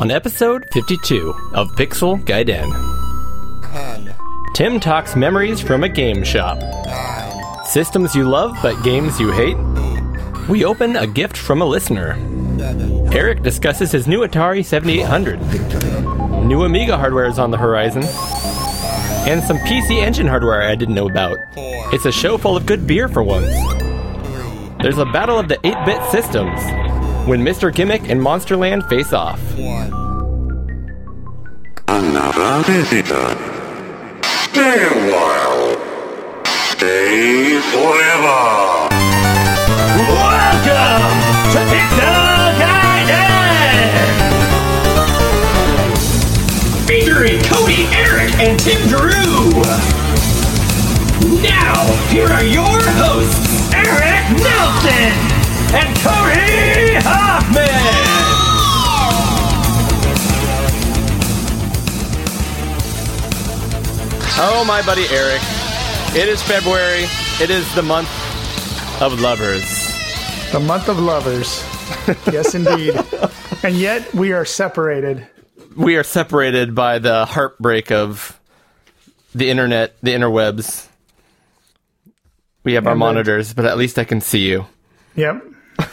on episode 52 of Pixel Gaiden. 10, Tim talks memories from a game shop. 9, Systems you love but games you hate. We open a gift from a listener. 7, Eric discusses his new Atari 7800. New Amiga hardware is on the horizon. And some PC engine hardware I didn't know about. 4, It's a show full of good beer for once. 3, There's a battle of the 8 bit systems when Mr. Gimmick and Monsterland face off. 1. Another visitor. Stay a while. Stay forever. Welcome to Pixel Gaiden! featuring Cody, Eric, and Tim Drew. Now, here are your hosts, Eric Nelson and Cody Hoffman. Oh, my buddy Eric. It is February. It is the month of lovers. The month of lovers. Yes, indeed. and yet we are separated. We are separated by the heartbreak of the internet, the interwebs. We have our And the- monitors, but at least I can see you. Yep.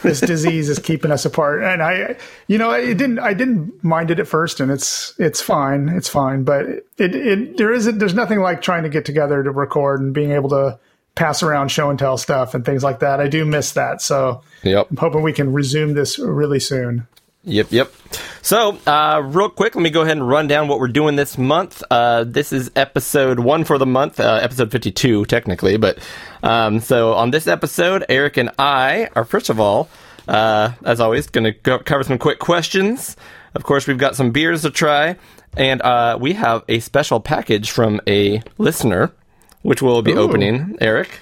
This disease is keeping us apart. And I, you know, I didn't, I didn't mind it at first and it's, it's fine. It's fine. But it, it, there isn't, there's nothing like trying to get together to record and being able to pass around show and tell stuff and things like that. I do miss that. So Yep. I'm hoping we can resume this really soon. Yep, yep. So, uh, real quick, let me go ahead and run down what we're doing this month. Uh, this is episode one for the month, uh, episode 52, technically. But, um, so on this episode, Eric and I are, first of all, uh, as always, going to go cover some quick questions. Of course, we've got some beers to try. And, uh, we have a special package from a listener, which we'll be Ooh. opening, Eric.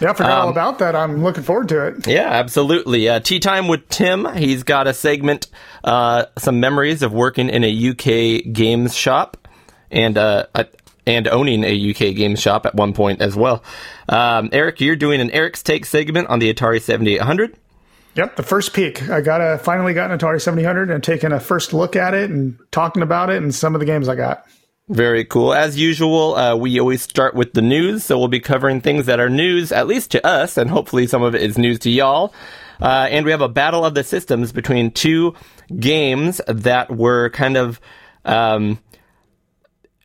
Yeah, I forgot all Um, about that. I'm looking forward to it. Yeah, absolutely. Uh, Tea Time with Tim. He's got a segment, uh, some memories of working in a UK games shop and, uh, at- and owning a UK games shop at one point as well. Um, Eric, you're doing an Eric's Take segment on the Atari 7800. Yep, the first peek. I got a finally got an Atari 700 and taken a first look at it and talking about it and some of the games I got. Very cool. As usual, uh, we always start with the news, so we'll be covering things that are news, at least to us, and hopefully some of it is news to y'all. Uh, and we have a battle of the systems between two games that were kind of um,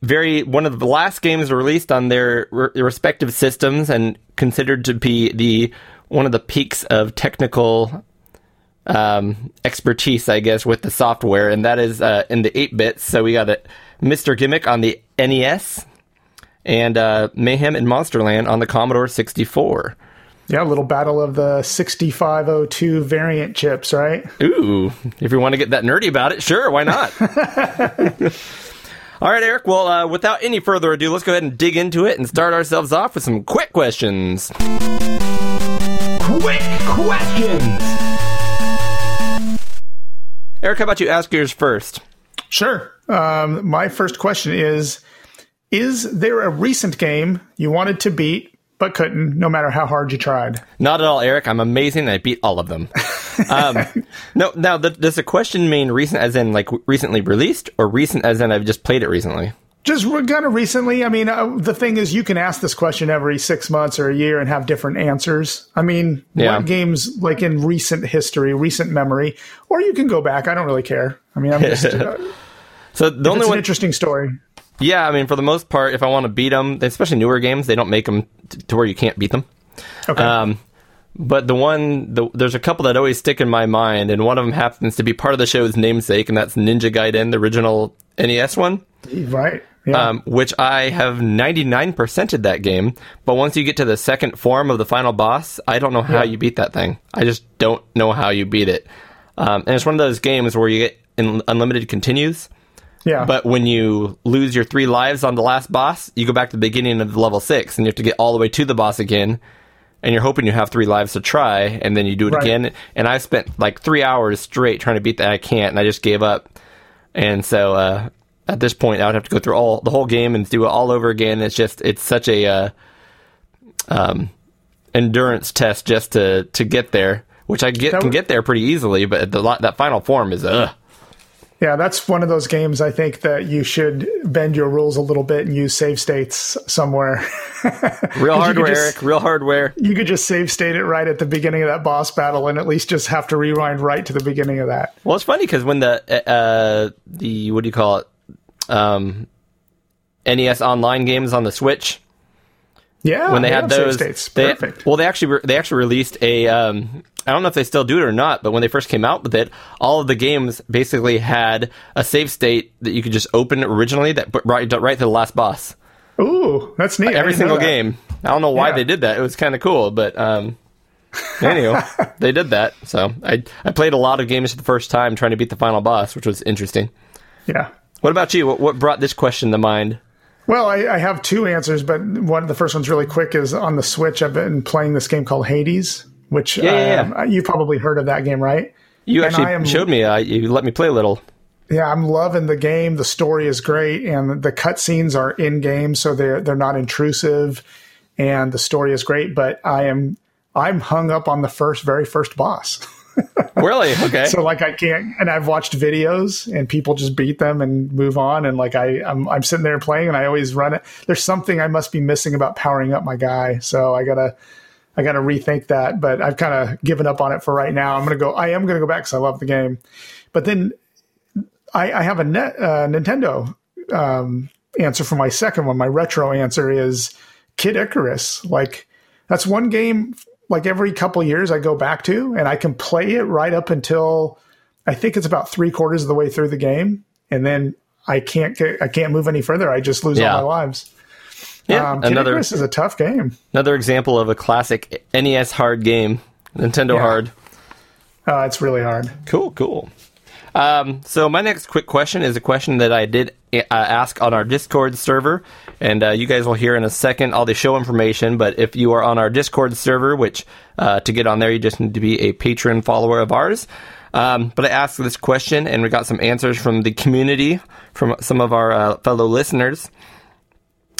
very one of the last games released on their re- respective systems and considered to be the one of the peaks of technical um, expertise, I guess, with the software, and that is uh, in the 8 bits. So we got a Mr. Gimmick on the NES and uh, Mayhem in Monsterland on the Commodore 64. Yeah, a little battle of the 6502 variant chips, right? Ooh, if you want to get that nerdy about it, sure, why not? All right, Eric. Well, uh, without any further ado, let's go ahead and dig into it and start ourselves off with some quick questions. Quick questions. Eric, how about you ask yours first? Sure. Um, my first question is Is there a recent game you wanted to beat but couldn't, no matter how hard you tried? Not at all, Eric. I'm amazing. I beat all of them. Um, no, now th- does the question mean recent as in like recently released, or recent as in I've just played it recently? Just kind of recently. I mean, uh, the thing is, you can ask this question every six months or a year and have different answers. I mean, Yeah. what games like in recent history, recent memory, or you can go back. I don't really care. I mean, I'm just. Uh, So the only one, interesting story. yeah, I mean, for the most part, if I want to beat them, especially newer games, they don't make them t- to where you can't beat them. Okay. Um, but the one, the, there's a couple that always stick in my mind, and one of them happens to be part of the show's namesake, and that's Ninja Gaiden, the original NES one. right. Yeah. um, which I have 99%ed that game. But once you get to the second form of the final boss, I don't know how you beat that thing. I just don't know how you beat it. Um, and it's one of those games where you get in unlimited continues. Yeah. But when you lose your three lives on the last boss, you go back to the beginning of level six and you have to get all the way to the boss again. And you're hoping you have three lives to try, and then you do it Right. again. And I spent like three hours straight trying to beat that. I can't, and I just gave up. And so uh, at this point, I would have to go through all the whole game and do it all over again. It's just it's such a uh, um, endurance test just to to get there, which I get That can get there pretty easily. But the that final form is ugh. Yeah, that's one of those games I think that you should bend your rules a little bit and use save states somewhere. Real hardware, just- Eric. Real hardware. you could just save state it right at the beginning of that boss battle and at least just have to rewind right to the beginning of that. Well, it's funny because when the uh, the what do you call it? Um, NES online games on the Switch. Yeah, when they had those, states. they, Perfect. well, they actually re- they actually released a. Um, I don't know if they still do it or not, but when they first came out with it, all of the games basically had a save state that you could just open originally that right right to the last boss. Ooh, that's neat. Every single game. I don't know why Yeah. they did that. It was kind of cool, but um, anyway, they did that. So I I played a lot of games for the first time trying to beat the final boss, which was interesting. Yeah. What about you? What, what brought this question to mind? Well, I, I have two answers, but one the first one's really quick. Is on the Switch. I've been playing this game called Hades, which yeah, um, you've probably heard of that game, right? You And actually am- showed me. Uh, you let me play a little. Yeah, I'm loving the game. The story is great, and the cutscenes are in game, so they're they're not intrusive, and the story is great. But I am I'm hung up on the first, very first boss. Really? Okay. so like I can't, and I've watched videos, and people just beat them and move on, and like I I'm I'm sitting there playing, and I always run it. There's something I must be missing about powering up my guy, so I gotta. I got to rethink that, but I've kind of given up on it for right now. I'm to go. I am to go back because I love the game, but then I, I have a net, uh, Nintendo um, answer for my second one. My retro answer is Kid Icarus. Like that's one game. Like every couple years, I go back to, and I can play it right up until I think it's about three quarters of the way through the game, and then I can't get. I can't move any further. I just lose Yeah. all my lives. yeah, Um, Kid another Icarus is a tough game. another example of a classic NES hard game, Nintendo Yeah. hard. Uh, it's really hard. Cool, cool. Um, so my next quick question is a question that I did uh, ask on our Discord server, and uh, you guys will hear in a second all the show information. But if you are on our Discord server, which uh, to get on there you just need to be a patron follower of ours. Um, but I asked this question, and we got some answers from the community, from some of our uh, fellow listeners.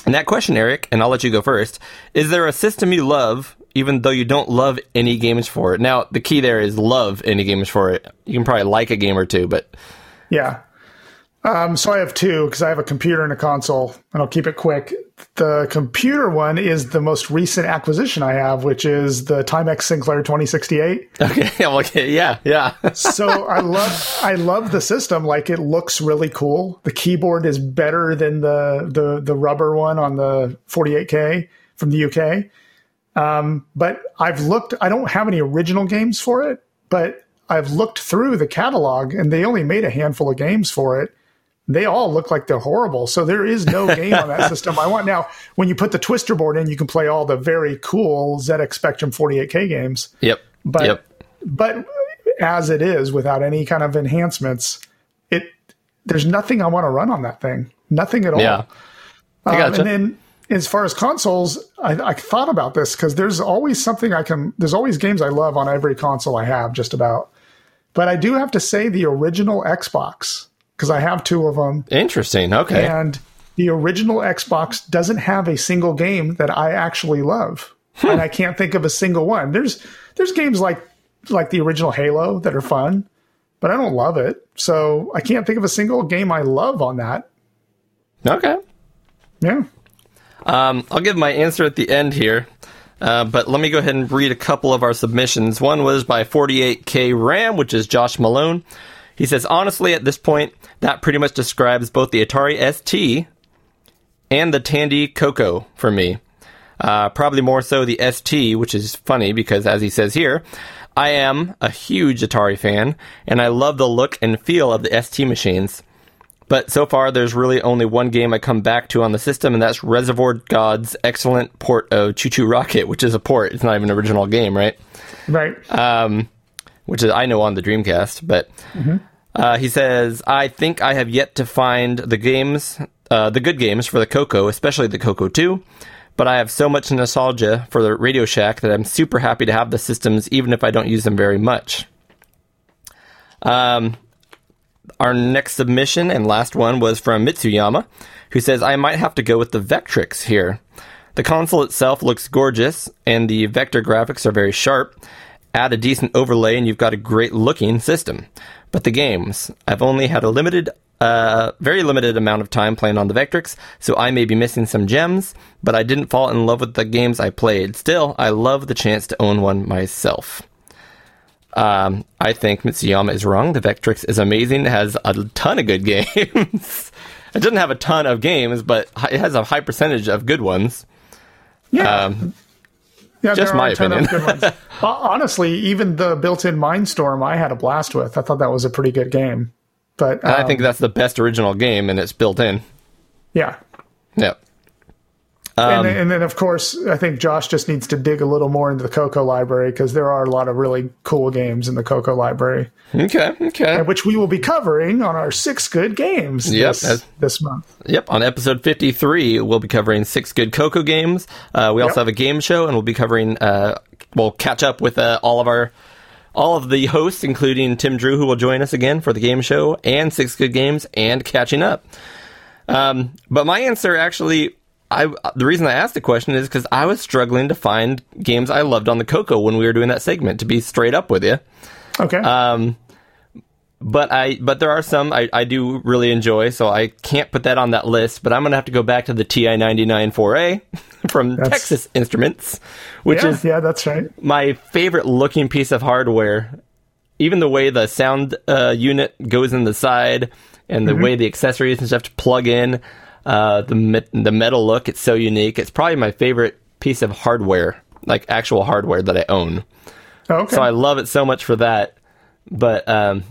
And that question, Eric, and I'll let you go first. Is there a system you love, even though you don't love any games for it? Now, the key there is love any games for it. You can probably like a game or two, but Yeah. Um, so I have two because I have a computer and a console, and I'll keep it quick. The computer one is the most recent acquisition I have, which is the Timex Sinclair 2068. okay, okay, yeah, yeah. so I love I love the system. Like it looks really cool. The keyboard is better than the the the rubber one on the 48K from the UK. Um, but I've looked. I don't have any original games for it, but I've looked through the catalog, and they only made a handful of games for it. They all look like they're horrible. So there is no game on that system. I want now. When you put the twister board in, you can play all the very cool ZX Spectrum 48K games yep, but yep. but as it is without any kind of enhancements it there's nothing i want to run on that thing nothing at all Yeah, I Um, gotcha. and then as far as consoles i, I thought about this because there's always something i can there's always games i love on every console i have just about but i do have to say the original xbox because i have two of them Interesting. Okay, and the original Xbox doesn't have a single game that I actually love, hmm. and I can't think of a single one. There's there's games like like the original Halo that are fun, but I don't love it. So I can't think of a single game I love on that. okay. Yeah, Um, I'll give my answer at the end here. Uh, but let me go ahead and read a couple of our submissions. One was by 48K Ram, which is Josh Malone. He says, honestly, at this point, that pretty much describes both the Atari ST and the Tandy Coco for me. Uh, probably more so the ST, which is funny because, as he says here, I am a huge Atari fan and I love the look and feel of the ST machines. But so far, there's really only one game I come back to on the system, and that's Reservoir God's excellent port of ChuChu Rocket, which is a port. It's not even an original game, right? right. um, which is I know on the Dreamcast. But uh, he says, I think I have yet to find the games, uh, the good games for the Coco, especially the Coco 2. But I have so much nostalgia for the Radio Shack that I'm super happy to have the systems, even if I don't use them very much. Um, our next submission and last one was from Mitsuyama, who says, I might have to go with the Vectrex here. The console itself looks gorgeous, and the vector graphics are very sharp. add a decent overlay, and you've got a great looking system. But the games, I've only had a limited, uh, very limited amount of time playing on the Vectrex, so I may be missing some gems, but I didn't fall in love with the games I played. Still, I love the chance to own one myself. Um, I think Mitsuyama is wrong. The Vectrex is amazing. It has a ton of good games. it doesn't have a ton of games, but it has a high percentage of good ones. Yeah, Um, yeah just my a ton of opinion. Honestly, even the built-in Mine Storm, I had a blast with. I thought that was a pretty good game. But I um, think that's the best original game, and it's built in. yeah. Yeah. And, and then, of course, I think Josh just needs to dig a little more into the Coco library because there are a lot of really cool games in the Coco library, Okay. Okay. which we will be covering on our six good games Yep, this, as- this month. Yep. On episode 53, we'll be covering six good Coco games. Uh, we also Yep. have a game show, and we'll be covering, uh, we'll catch up with uh, all of our, all of the hosts, including Tim Drew, who will join us again for the game show, and six good games, and catching up. Um, but my answer actually, I the reason I asked the question is because I was struggling to find games I loved on the Coco when we were doing that segment. To be straight up with you, Okay. Um, but I but there are some I, I do really enjoy, so I can't put that on that list. But I'm gonna have to go back to the TI 99 4A from That's- Texas Instruments, which yeah, is yeah, that's right. my favorite looking piece of hardware. Even the way the sound uh, unit goes in the side, and the way the accessories and stuff to plug in, uh, the the metal look, it's so unique. It's probably my favorite piece of hardware, like actual hardware that I own. Okay. So I love it so much for that. But um,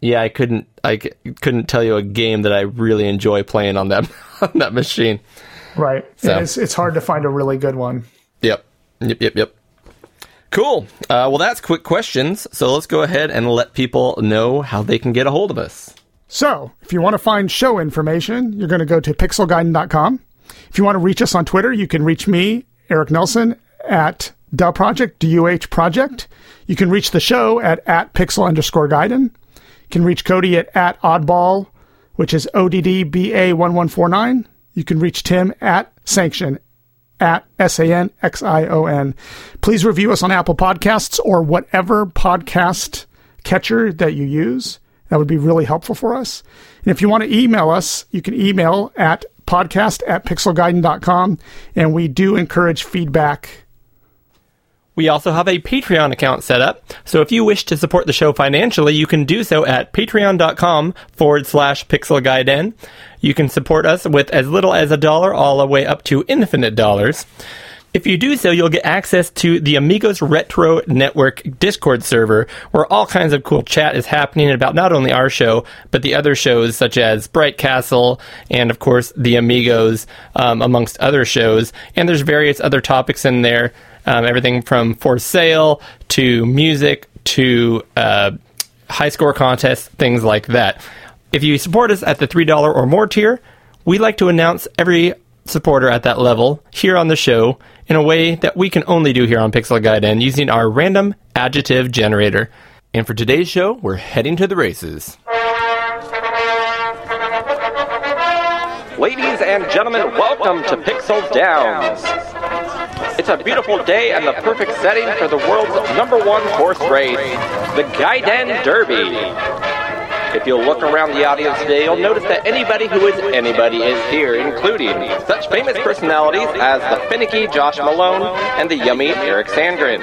yeah, I couldn't I c- couldn't tell you a game that I really enjoy playing on that on that machine. right. So- And it's, it's hard to find a really good one. Yep. Yep, yep, yep. Cool. Uh, well, that's quick questions. So let's go ahead and let people know how they can get a hold of us. So, if you want to find show information, you're going to go to pixelgaiden.com. If you want to reach us on Twitter, you can reach me, Eric Nelson, at Duh Project, D-U-H Project. You can reach the show at, at pixel underscore guiden. You can reach Cody at, at oddball, which is ODDBA1149. You can reach Tim at Sanxion, at S A N X I O N. Please review us on Apple Podcasts or whatever podcast catcher that you use. That would be really helpful for us. And if you want to email us, you can email at podcast at pixelgaiden.com. And we do encourage feedback. We also have a Patreon account set up, so if you wish to support the show financially, you can do so at patreon.com forward slash pixelgaiden. You can support us with as little as a dollar all the way up to infinite dollars. If you do so, you'll get access to the Amigos Retro Network Discord server, where all kinds of cool chat is happening about not only our show, but the other shows such as Bright Castle and, of course, the Amigos, um, amongst other shows. And there's various other topics in there, um, everything from for sale to music to uh, high score contests, things like that. If you support us at the $3 or more tier, we like to announce every supporter at that level here on the show in a way that we can only do here on Pixel Gaiden using our random adjective generator. And for today's show, we're heading to the races. Ladies and gentlemen, welcome to Pixel Downs. It's a beautiful day and the perfect setting for the world's number one horse race, the Gaiden Derby. If you'll look around the audience today, you'll notice that anybody who is anybody is here, including such famous personalities as the finicky Josh Malone and the yummy Eric Sandgren.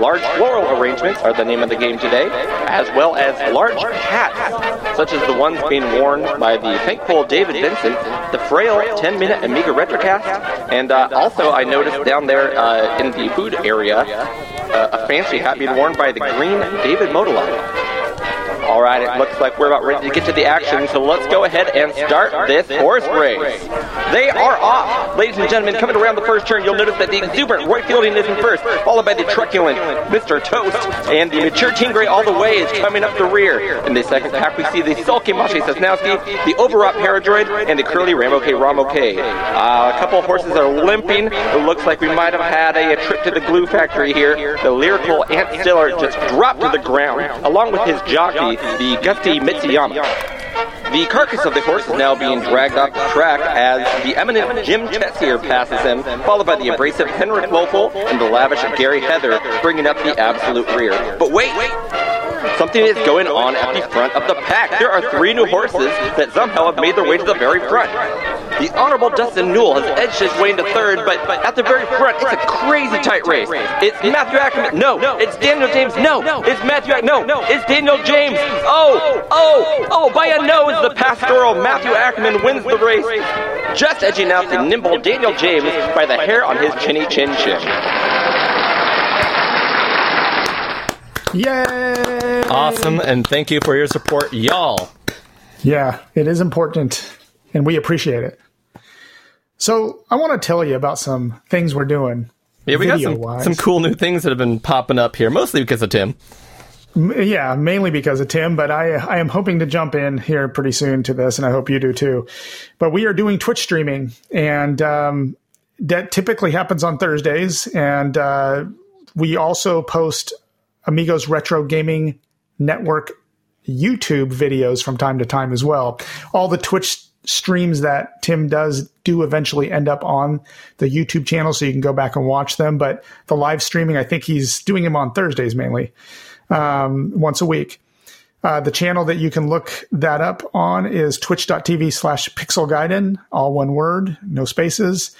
Large floral arrangements are the name of the game today, as well as large hats, such as the ones being worn by the thankful David Vincent, the frail 10-minute Amiga Retrocast, and uh, also I noticed down there uh, in the food area uh, a fancy hat being worn by the green David Modeline. All right, it looks like we're about ready to get to the action, so let's go ahead and start this horse race. They are off. Ladies and gentlemen, coming around the first turn, you'll notice that the exuberant Roy Fielding is in first, followed by the truculent Mr. Toast, and the mature Team Gray all the way is coming up the rear. In the second pack, we see the sulky Mashi Sosnowski, the overwrought Paradroid, and the curly Ramo K. Uh, a couple of horses are limping. It looks like we might have had a, a trip to the glue factory here. The lyrical Ant Stiller just dropped to the ground, along with his jockey, the gusty Mitsuyama. The carcass of the horse is now being dragged off the track as the eminent Jim Chessier passes him, followed by the abrasive Henrik Lopel and the lavish Gary Heather, bringing up the absolute rear. But wait, wait! Something is going on at the front of the pack. There are three new horses that somehow have made their way to the very front. The Honorable Dustin Newell has edged his way into third, but at the very front, it's a crazy tight race. It's Matthew Ackerman. No, it's Daniel James. No, it's Matthew. Ac- No, it's Daniel James. Oh, oh, oh! By a nose, the pastoral Matthew Ackerman wins the race, just edging out the nimble Daniel James by the hair on his chinny chin chin. Yay! Awesome, and thank you for your support, y'all. Yeah, it is important, and we appreciate it. So, I want to tell you about some things we're doing. Yeah, we got some, some cool new things that have been popping up here, mostly because of Tim. M- Yeah, mainly because of Tim, but I I am hoping to jump in here pretty soon to this, and I hope you do too. But we are doing Twitch streaming, and um, that typically happens on Thursdays, and uh, we also post Amigos Retro Gaming Network YouTube videos from time to time as well. All the Twitch streams that Tim does do eventually end up on the YouTube channel, so you can go back and watch them. But the live streaming, I think he's doing them on Thursdays mainly um, once a week. Uh, the channel that you can look that up on is twitch.tv slash pixelgaiden, all one word, no spaces.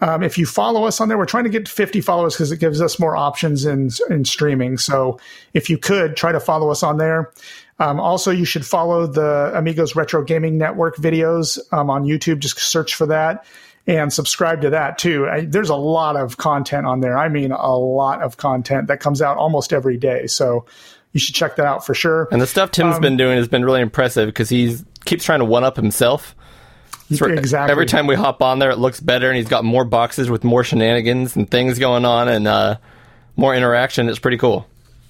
Um, if you follow us on there, we're trying to get 50 followers because it gives us more options in, in streaming. So if you could try to follow us on there. Um, also, you should follow the Amigos Retro Gaming Network videos um, on YouTube. Just search for that and subscribe to that too. I, there's a lot of content on there. I mean, a lot of content that comes out almost every day. So you should check that out for sure. And the stuff Tim's been doing has been really impressive because he keeps trying to one up himself. Exactly. Every time we hop on there, it looks better, and he's got more boxes with more shenanigans and things going on, and uh, more interaction. It's pretty cool.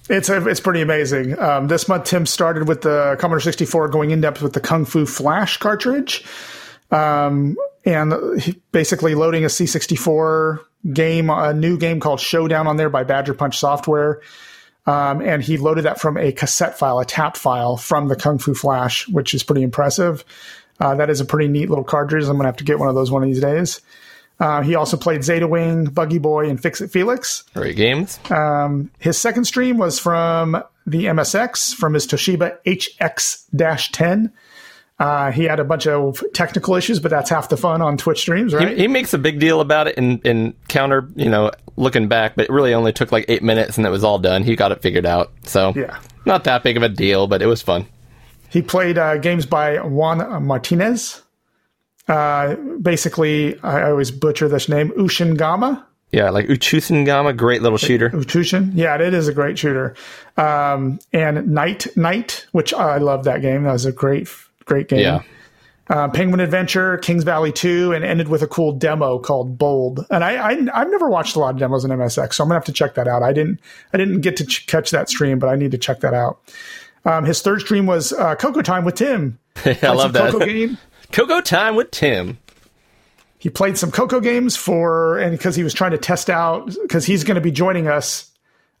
It's a, it's pretty amazing. Um, this month, Tim started with the Commodore 64, going in depth with the Kung Fu Flash cartridge, um, and basically loading a C64 game, a new game called Showdown on there by Badger Punch Software. Um, and he loaded that from a cassette file, a tap file from the Kung Fu Flash, which is pretty impressive. Uh, that is a pretty neat little cartridge. I'm going to have to get one of those one of these days. Uh, he also played Zeta Wing, Buggy Boy, and Fix It Felix. Great games. His second stream was from the MSX, from his Toshiba HX 10. Uh, he had a bunch of technical issues, but that's half the fun on Twitch streams, right? He, he makes a big deal about it in, in counter, you know, looking back, but it really only took like eight minutes and it was all done. He got it figured out. So, Yeah. not that big of a deal, but it was fun. He played uh, games by Juan Martinez. Uh, basically, I always butcher this name, Ushingama. Yeah, like Uchusengama, great little shooter. Uchushin. Yeah, it is a great shooter. Um, and Night Knight, which I love that game. That was a great, great game. Yeah. uh, Penguin Adventure, Kings Valley 2, and ended with a cool demo called Bold. And I, I I've never watched a lot of demos in MSX, so I'm gonna have to check that out. I didn't I didn't get to ch- catch that stream, but I need to check that out. Um, his third stream was uh, Coco Time with Tim. I love that. Coco game. Coco time with Tim. He played some Coco games for, and because he was trying to test out, because he's going to be joining us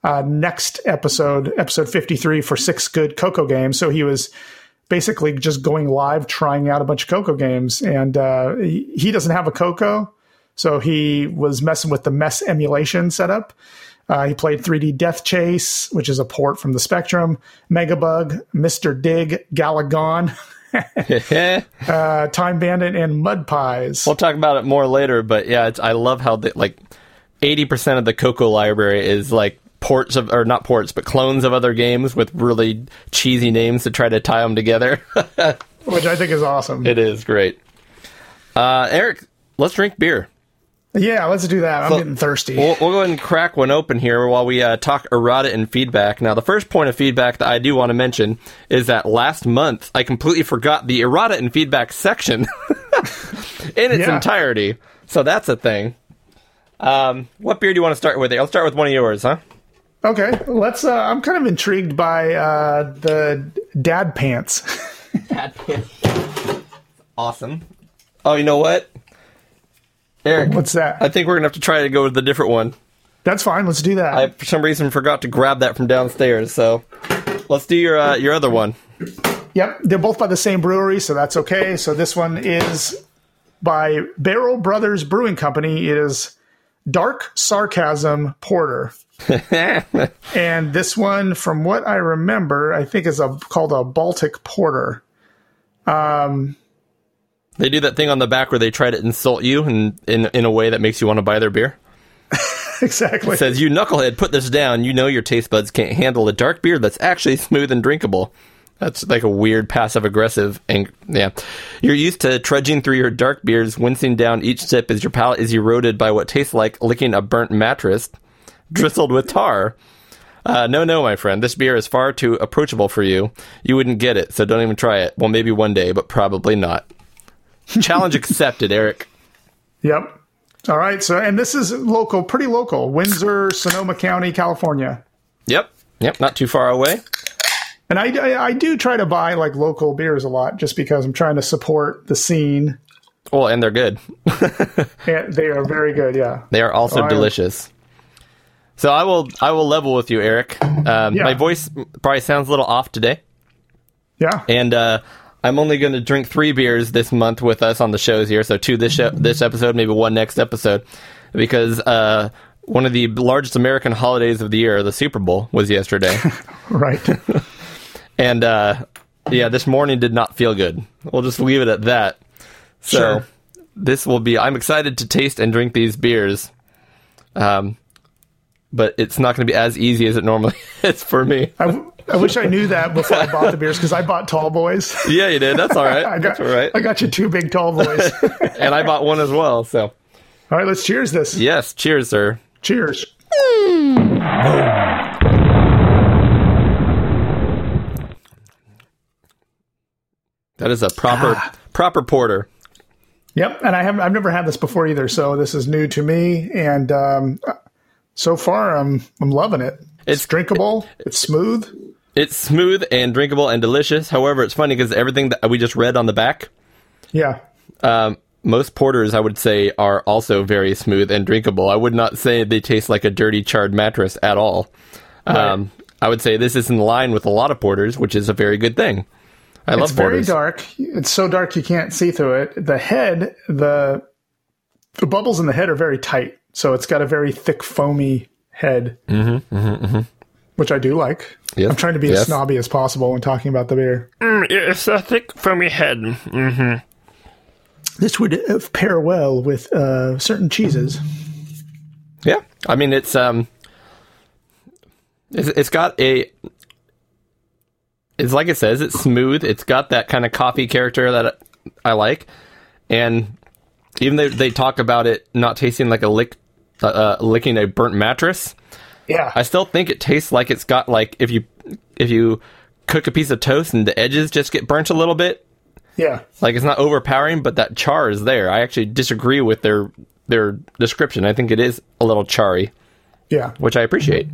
uh, next episode, episode 53 for six good Coco games. So he was basically just going live, trying out a bunch of Coco games. And uh, he, he doesn't have a Coco. So he was messing with the mess emulation setup. Uh, he played 3D Death Chase, which is a port from the Spectrum, Megabug, Mr. Dig, Galagon, uh, Time Bandit, and Mud Pies. We'll talk about it more later, but yeah, it's, I love how like eighty percent of the Coco library is like ports of, or not ports, but clones of other games with really cheesy names to try to tie them together. which I think is awesome. it is great. Uh, Eric, let's drink beer. Yeah, let's do that. I'm So, getting thirsty. We'll, we'll go ahead and crack one open here while we uh, talk errata and feedback. Now, the first point of feedback that I do want to mention is that last month I completely forgot the errata and feedback section in its Yeah. entirety. So that's a thing. Um, what beer do you want to start with? I'll start with one of yours, huh? okay, let's. Uh, I'm kind of intrigued by uh, the dad pants. Awesome. Oh, you know what? Eric, What's that? I think we're gonna have to try to go with the different one. That's fine. Let's do that. I for some reason forgot to grab that from downstairs, so let's do your uh, your other one. Yep, they're both by the same brewery, so that's okay. So this one is by Barrel Brothers Brewing Company. It is Dark Sarcasm Porter. and this one, from what I remember, I think is a called a Baltic Porter. They do that thing on the back where they try to insult you and in in a way that makes you want to buy their beer. exactly. It says, "You knucklehead, put this down. You know your taste buds can't handle a dark beer that's actually smooth and drinkable." That's like a weird passive aggressive and yeah. You're used to trudging through your dark beers, wincing down each sip as your palate is eroded by what tastes like licking a burnt mattress drizzled with tar. Uh, no, no, my friend. This beer is far too approachable for you. You wouldn't get it, so don't even try it. Well, maybe one day, but probably not. Challenge accepted, Eric. Yep. All right. So, and this is local, pretty local, Windsor, Sonoma County, California. Yep. Yep. Not too far away. And I, I, I do try to buy like local beers a lot just because I'm trying to support the scene. Well, and they're good. And they are very good. Yeah. They are also I- delicious. So I will I will level with you, Eric. Um, Yeah. My voice probably sounds a little off today, Yeah. and uh, I'm only going to drink three beers this month with us on the shows here. So two this show, this episode, maybe one next episode, because uh, one of the largest American holidays of the year, the Super Bowl, was yesterday, Right. and uh, yeah, this morning did not feel good. We'll just leave it at that. So Sure. this will be. I'm excited to taste and drink these beers. Um, but it's not going to be as easy as it normally is for me. I, I wish I knew that before I bought the beers because I bought tall boys. Yeah, you did. That's all right. I got, That's all right. I got you two big tall boys. And I bought one as well. So All right, let's cheers this. yes, cheers, sir. Cheers. That is a proper proper porter. Yep, and I haven't. I've never had this before either, so this is new to me. And um, so far, I'm I'm loving it. It's, It's- drinkable. It's smooth. It's smooth and drinkable and delicious. However, it's funny because everything that we just read on the back, Yeah, um, most porters I would say are also very smooth and drinkable. I would not say they taste like a dirty charred mattress at all. Um, I would say this is in line with a lot of porters, which is a very good thing. I it's love porters. It's very dark. It's so dark you can't see through it. The head, the the bubbles in the head are very tight, so it's got a very thick, foamy head, mm-hmm, which I do like. Yes, I'm trying to be yes. as snobby as possible when talking about the beer. It's a thick, foamy head. This would uh, pair well with uh, certain cheeses. Yeah, I mean it's um, it's, it's got a. It's like it says, it's smooth. It's got that kind of coffee character that I like, and even though they talk about it not tasting like a lick, uh, uh, licking a burnt mattress, Yeah, I still think it tastes like it's got like if you if you cook a piece of toast and the edges just get burnt a little bit, yeah. like it's not overpowering, but that char is there. I actually disagree with their their description. I think it is a little charry, Yeah, which I appreciate.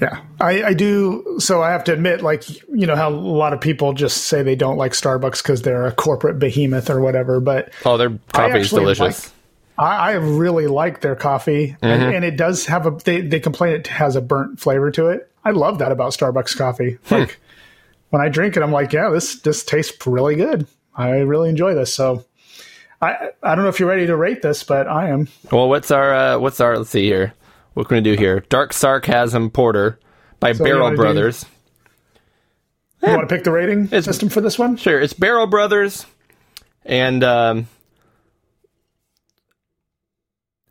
yeah. I, I do. So I have to admit, like you know how a lot of people just say they don't like Starbucks because they're a corporate behemoth or whatever. But Oh, their coffee is delicious. I, I really like their coffee, and, and it does have a. They they complain it has a burnt flavor to it. I love that about Starbucks coffee. Like when I drink it, I'm like, yeah, this this tastes really good. I really enjoy this. So. I, I don't know if you're ready to rate this, but I am. well, what's our uh, what's our let's see here. What can we do here? Dark Sarcasm Porter by you Barrel wanna do- Brothers. You want to pick the rating It's- system for this one? Sure, it's Barrel Brothers, and um,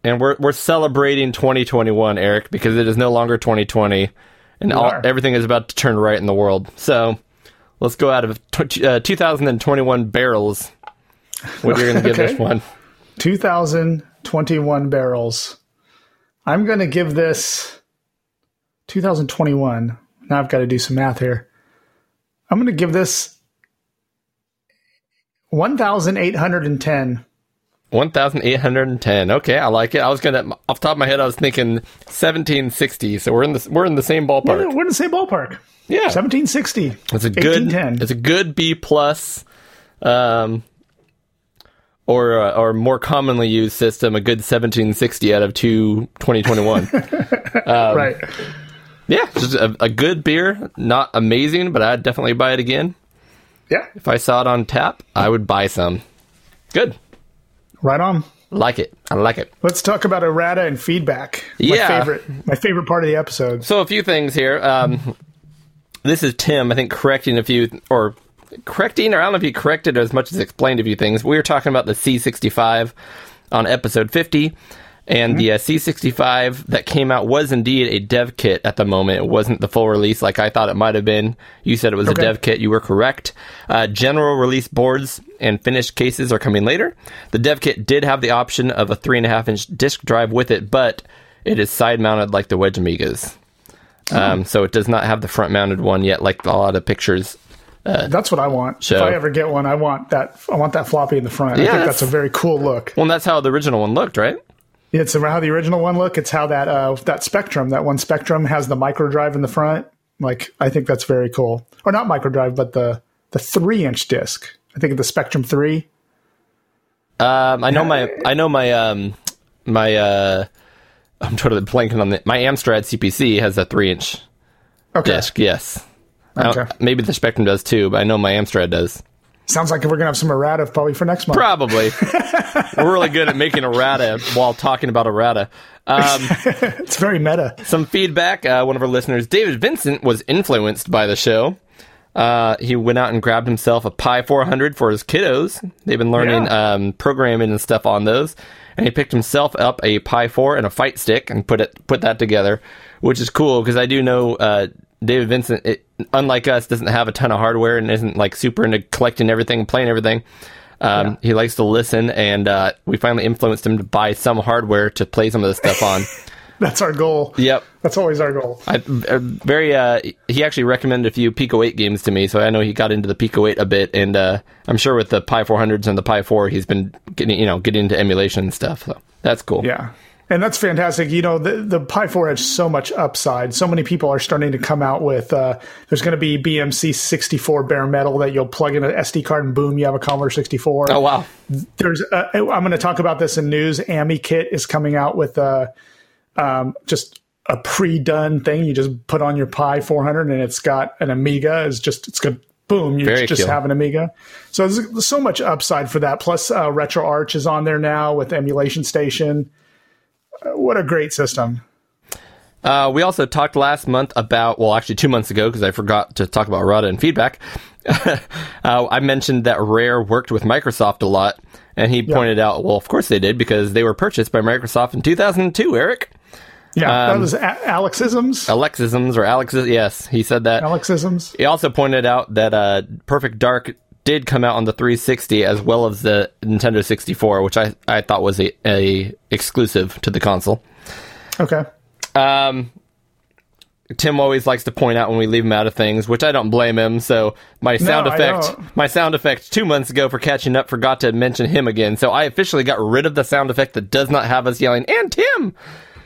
and we're we're celebrating 2021, Eric, because it is no longer 2020, and all, everything is about to turn right in the world. So let's go out of tw- uh, 2021 barrels. What you're going to give Okay. this one? 2021 barrels. I'm going to give this 2021. Now I've got to do some math here. I'm going to give this 1,810. 1,810. Okay, I like it. I was gonna off the top of my head, I was thinking 1760. So we're in the we're in the same ballpark. we're in the same ballpark. Yeah, 1760. It's a good. 1810. It's a good B plus, um, or uh, or more commonly used system, a good 1760 out of two 2021. right. yeah, just a, a good beer. Not amazing, but I'd definitely buy it again. Yeah, If I saw it on tap, I would buy some. Good. Right on. Like it. I like it. Let's talk about errata and feedback. My Yeah. favorite, my favorite part of the episode. So a few things here. Um, this is Tim, I think, correcting a few, or correcting, or I don't know if he corrected as much as explained a few things. We were talking about the C65 on episode 50, and the uh, C65 that came out was indeed a dev kit at the moment. It wasn't the full release like I thought it might have been. You said it was Okay. a dev kit. You were correct. Uh, general release boards and finished cases are coming later. The dev kit did have the option of a three and a half inch disk drive with it, but it is side mounted like the Wedge Amigas. Um, so it does not have the front mounted one yet, like a lot of pictures. That's what I want. So- if I ever get one, I want that. I want that floppy in the front. I think that's- that's a very cool look. Well, that's how the original one looked, right? It's how the original one look. It's how that uh, that Spectrum, that one Spectrum, has the micro drive in the front. Like I think that's very cool. Or not micro drive, but the the three inch disc. I think of the Spectrum three. Um, I know my, I know my, um, my, uh, I'm totally blanking on the, my Amstrad CPC has a three inch Okay, disc. Yes. Okay. maybe the Spectrum does too, but I know my Amstrad does. Sounds like we're gonna have some errata probably for next month. Probably. We're really good at making errata while talking about errata. Um, It's very meta. some feedback. Uh, one of our listeners, David Vincent, was influenced by the show. Uh, he went out and grabbed himself a Pi 400 for his kiddos. They've been learning Yeah. um, programming and stuff on those, and he picked himself up a Pi 4 and a fight stick and put it put that together, which is cool because I do know uh, David Vincent, it, unlike us, doesn't have a ton of hardware and isn't like super into collecting everything, playing everything. Um, He likes to listen, and uh, we finally influenced him to buy some hardware to play some of this stuff on. That's our goal. yep. That's always our goal. I, uh, very uh, he actually recommended a few Pico 8 games to me, so I know he got into the Pico 8 a bit, and uh, I'm sure with the Pi 400s and the Pi 4, he's been getting you know getting into emulation and stuff. So that's cool. Yeah. And that's fantastic. You know, the, the Pi 4 has so much upside. So many people are starting to come out with, uh, there's going to be BMC 64 bare metal that you'll plug in an SD card and boom, you have a Commodore 64. Oh wow. There's, uh, I'm going to talk about this in news. AmiKit is coming out with, uh, um, just a pre-done thing. You just put on your Pi 400 and it's got an Amiga. It's just, it's good. Boom, you Very just cool. have an Amiga. So there's, there's so much upside for that. Plus, uh, RetroArch is on there now with Emulation Station. What a great system. Uh, we also talked last month about, well, actually two months ago, because I forgot to talk about Rada and feedback. uh, I mentioned that Rare worked with Microsoft a lot, and he pointed out, well, of course they did, because they were purchased by Microsoft in 2002, Eric. Yeah, that Um, was a- Alexisms. Alexisms or Alexis, yes, he said that. Alexisms. He also pointed out that uh, Perfect Dark did come out on the 360 as well as the Nintendo 64, which I, I thought was a, a exclusive to the console. Okay. Um, Tim always likes to point out when we leave him out of things, which I don't blame him. So my sound I effect, my sound effect two months ago for catching up forgot to mention him again. So I officially got rid of the sound effect that does not have us yelling and Tim.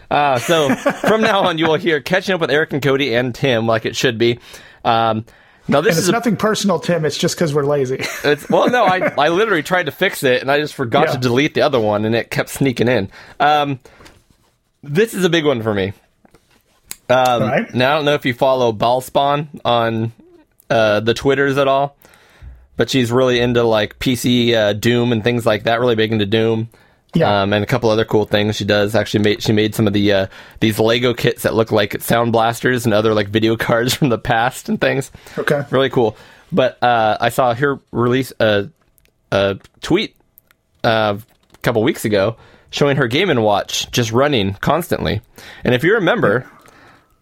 Uh, so from now on, you will hear catching up with Eric and Cody and Tim like it should be. Um, now this is it's a nothing personal, Tim. It's just because we're lazy. it's well, no, I I literally tried to fix it and I just forgot Yeah. to delete the other one and it kept sneaking in. Um, this is a big one for me. Um, Right. Now I don't know if you follow Ballspawn on uh, the Twitters at all, but she's really into like PC uh, Doom and things like that. Really big into Doom. Yeah. Um, and a couple other cool things she does. Actually, made she made some of the uh, these Lego kits that look like sound blasters and other like video cards from the past and things Okay. really cool. But uh, I saw her release a, a tweet uh, a couple weeks ago showing her Game and Watch just running constantly. And if you remember,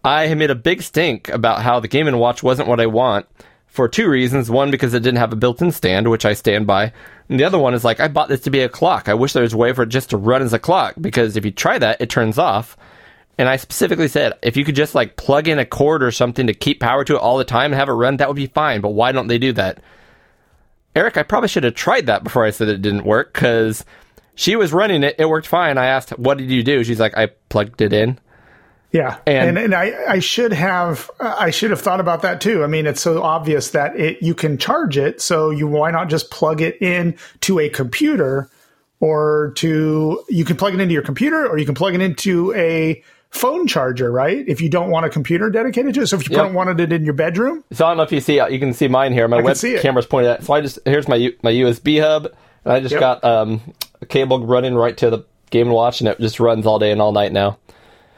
I made a big stink about how the Game and Watch wasn't what I want for two reasons. One, because it didn't have a built-in stand, which I stand by. And the other one is like, I bought this to be a clock. I wish there was a way for it just to run as a clock because if you try that, it turns off. And I specifically said, if you could just like plug in a cord or something to keep power to it all the time and have it run, that would be fine. But why don't they do that? Eric, I probably should have tried that before I said it didn't work because she was running it. It worked fine. I asked, what did you do? She's like, I plugged it in. Yeah, And- and and, I, I should have I should have thought about that too. I mean, it's so obvious that it you can charge it, so you why not just plug it in to a computer, or to you can plug it into your computer, or you can plug it into a phone charger, right? If you don't want a computer dedicated to it. So if you Yep. don't wanted it in your bedroom, So I don't know if you see you can see mine here. My can web camera's pointed at. So I just here's my my USB hub, and I just Yep. got um, a cable running right to the Game and Watch, and it just runs all day and all night now.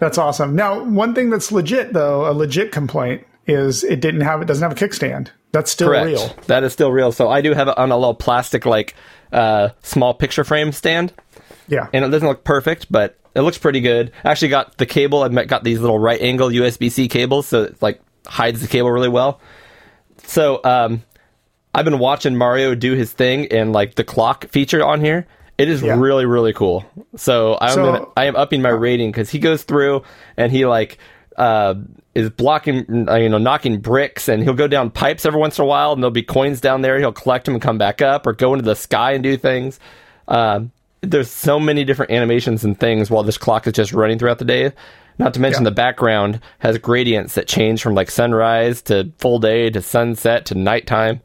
That's awesome. Now, one thing that's legit though, a legit complaint is it didn't have it doesn't have a kickstand. That's still Correct. real. That is still real. So I do have it on a little plastic like uh, small picture frame stand, Yeah. and it doesn't look perfect, but it looks pretty good. I actually got the cable. I've got these little right angle USB C cables, so it like hides the cable really well. So um, I've been watching Mario do his thing, and like the clock feature on here, it is Yeah. really really cool. So I'm So- gonna, I am upping my rating because he goes through and he like. Uh, is blocking, uh, you know, knocking bricks, and he'll go down pipes every once in a while, and there'll be coins down there. He'll collect them and come back up, or go into the sky and do things. Um, there's so many different animations and things while this clock is just running throughout the day. Not to mention Yeah. the background has gradients that change from like sunrise to full day to sunset to nighttime.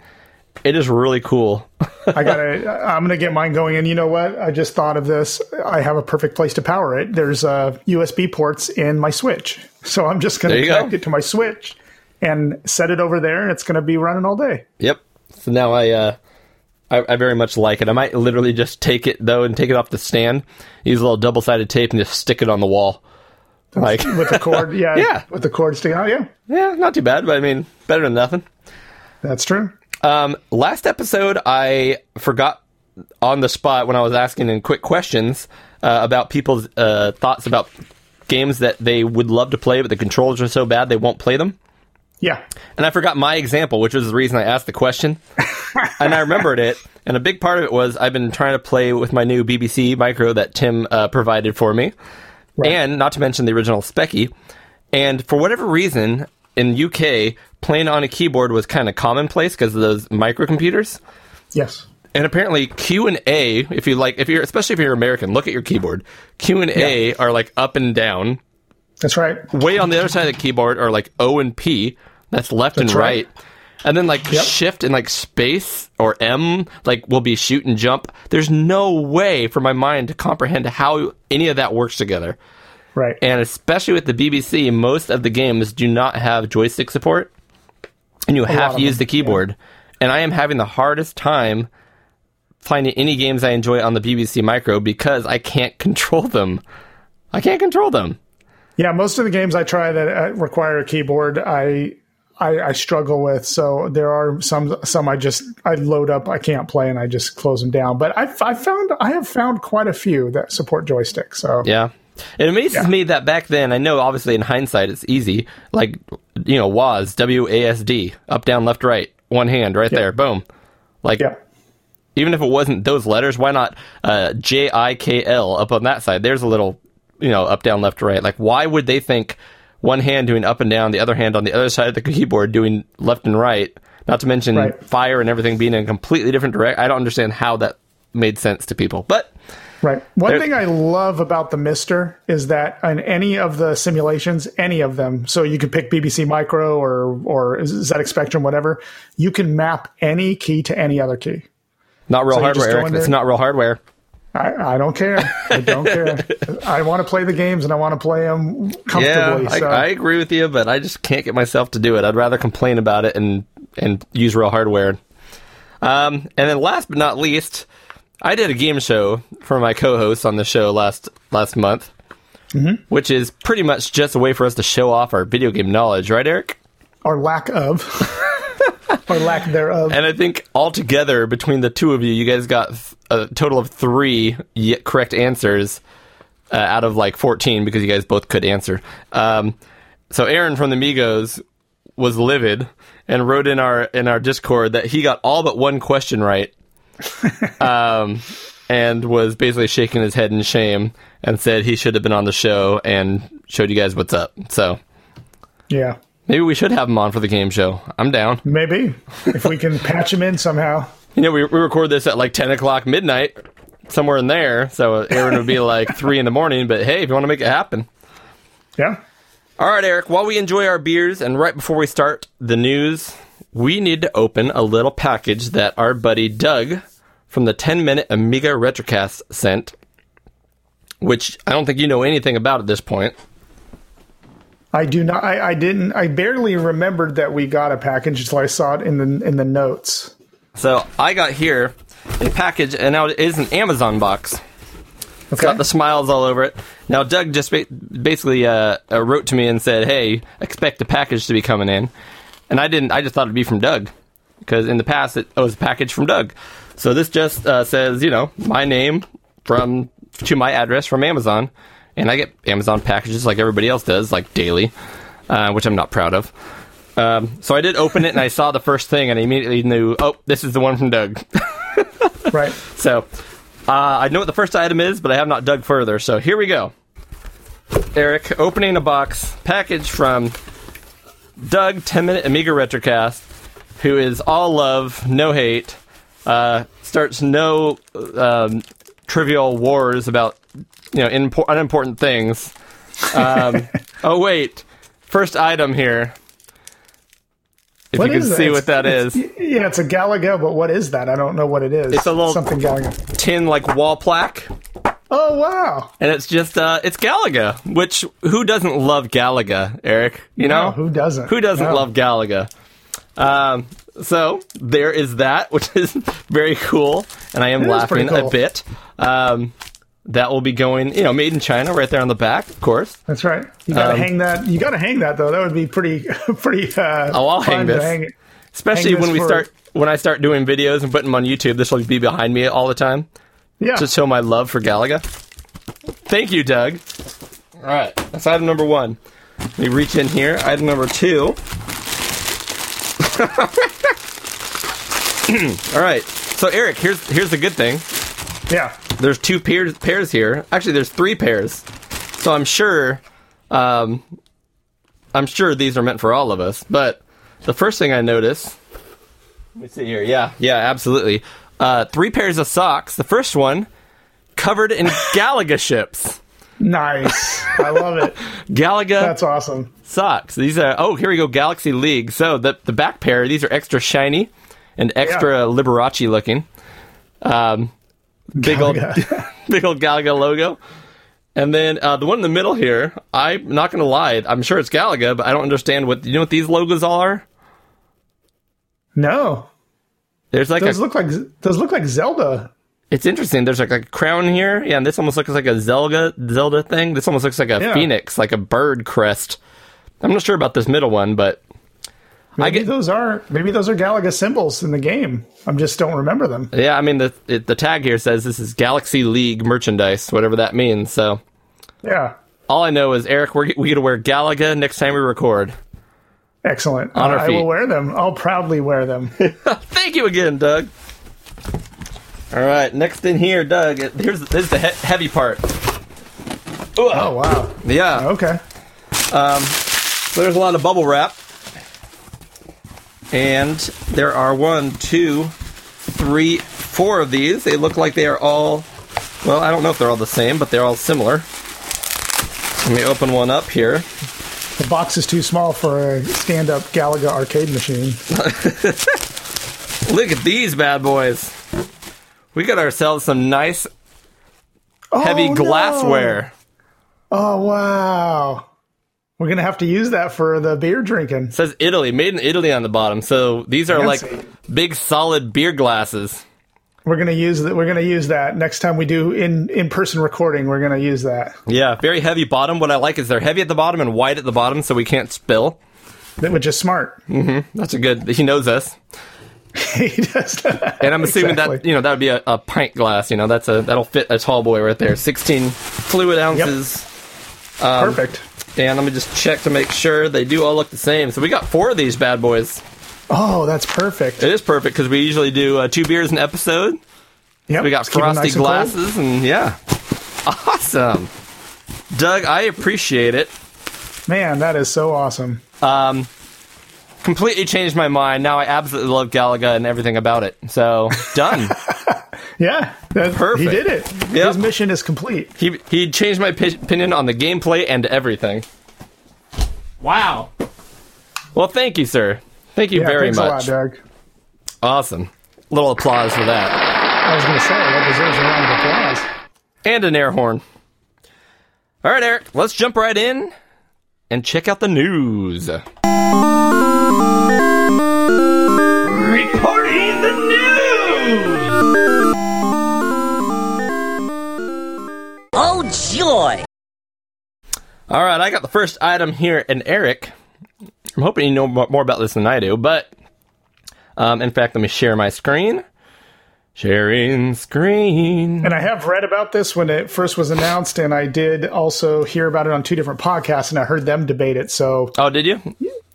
It is really cool. I gotta. I'm gonna get mine going. And you know what? I just thought of this. I have a perfect place to power it. There's uh, USB ports in my Switch, so I'm just gonna you go. connect it to my Switch and set it over there, and it's gonna be running all day. yep. So now I, uh, I, I very much like it. I might literally just take it though and take it off the stand, use a little double sided tape and just stick it on the wall. Like, with the cord. Yeah, Yeah. with the cord sticking out. Yeah, yeah, not too bad, but I mean, better than nothing. that's true. Um, last episode, I forgot on the spot when I was asking in quick questions uh, about people's uh, thoughts about games that they would love to play, but the controls are so bad they won't play them. Yeah, And I forgot my example, which was the reason I asked the question. and I remembered it. And a big part of it was I've been trying to play with my new BBC micro that Tim uh, provided for me. And not to mention the original Speccy. And for whatever reason, in UK, playing on a keyboard was kind of commonplace because of those microcomputers. yes, And apparently Q and A, if you like, if you're especially if you're American, look at your keyboard. Q and A are like up and down. that's right. Way on the other side of the keyboard are like O and P. That's left and right. right. And then like Yep. shift and like space or M like will be shoot and jump. There's no way for my mind to comprehend how any of that works together. Right. And especially with the BBC, most of the games do not have joystick support, and you have to use them, the keyboard. And I am having the hardest time finding any games I enjoy on the BBC Micro because I can't control them. I can't control them. Yeah, most of the games I try that uh, require a keyboard, I, I I struggle with. So there are some some I just I load up, I can't play, and I just close them down. But I've I found I have found quite a few that support joystick. So Yeah. It amazes Yeah. me that back then, I know obviously in hindsight it's easy, like, you know, WASD, W A S D, up, down, left, right, one hand right there, boom. Like, yeah, even if it wasn't those letters, why not uh, J I K L up on that side? There's a little, you know, up, down, left, right. Like, why would they think one hand doing up and down, the other hand on the other side of the keyboard doing left and right? Not to mention Right. fire and everything being in a completely different direct. I don't understand how that made sense to people. But right. One thing I love about the MiSTer is that in any of the simulations, any of them, so you could pick BBC Micro or or ZX Spectrum, whatever, you can map any key to any other key. not real So hardware, Eric. It's not real hardware. I, I don't care. I don't care. I want to play the games and I want to play them comfortably. Yeah, I, so. I agree with you, but I just can't get myself to do it. I'd rather complain about it and and use real hardware. Um, and then last but not least, I did a game show for my co-hosts on the show last last month, which is pretty much just a way for us to show off our video game knowledge, right, Eric? or lack of, or lack thereof. And I think altogether between the two of you, you guys got a total of three correct answers uh, out of like 14 because you guys both could answer. Um, so Aaron from the Migos was livid and wrote in our in our Discord that he got all but one question right. um, and was basically shaking his head in shame and said he should have been on the show and showed you guys what's up. So yeah, maybe we should have him on for the game show. I'm down. maybe if we can patch him in somehow. You know, we, we record this at like 10 o'clock midnight, somewhere in there. So Aaron would be like 3 in the morning. But hey, if you want to make it happen. Yeah, All right, Eric, while we enjoy our beers and right before we start the news, we need to open a little package that our buddy Doug from the 10 Minute Amiga Retrocast sent, which I don't think you know anything about at this point. I do not. I, I didn't. I barely remembered that we got a package until I saw it in the in the notes. So I got here a package, and now it is an Amazon box. It's got the smiles all over it. Now Doug just ba- basically uh, uh, wrote to me and said, "Hey, expect a package to be coming in," and I didn't. I just thought it'd be from Doug because in the past it was a package from Doug. So this just uh, says, you know, my name from to my address from Amazon, and I get Amazon packages like everybody else does, like daily, uh, which I'm not proud of. Um, so I did open it and I saw the first thing and I immediately knew, oh, this is the one from Doug. Right. So uh, I know what the first item is, but I have not dug further. So here we go. Eric opening a box package from Doug 10 Minute Amiga Retrocast, who is all love, no hate, uh, starts no um, trivial wars about you know impor- unimportant things. Um, oh wait, first item here. If What you can that? see It's- what that it's- is. Yeah, it's a Galaga, but what is that? I don't know what it is. It's a little- something Galaga. tin like wall plaque. Oh wow! And it's just uh it's Galaga, which who doesn't love Galaga, Eric? You know? No, who doesn't? Who doesn't No. love Galaga? Um so there is that, which is very cool, and I am It laughing cool. a bit. Um that will be going, you know, made in China right there on the back, of course. That's right. You gotta Um, hang that. You gotta hang that though. That would be pretty, pretty. Uh, Oh, I'll hang this. it. Especially Hang when we for- start when I start doing videos and putting them on YouTube, this will be behind me all the time. Yeah. to show my love for Galaga. Thank you, Doug. All right, that's item number one. Let me reach in here. Item number two. All right. So Eric, here's here's the good thing. yeah. There's two pairs pairs here. Actually, there's three pairs. So I'm sure, um, I'm sure these are meant for all of us. But the first thing I notice, let me see here. Yeah, yeah, absolutely. Uh, three pairs of socks. The first one covered in Galaga ships. Nice. I love it. Galaga That's awesome. socks. These are oh here we go Galaxy League. So the the back pair these are extra shiny and extra Liberace looking. Um, big old Galaga. big old Galaga logo. And then uh, the one in the middle here, I'm not going to lie, I'm sure it's Galaga, but I don't understand what you know what these logos all are. No, There's like those a, look like those look like Zelda. it's interesting. There's like a crown here, yeah, and this almost looks like a Zelda Zelda thing. This almost looks like a Yeah. phoenix, like a bird crest. I'm not sure about this middle one, but I Maybe get those are maybe those are Galaga symbols in the game. I just don't remember them. Yeah, I mean the it, the tag here says this is Galaxy League merchandise, whatever that means. So Yeah. all I know is Eric, we're, we gonna wear Galaga next time we record. Excellent. On our I will wear them. I'll proudly wear them. Thank you again, Doug. All right, next in here, Doug. Here's this is the he- heavy part. oh wow. Yeah, Okay. Um, so there's a lot of bubble wrap, and there are one, two, three, four of these. They look like they are all. Well, I don't know if they're all the same, but they're all similar. Let me open one up here. The box is too small for a stand-up Galaga arcade machine. Look at these bad boys. We got ourselves some nice heavy Oh, no. glassware. Oh wow. We're gonna have to use that for the beer drinking. It says Italy, made in Italy on the bottom. So these are Fancy. like big solid beer glasses. We're gonna use that. We're gonna use that next time we do in in person recording. We're gonna use that, Yeah, very heavy bottom. What I like is they're heavy at the bottom and wide at the bottom so we can't spill. That- which is smart. Mm-hmm. That's a good he knows us. he does that. And I'm assuming Exactly. that you know that would be a, a pint glass, you know, that's a that'll fit a tall boy right there. Sixteen fluid ounces. Um, perfect. And let me just check to make sure they do all look the same. So we got four of these bad boys. Oh, that's perfect. It is perfect because we usually do uh, two beers an episode. Yep. We got Keep 'em frosty nice glasses, and, yeah, awesome. Doug, I appreciate it. Man, that is so awesome. Um, Completely changed my mind. Now I absolutely love Galaga and everything about it. So done. Yeah, that, Perfect. He did it. Yep. His mission is complete. he he changed my pi- opinion on the gameplay and everything. Wow. Well, thank you, sir. Thank you Yeah, very much. a lot, Doug. awesome. Little applause for that. I was going to say that deserves a round of applause. and an air horn. All right, Eric, let's jump right in and check out the news. Reporting the news! Oh, joy! All right, I got the first item here, and Eric, I'm hoping you know more about this than I do, but um, in fact, let me share my screen. Sharing screen. And I have read about this when it first was announced, and I did also hear about it on two different podcasts, and I heard them debate it. So, Oh, did you?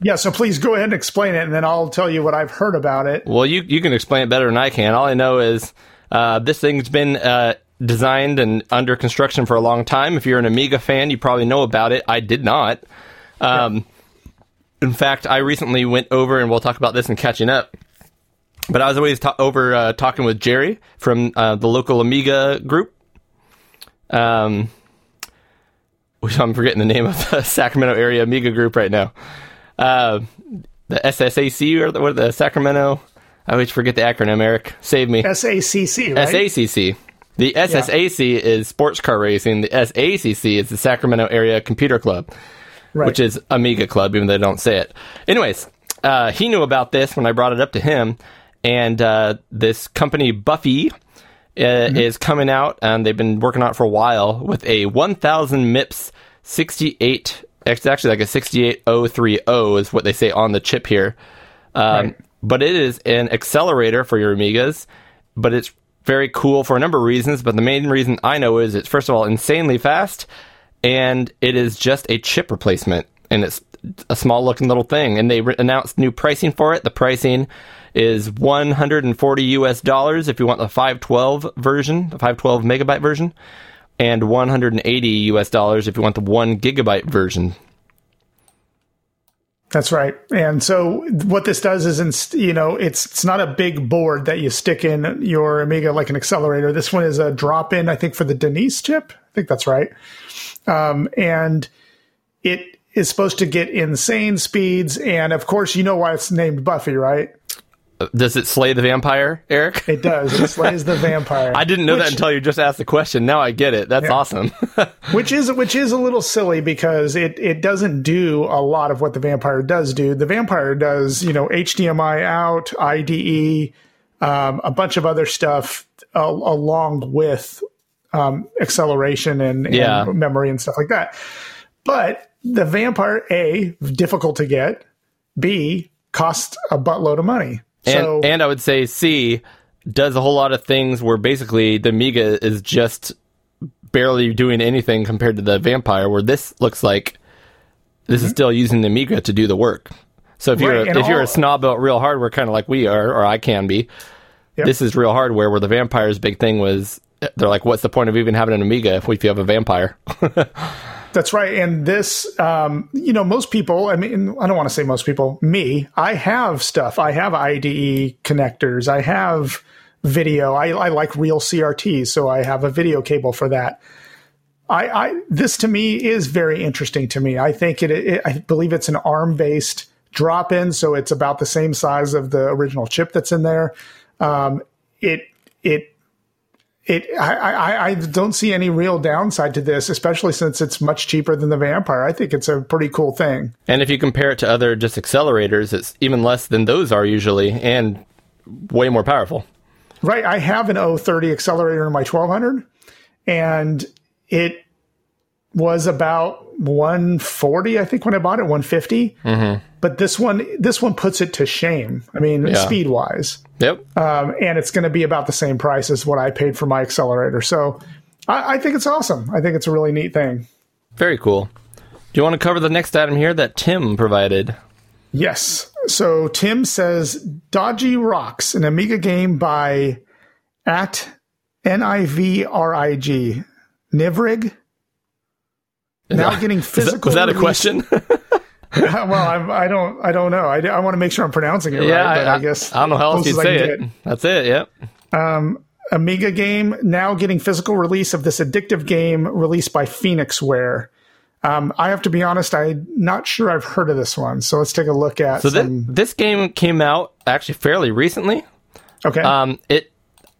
yeah, so please go ahead and explain it, and then I'll tell you what I've heard about it. Well, you you can explain it better than I can. All I know is uh, this thing's been uh, designed and under construction for a long time. If you're an Amiga fan, you probably know about it. I did not. Um, In fact, I recently went over, and we'll talk about this in catching up. But I was always ta- over uh, talking with Jerry from uh, the local Amiga group. Um, which I'm forgetting the name of the Sacramento area Amiga group right now. Uh, the SSAC or the, what the Sacramento. I always forget the acronym. Eric, save me. SACC, right? SACC. The SSAC is sports car racing. The SACC is the Sacramento Area Computer Club, right. which is Amiga Club, even though they don't say it. Anyways, uh, he knew about this when I brought it up to him, and uh, this company Buffee. Uh, Is coming out, and they've been working on it for a while with a 1000 MIPS 68. It's actually like a 68030 is what they say on the chip here. Um, Right. But it is an accelerator for your Amigas, but it's very cool for a number of reasons. But the main reason I know is it's first of all insanely fast, and it is just a chip replacement, and it's a small looking little thing. And they re- announced new pricing for it. The pricing is 140 US dollars if you want the 512 version, the 512 megabyte version, and 180 US dollars if you want the one gigabyte version. That's right. And so what this does is, inst- you know, it's it's not a big board that you stick in your Amiga like an accelerator. This one is a drop in, I think, for the Denise chip. I think that's right. Um, and it is supposed to get insane speeds. And of course, you know why it's named Buffee, right? Does it slay the vampire, Eric? It does. It slays the vampire. I didn't know that until you just asked the question. Now I get it. That's Yeah. awesome. which is which is a little silly because it it doesn't do a lot of what the vampire does do. The vampire does you know HDMI out, IDE, um, a bunch of other stuff uh, along with um, acceleration and, and memory and stuff like that. But the vampire a difficult to get, b costs a buttload of money. and, So and I would say C does a whole lot of things where basically the Amiga is just barely doing anything compared to the Vampire, where this looks like this is still using the Amiga to do the work. So if you're Mm-hmm. Right, and if you're a snob about real hardware, kind of like we are, or I can be, Yep. this is real hardware. Where the Vampire's big thing was, they're like, what's the point of even having an Amiga if you have a Vampire? That's right. And this, um, you know, most people, I mean, I don't want to say most people, me, I have stuff. I have IDE connectors. I have video. I, I like real CRTs, so I have a video cable for that. I, I this to me is very interesting to me. I think it, it I believe it's an ARM based drop in, so it's about the same size of the original chip that's in there. Um, it it it I, I, I don't see any real downside to this, especially since it's much cheaper than the Vampire. I think it's a pretty cool thing. And if you compare it to other just accelerators, it's even less than those are usually, and way more powerful. Right. I have an 030 accelerator in my 1200, and it was about 140, I think, when I bought it, 150. Mm-hmm. But this one, this one puts it to shame. I mean, Yeah. speed wise, Yep. um, and it's going to be about the same price as what I paid for my accelerator. So I, I think it's awesome. I think it's a really neat thing. Very cool. Do you want to cover the next item here that Tim provided? Yes. So Tim says Dodgy Rocks, an Amiga game by at N-I-V-R-I-G. Nivrig. Now getting Was that, physical. was that a question? well, I'm, I don't. I don't know. I, I want to make sure I'm pronouncing it yeah, right. But I, I, guess I don't know how else you'd I say can it. get. That's it. Yep. Amiga game now getting physical release of this addictive game released by Phoenixware. Um, I have to be honest. I'm not sure I've heard of this one. So let's take a look at So thi- some. this game came out actually fairly recently. okay. Um, it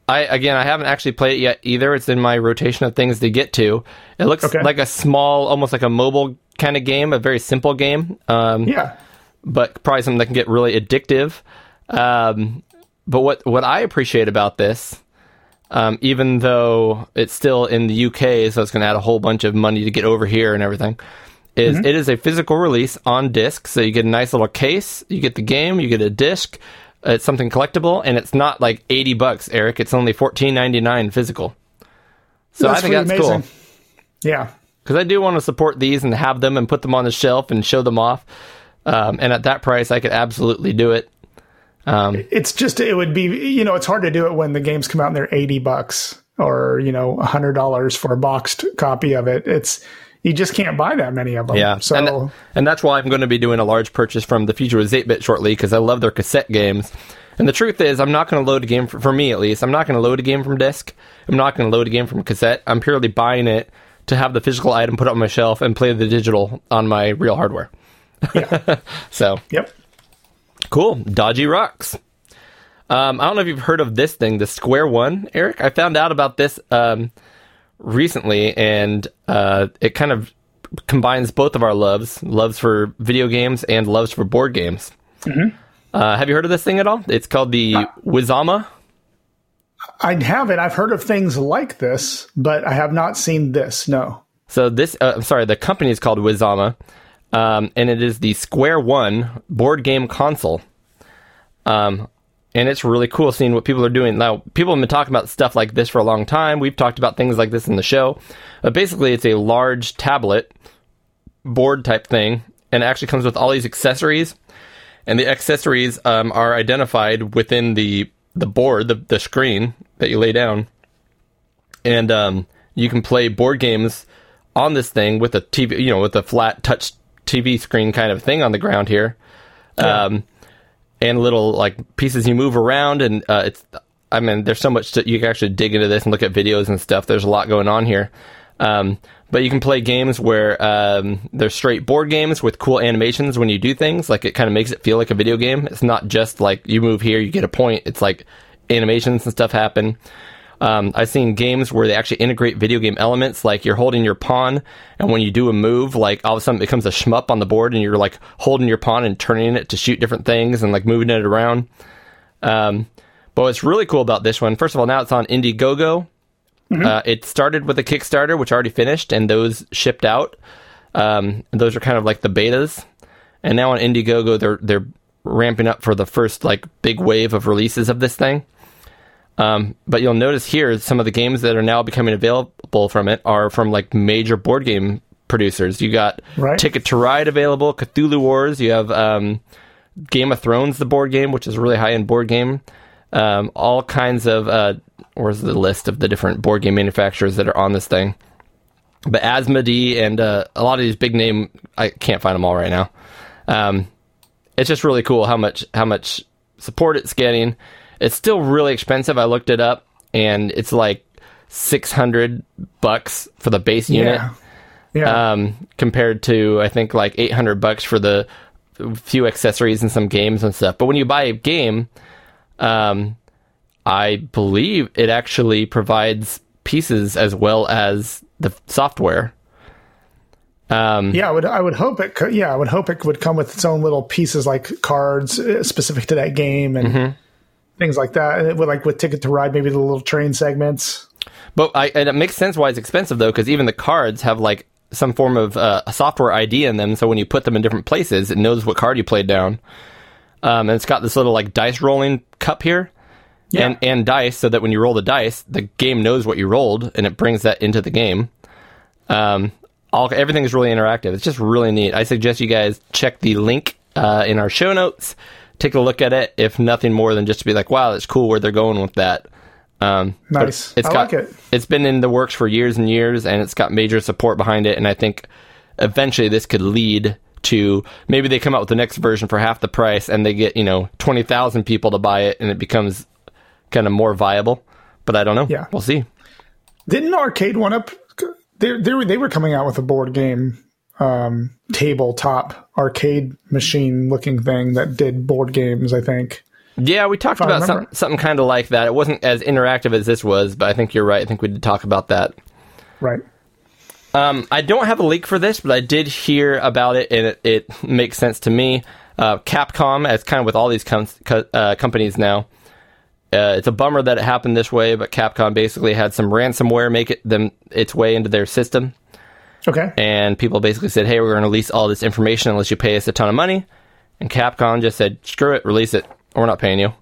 I again, I haven't actually played it yet either. It's in my rotation of things to get to. It looks Okay. like a small, almost like a mobile kind of game, a very simple game. Um, Yeah. but probably something that can get really addictive. Um, but what what I appreciate about this, um, even though it's still in the UK, so it's going to add a whole bunch of money to get over here and everything, is it is a physical release on disc. So you get a nice little case, you get the game, you get a disc. It's something collectible, and it's not like eighty bucks, Eric. It's only fourteen ninety nine physical. So I think that's cool Yeah. because I do want to support these and have them and put them on the shelf and show them off. Um, and at that price, I could absolutely do it. It's just it would be you know it's hard to do it when the games come out and they're eighty bucks or you know hundred dollars for a boxed copy of it. It's you just can't buy that many of them. Yeah, So and, th- and that's why I'm going to be doing a large purchase from the Future Was 8-Bit shortly because I love their cassette games. And the truth is, I'm not going to load a game for, for me at least. I'm not going to load a game from disc. I'm not going to load a game from cassette. I'm purely buying it to have the physical item put on my shelf and play the digital on my real hardware. yeah. So yep. Cool. Dodgy Rocks. Um, I don't know if you've heard of this thing, the Square One, Eric. I found out about this um, recently, and uh, it kind of combines both of our loves loves for video games and loves for board games. Uh, have you heard of this thing at all? It's called the Wizama. I haven't. I've heard of things like this, but I have not seen this. No. So this, uh, I'm sorry, the company is called Wizama, um, and it is the Square One board game console. Um, and it's really cool seeing what people are doing now. People have been talking about stuff like this for a long time. We've talked about things like this in the show. But basically, it's a large tablet board type thing, and it actually comes with all these accessories. And the accessories um, are identified within the the board, the the screen that you lay down and um, you can play board games on this thing with a TV, you know, with a flat touch TV screen kind of thing on the ground here, um, and little like pieces you move around, and uh, it's. I mean, there's so much to, you can actually dig into this and look at videos and stuff. There's a lot going on here. Um, but you can play games where um, they're straight board games with cool animations when you do things. Like it kind of makes it feel like a video game. It's not just like you move here, you get a point. It's like animations and stuff happen. Um, I've seen games where they actually integrate video game elements, like you're holding your pawn, and when you do a move, like all of a sudden it becomes a shmup on the board, and you're like holding your pawn and turning it to shoot different things and like moving it around. Um, but what's really cool about this one, first of all, now it's on Indiegogo. Uh, it started with a Kickstarter, which already finished, and those shipped out. Um, and those are kind of like the betas. And now on Indiegogo, they're they're ramping up for the first like big wave of releases of this thing. Um, but you'll notice here some of the games that are now becoming available from it are from like major board game producers. You got Right. Ticket to Ride available, Cthulhu Wars. You have um, Game of Thrones, the board game, which is a really high end board game. Um, all kinds of uh, where's the list of the different board game manufacturers that are on this thing? But Asmodee and uh, a lot of these big name, I can't find them all right now. Um, it's just really cool how much how much support it's getting. It's still really expensive. I looked it up, and it's like six hundred bucks for the base unit Yeah. Yeah. um, compared to I think like 800 bucks for the few accessories and some games and stuff. But when you buy a game, um, I believe it actually provides pieces as well as the software. Um, yeah, I would. I would hope it. Could, yeah, I would hope it would come with its own little pieces like cards uh, specific to that game and Mm-hmm. Things like that. And it would like with Ticket to Ride, maybe the little train segments. But I, and it makes sense why it's expensive though, because even the cards have like some form of uh, a software ID in them. So when you put them in different places, it knows what card you played down. Um, and it's got this little like dice rolling cup here, and and dice, so that when you roll the dice, the game knows what you rolled, and it brings that into the game. Um, all everything is really interactive. It's just really neat. I suggest you guys check the link uh, in our show notes. Take a look at it, if nothing more than just to be like, "Wow, that's cool." Where they're going with that. Um, Nice. It's I got, like it. It's been in the works for years and years, and it's got major support behind it. And I think eventually this could lead to maybe they come out with the next version for half the price, and they get you know twenty thousand people to buy it, and it becomes kind of more viable. But I don't know. Yeah. we'll see. Didn't Arcade1Up? They they were they were coming out with a board game um, tabletop arcade machine looking thing that did board games. I think. Yeah, we talked about some, something kind of like that. It wasn't as interactive as this was, but I think you're right. I think we did talk about that. Right. Um, I don't have a leak for this, but I did hear about it, and it, it makes sense to me. Uh, Capcom, as kind of with all these com- co- uh, companies now, uh, it's a bummer that it happened this way, but Capcom basically had some ransomware make it them its way into their system, Okay. and people basically said, "Hey, we're going to release all this information unless you pay us a ton of money." And Capcom just said, "Screw it, release it. We're not paying you."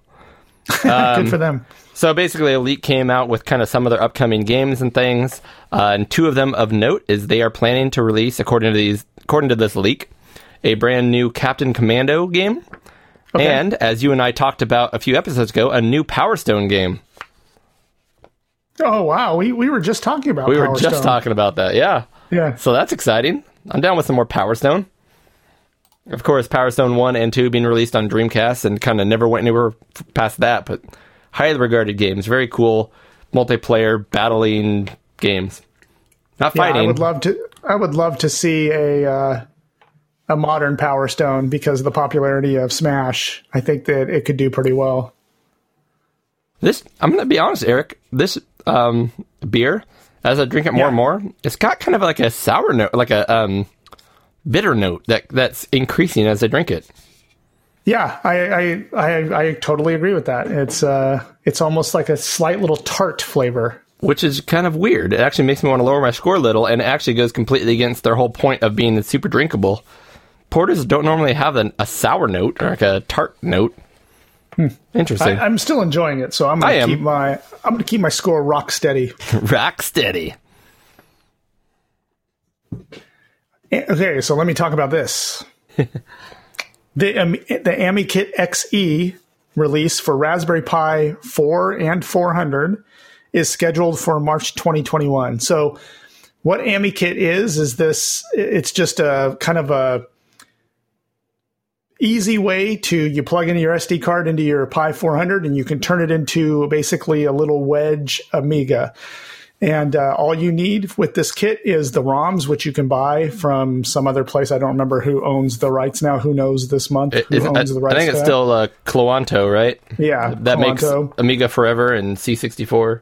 Good for them. So basically, a leak came out with kind of some of their upcoming games and things, uh, and two of them of note is they are planning to release, according to these, according to this leak, a brand new Captain Commando game, okay. and as you and I talked about a few episodes ago, a new Power Stone game. Oh wow, we, we were just talking about. We were just Stone. talking about that, yeah. Yeah. So that's exciting. I'm down with some more Power Stone. Of course, Power Stone 1 and 2 being released on Dreamcast and kind of never went anywhere f- past that, but highly regarded games. Very cool multiplayer battling games. Not Yeah, fighting. I would love to. I would love to see a uh, a modern Power Stone because of the popularity of Smash. I think that it could do pretty well. This I'm going to be honest, Eric. This um, beer, as I drink it more Yeah. and more, it's got kind of like a sour note, like a um, bitter note that that's increasing as I drink it. Yeah, I I, I, I totally agree with that. It's uh it's almost like a slight little tart flavor. which is kind of weird. It actually makes me want to lower my score a little, and it actually goes completely against their whole point of being super drinkable. Porters don't normally have an, a sour note or like a tart note. Interesting. I, I'm still enjoying it, so I'm gonna keep my I'm gonna keep my score rock steady. Rock steady. Eh, Okay, so let me talk about this. the um, the AmiKit XE release for Raspberry Pi 4 and 400 is scheduled for March 2021. So what AmiKit is is this it's just a kind of a easy way to you plug in your SD card into your Pi 400 and you can turn it into basically a little wedge Amiga. And uh, all you need with this kit is the ROMs, which you can buy from some other place. I don't remember who owns the rights now. Who knows this month? Who Is- I, owns the rights? I think it's still uh, Cloanto, right? yeah. That makes Amiga forever and C64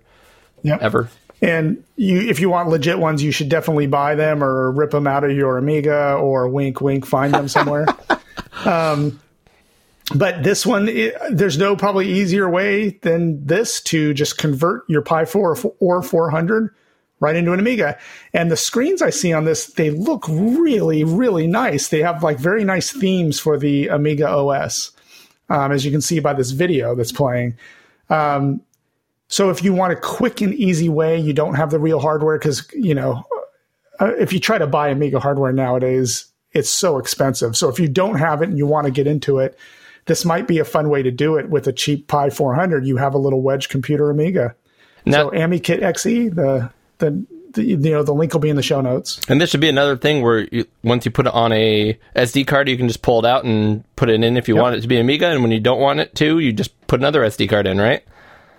Yep. ever. And you, if you want legit ones, you should definitely buy them or rip them out of your Amiga or wink, wink, find them somewhere. um, but this one, it, there's no probably easier way than this to just convert your Pi 4 or 400 right into an Amiga. And the screens I see on this, they look really, really nice. They have like very nice themes for the Amiga OS, um, as you can see by this video that's playing. So if you want a quick and easy way, you don't have the real hardware because you know uh, if you try to buy Amiga hardware nowadays, it's so expensive. So if you don't have it and you want to get into it, this might be a fun way to do it with a cheap Pi 400. You have a little wedge computer Amiga. Now, so AmiKit XE, the, the the you know the link will be in the show notes. and this should be another thing where you, once you put it on a SD card, you can just pull it out and put it in if you want it to be Amiga, and when you don't want it to, you just put another SD card in, right?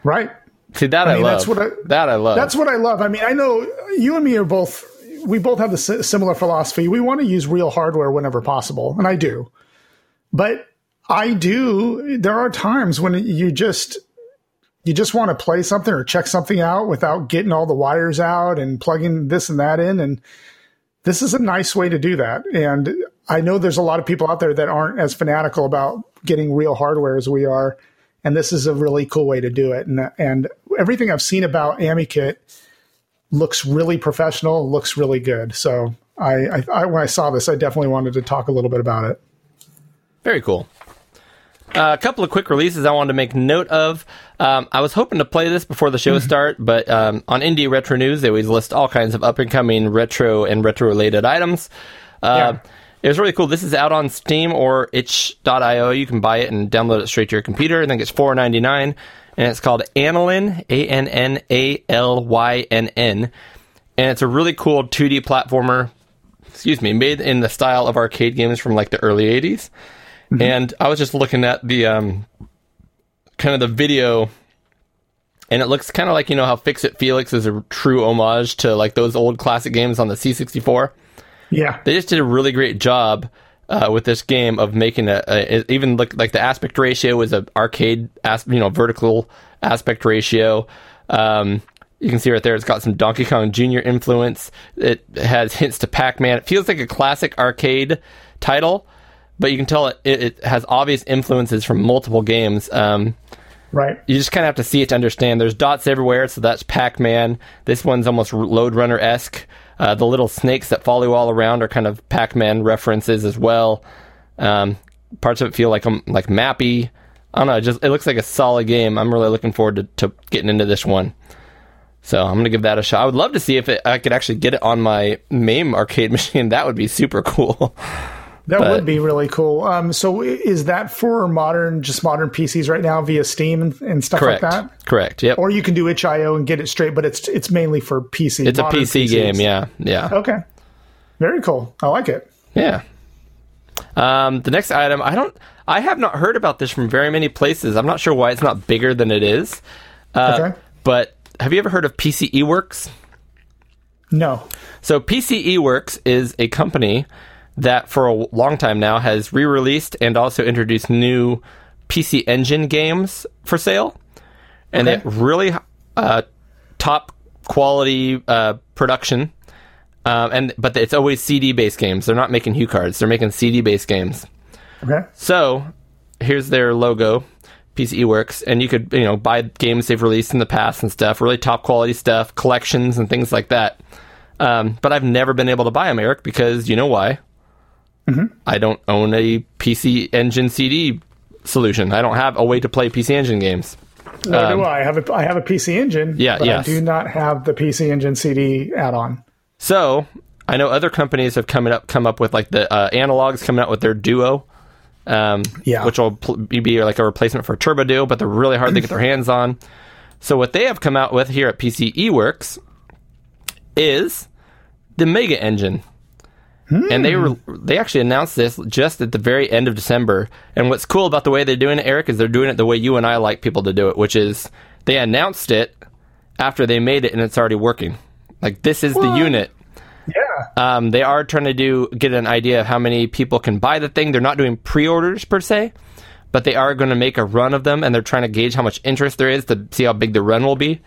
Right. See that I, mean, love. that's what I- that I love. That's what I love. I mean, I know you and me are both. We both have the similar philosophy. We want to use real hardware whenever possible, and I do. But I do. There are times when you just you just want to play something or check something out without getting all the wires out and plugging this and that in. And this is a nice way to do that. And I know there's a lot of people out there that aren't as fanatical about getting real hardware as we are. And this is a really cool way to do it. And, and everything I've seen about AmiKit looks really professional, looks really good. So I, I, I when I saw this, I definitely wanted to talk a little bit about it. Very cool. Uh, a couple of quick releases I wanted to make note of. Um, I was hoping to play this before the show start, but um, on Indie Retro News, they always list all kinds of up and coming retro and retro related items. Uh, Yeah. It was really cool. This is out on Steam or itch.io. You can buy it and download it straight to your computer. I think it's four ninety nine, and it's called Annalynn, A N N A L Y N N, and it's a really cool two D platformer. Excuse me, made in the style of arcade games from like the early eighties. And I was just looking at the um, kind of the video, and it looks kind of like you know how Fix It Felix is a true homage to like those old classic games on the C64. Yeah. They just did a really great job uh, with this game of making a, a even look like the aspect ratio is a arcade as, you know vertical aspect ratio. Um, you can see right there, it's got some Donkey Kong Jr. influence. It has hints to Pac Man. It feels like a classic arcade title, but you can tell it, it, it has obvious influences from multiple games. Um, Right. you just kind of have to see it to understand. There's dots everywhere, so that's Pac Man. This one's almost Lode Runner esque. Uh, the little snakes that follow you all around are kind of Pac Man references as well. Um, parts of it feel like um, like mappy. I don't know. It just it looks like a solid game. I'm really looking forward to, to getting into this one. So I'm gonna give that a shot. I would love to see if it, I could actually get it on my MAME arcade machine. That would be super cool. That But- would be really cool. Um, so is that for modern, just modern PCs right now via Steam and, and stuff Correct. like that? Correct. Yep. Or you can do itch.io and get it straight, but it's it's mainly for PC. it's a PC PCs. game. Yeah. Yeah. Okay. Very cool. I like it. Yeah. Um, the next item, I don't, I have not heard about this from very many places. I'm not sure why it's not bigger than it is. Uh, Okay. But have you ever heard of PCE Works? No. So PCE Works is a company that for a long time now has re-released and also introduced new PC Engine games for sale, and Okay. they really uh, top quality uh, production. Um, and but it's always CD based games. They're not making HuCards. They're making CD based games. Okay. So here's their logo, PCE Works, and you could you know buy games they've released in the past and stuff, really top quality stuff, collections and things like that. Um, but I've never been able to buy them, Eric, because you know why? I don't own a PC Engine CD solution. I don't have a way to play PC Engine games. Nor do I. I have a I have a PC Engine. Um, Yeah, But yes. I do not have the PC Engine CD add-on. So I know other companies have come up come up with like the uh, Analogue's coming out with their Duo, um, Yeah. which will pl- be like a replacement for Turbo Duo, but they're really hard to get their hands on. So what they have come out with here at PCE Works is the Mega Engine. And they were, they actually announced this just at the very end of December. And what's cool about the way they're doing it, Eric, is they're doing it the way you and I like people to do it, which is they announced it after they made it and it's already working. Like this is the unit. Yeah. Um, they are trying to do get an idea of how many people can buy the thing. They're not doing pre-orders per se, but they are going to make a run of them, and they're trying to gauge how much interest there is to see how big the run will be.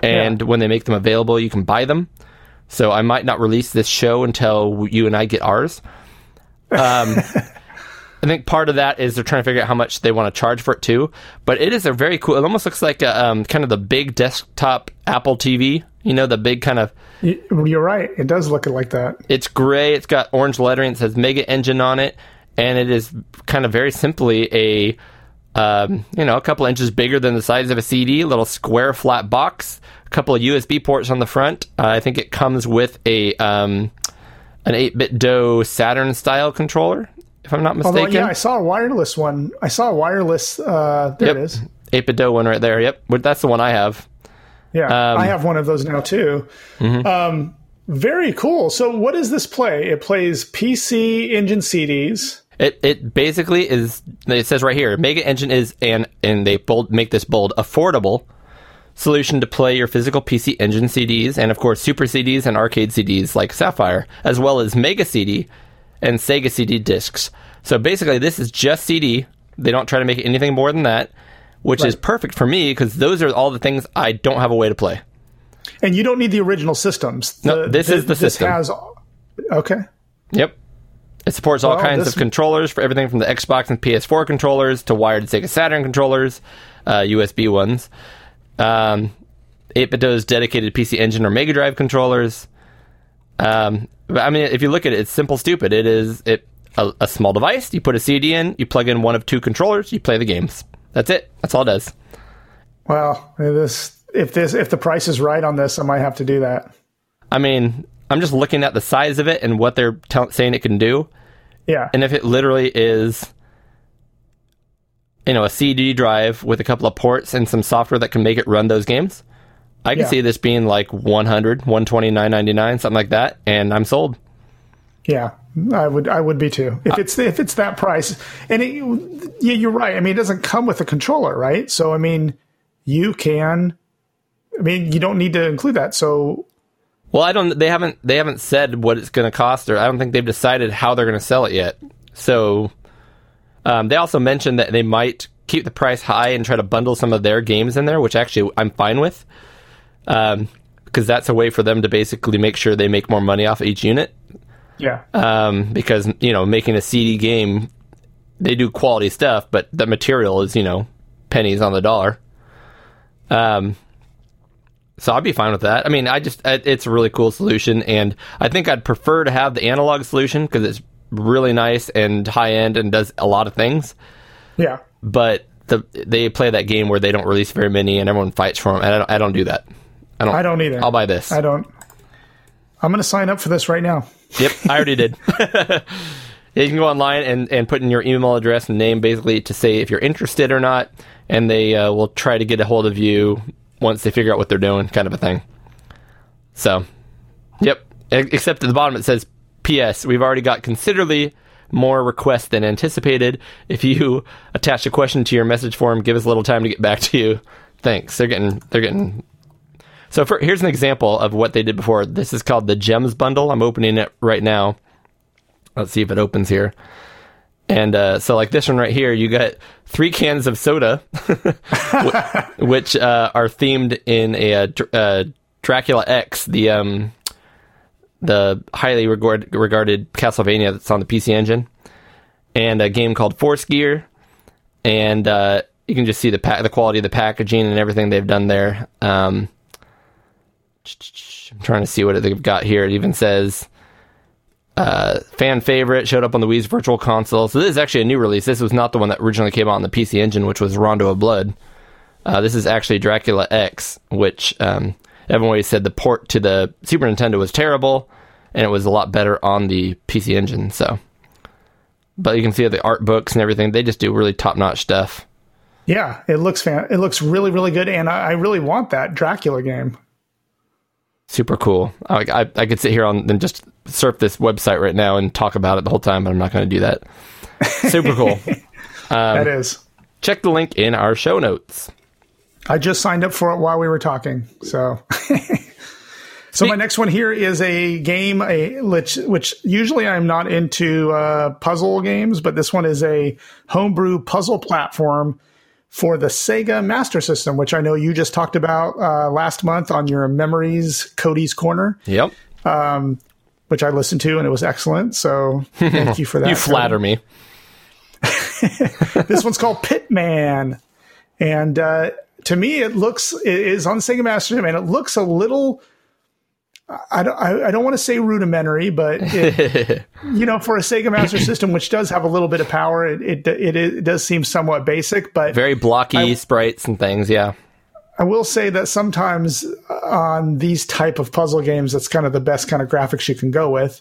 And when they make them available, you can buy them. So I might not release this show until you and I get ours. Um, I think part of that is they're trying to figure out how much they want to charge for it too. But it is a very cool. It almost looks like a, um, kind of the big desktop Apple TV. You know, the big kind of You're right. It does look like that. it's gray. It's got orange lettering. It says Mega Engine on it, and it is kind of very simply a, um, you know, a couple inches bigger than the size of a CD. A little square flat box. A couple of USB ports on the front. Uh, I think it comes with a um, an 8BitDo Saturn style controller, if I'm not Although, mistaken. yeah, I saw a wireless one. I saw a wireless. Uh, there yep. it is. 8BitDo one right there. Yep, that's the one I have. Yeah, Um, I have one of those now too. mm-hmm. Um, very cool. So, what does this play? It plays PC Engine CDs. It it basically is. It says right here, Mega Engine is an and they bold make this bold affordable solution to play your physical PC Engine CDs and of course Super CDs and arcade CDs like Sapphire, as well as Mega CD and Sega CD discs. So basically, this is just CD. They don't try to make it anything more than that, which is perfect for me because those are all the things I don't have a way to play. And you don't need the original systems. No, The- this is the this system. Has, okay. Yep. It supports all Well, kinds this- of controllers for everything from the Xbox and PS4 controllers to wired Sega Saturn controllers, uh, USB ones. Um, 8BitDo's dedicated PC Engine or Mega Drive controllers. Um, but I mean, if you look at it, it's simple, stupid. It is it a, a small device. You put a CD in, you plug in one of two controllers, you play the games. That's it. That's all it does. Well, this if this if the price is right on this, I might have to do that. I mean, I'm just looking at the size of it and what they're tell saying it can do. Yeah. And if it literally is, you know, a CD drive with a couple of ports and some software that can make it run those games, I can Yeah. see this being like 100, 129.99, something like that, and I'm sold. Yeah, I would. I would be too. If it's if it's that price, and it, yeah, you're right. I mean, it doesn't come with a controller, right? So, I mean, you can. I mean, you don't need to include that. So, Well, I don't. They haven't. They haven't said what it's going to cost, or I don't think they've decided how they're going to sell it yet. So um, they also mentioned that they might keep the price high and try to bundle some of their games in there, which actually I'm fine with. Um, because that's a way for them to basically make sure they make more money off each unit. Yeah. Um, because you know, making a CD game, they do quality stuff, but the material is you know pennies on the dollar. Um, so I'd be fine with that. I mean, I just it- it's a really cool solution, and I think I'd prefer to have the analog solution because it's really nice and high end and does a lot of things. yeah. But the they play that game where they don't release very many and everyone fights for them, and I don't, I don't do that. I don't. I don't either. I'll buy this. I don't. I'm going to sign up for this right now. Yep, I already did. Yeah, you can go online and, and put in your email address and name basically to say if you're interested or not, and they uh, will try to get a hold of you once they figure out what they're doing, kind of a thing. So, yep. Except at the bottom it says, P.S. We've already got considerably more requests than anticipated. If you attach a question to your message form, give us a little time to get back to you. Thanks. They're getting they're getting so for, here's an example of what they did before. This is called the Gems bundle. I'm opening it right now. Let's see if it opens here. And uh, so, like this one right here, you got three cans of soda, which uh, are themed in a, uh, uh, Dracula X, the um, the highly regard- regarded Castlevania that's on the PC Engine, and a game called Force Gear, and uh, you can just see the pa- the quality of the packaging and everything they've done there. Um, I'm trying to see what they've got here. It even says uh, fan favorite showed up on the Wii's Virtual Console. So this is actually a new release. This was not the one that originally came out on the PC Engine, which was Rondo of Blood. Uh, this is actually Dracula X, which um, everyone always said the port to the Super Nintendo was terrible, and it was a lot better on the PC Engine. So, but you can see the art books and everything. They just do really top notch stuff. Yeah, it looks fan. It looks really, really good, and I, I really want that Dracula game. Super cool. I, I, I could sit here on and just surf this website right now and talk about it the whole time, but I'm not going to do that. Super cool. that um, is. Check the link in our show notes. I just signed up for it while we were talking. So, so my next one here is a game, a which, which usually I'm not into uh, puzzle games, but this one is a homebrew puzzle platform for the Sega Master System, which I know you just talked about uh, last month on your Memories Cody's Corner, Yep. Um, which I listened to and it was excellent. So thank you for that. You flatter me. this one's called Pitman, and uh, to me, it looks it is on Sega Master System, and it looks a little. I don't, I, I don't want to say rudimentary, but it, you know, for a Sega Master System, which does have a little bit of power, it it, it, it does seem somewhat basic. But Very blocky sprites and things. Yeah. I will say that sometimes on these type of puzzle games, that's kind of the best kind of graphics you can go with.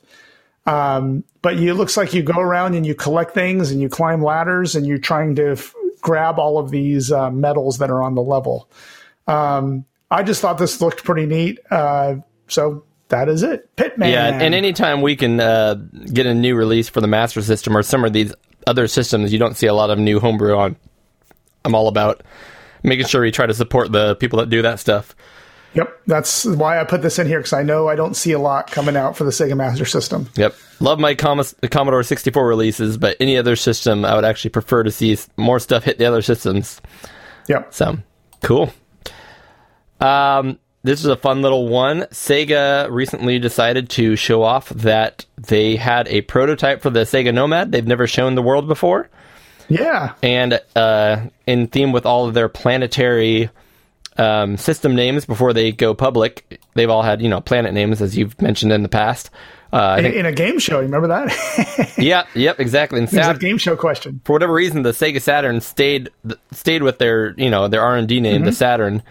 Um, but you, it looks like you go around and you collect things and you climb ladders and you're trying to f- grab all of these uh, medals that are on the level. Um, I just thought this looked pretty neat. Uh, so that is it. Pitman. Yeah. And anytime we can uh, get a new release for the Master System or some of these other systems, you don't see a lot of new homebrew on. I'm all about making sure we try to support the people that do that stuff. Yep. That's why I put this in here because I know I don't see a lot coming out for the Sega Master System. Yep. Love my Com- Commodore 64 releases, but any other system, I would actually prefer to see more stuff hit the other systems. Yep. So cool. Um, this is a fun little one. Sega recently decided to show off that they had a prototype for the Sega Nomad. They've never shown the world before, Yeah. and uh, in theme with all of their planetary um, system names before they go public, they've all had you know planet names as you've mentioned in the past. Uh, In, think, in a game show, you remember that? yeah, yep, exactly. And It's a game show question. for whatever reason, the Sega Saturn stayed stayed with their you know their R and D name, the Saturn.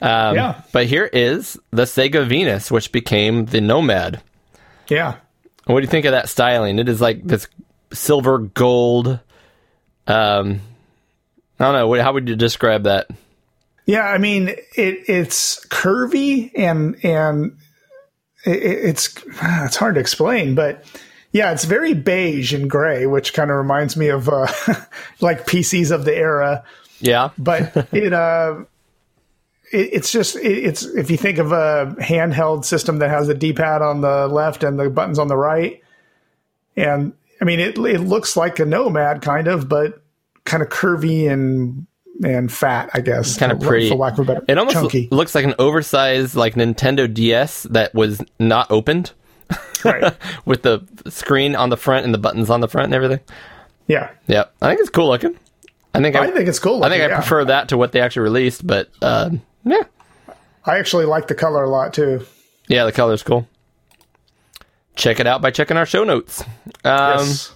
Um, Yeah. But here is the Sega Venus, which became the Nomad. Yeah. What do you think of that styling? It is like this silver gold. Um, I don't know. How would you describe that? Yeah, I mean it. It's curvy and and it, it's it's hard to explain, but yeah, it's very beige and gray, which kind of reminds me of uh, like PCs of the era. Yeah, But it uh, it, it's just it, it's if you think of a handheld system that has a D pad on the left and the buttons on the right, and I mean, it it looks like a nomad kind of, but kind of curvy and and fat, I guess. Kinda pretty. for lack of a better. It almost chunky, looks like an oversized like Nintendo DS that was not opened right? with the screen on the front and the buttons on the front and everything. Yeah, Yeah, I think it's cool looking. I think I, I think it's cool. I think I prefer that to what they actually released, but um, yeah, I actually like the color a lot too. yeah, the color's cool. Check it out by checking our show notes. Um, yes.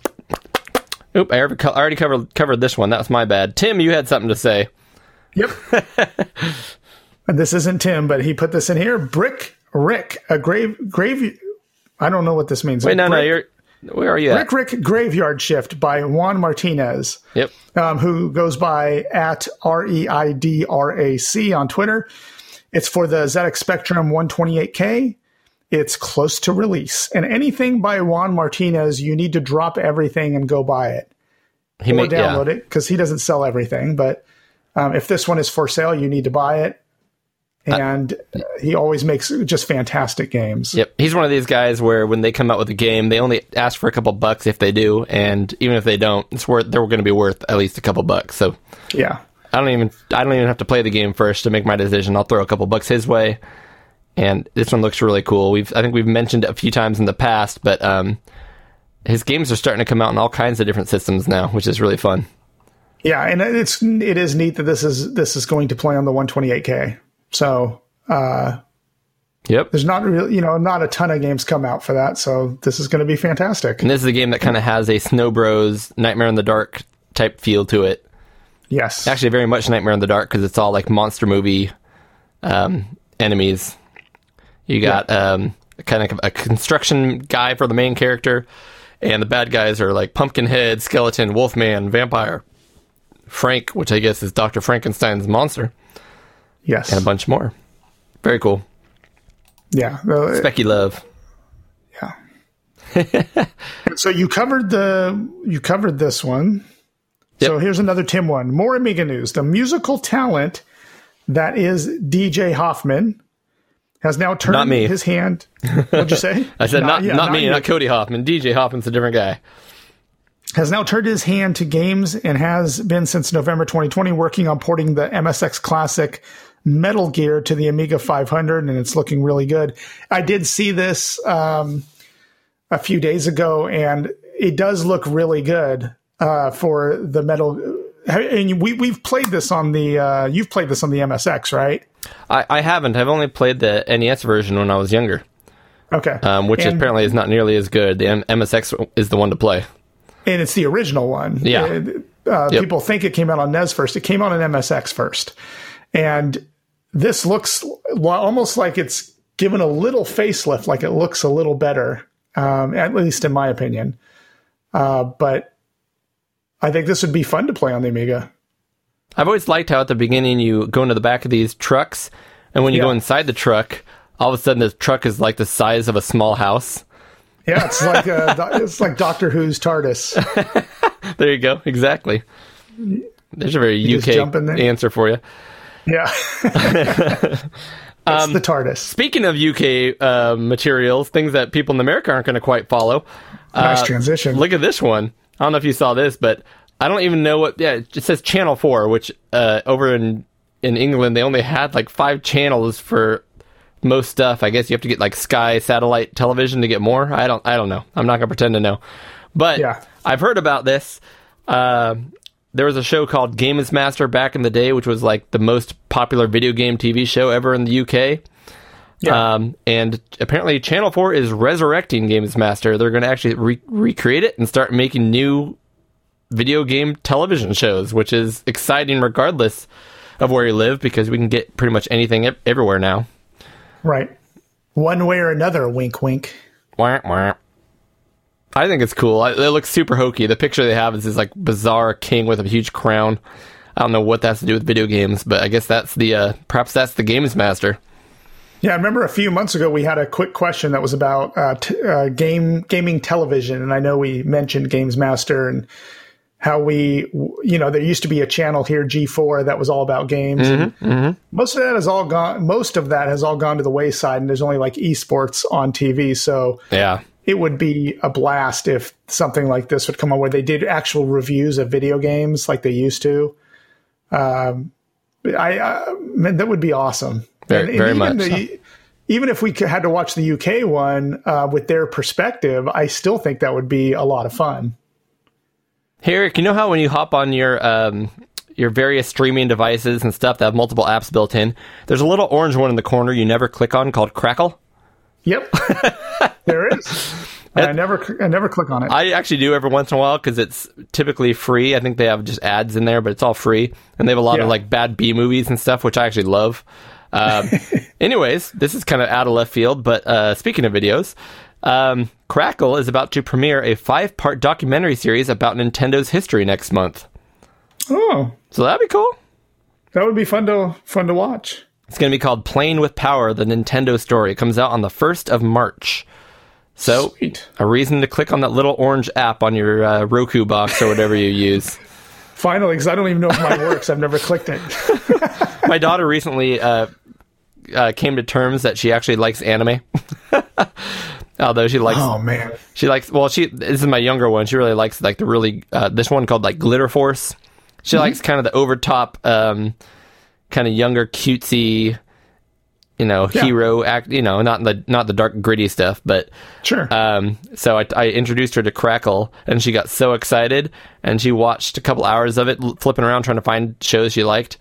Oop, I already, co- I already covered covered this one. That was my bad. Tim, you had something to say. Yep. and this isn't Tim, but he put this in here. Brick Rick, a grave grave. I don't know what this means. Wait, no, no, you're. Where are you at? Rick Rick Graveyard Shift by Juan Martinez. Yep. um, who goes by at R E I D R A C on Twitter. It's for the ZX Spectrum 128K. It's close to release. And anything by Juan Martinez, you need to drop everything and go buy it He or yeah. download it because he doesn't sell everything. But um, if this one is for sale, you need to buy it. And uh, he always makes just fantastic games. Yep, he's one of these guys where when they come out with a game, they only ask for a couple bucks if they do, and even if they don't, it's worth they're going to be worth at least a couple bucks. So Yeah. I don't even I don't even have to play the game first to make my decision. I'll throw a couple bucks his way, and this one looks really cool. We've I think we've mentioned it a few times in the past, but um, his games are starting to come out in all kinds of different systems now, which is really fun. Yeah, and it's it is neat that this is this is going to play on the 128K. So Yep. there's not really you know not a ton of games come out for that so this is going to be fantastic And this is a game that kind of has a Snow Bros Nightmare in the Dark type feel to it. yes actually very much Nightmare in the Dark because it's all like monster movie um, enemies. You got um, kind of a construction guy for the main character, and the bad guys are like Pumpkinhead, Skeleton, Wolfman, Vampire, Frank, which I guess is Doctor Frankenstein's monster, yes. and a bunch more. Very cool. yeah Uh, Becky Love. yeah. So you covered the you covered this one. So here's another tim one. More amiga news. The musical talent that is dj hoffman has now turned Not me. his hand what'd you say I said not yeah, not, me, you. not Cody Hoffman. DJ Hoffman's a different guy. has now turned his hand to games and has been since November 2020 working on porting the MSX Classic Metal Gear to the Amiga 500, and it's looking really good. I did see this um, a few days ago, and it does look really good uh, for the Metal. And we we've played this on the uh, you've played this on the MSX, right? I, I haven't. I've only played the NES version when I was younger, Okay, um, which And- apparently is not nearly as good. The M- MSX is the one to play. and it's the original one. Yeah. Uh, Yep. People think it came out on NES first. It came out on MSX first, and this looks almost like it's given a little facelift. Like it looks a little better, um, at least in my opinion. Uh, but I think this would be fun to play on the Amiga. I've always liked how at the beginning you go into the back of these trucks, and when you go inside the truck, all of a sudden the truck is like the size of a small house. Yeah, it's like uh, do- it's like Doctor Who's TARDIS. There you go. Exactly. There's a very in UK answer for you. Yeah, it's Um, the TARDIS. Speaking of UK uh, materials, things that people in America aren't going to quite follow. Nice uh, transition. Look at this one. I don't know if you saw this, but I don't even know what. Yeah, it says Channel Four, which uh, over in in England they only had like five channels for most stuff. I guess you have to get like Sky satellite television to get more. I don't. I don't know. I'm not gonna pretend to know. But Yeah. I've heard about this. Um there was a show called Games Master back in the day, which was like the most popular video game TV show ever in the UK. Yeah. Um, and apparently, Channel 4 is resurrecting Games Master. They're going to actually re- recreate it and start making new video game television shows, which is exciting regardless of where you live because we can get pretty much anything everywhere now. right. One way or another. Wink, wink. Wah, wah. I think it's cool. I, it looks super hokey. The picture they have is this like bizarre king with a huge crown. I don't know what that's to do with video games, but I guess that's the uh, perhaps that's the Games Master. Yeah, I remember a few months ago we had a quick question that was about uh, t- uh, game gaming television, and I know we mentioned Games Master and how we, you know, there used to be a channel here, G4, that was all about games. and Most of that has all gone. Most of that has all gone to the wayside, and there's only like esports on TV. So Yeah, it would be a blast if something like this would come on where they did actual reviews of video games like they used to. Um, I, I man, that would be awesome. Very- very even much the- Even if we had to watch the UK one uh, with their perspective, I still think that would be a lot of fun. Hey, Eric, you know how when you hop on your um, your various streaming devices and stuff that have multiple apps built in, there's a little orange one in the corner you never click on called Crackle. Yep, there is. And I never, I never click on it. I actually do every once in a while because it's typically free. I think they have just ads in there, but it's all free, and they have a lot Yeah. of like bad B movies and stuff, which I actually love. Um, anyways, this is kind of out of left field, but uh, speaking of videos, um, Crackle is about to premiere a five-part documentary series about Nintendo's history next month. oh, So that'd be cool. that would be fun to fun to watch. It's going to be called Playing with Power: The Nintendo Story. It comes out on the first of March. So Sweet. a reason to click on that little orange app on your uh, Roku box or whatever you use. Finally, because I don't even know if mine works. I've never clicked it. My daughter recently uh, uh, came to terms that she actually likes anime. Although she likes, Oh man, she likes. Well, she this is my younger one. She really likes like the really uh, this one called like Glitter Force. She likes kind of the over top, um, kind of younger, cutesy, you know, Yeah. hero act. You know, not the not the dark gritty stuff, but sure. um, so I, I introduced her to Crackle, and she got so excited, and she watched a couple hours of it, flipping around trying to find shows she liked,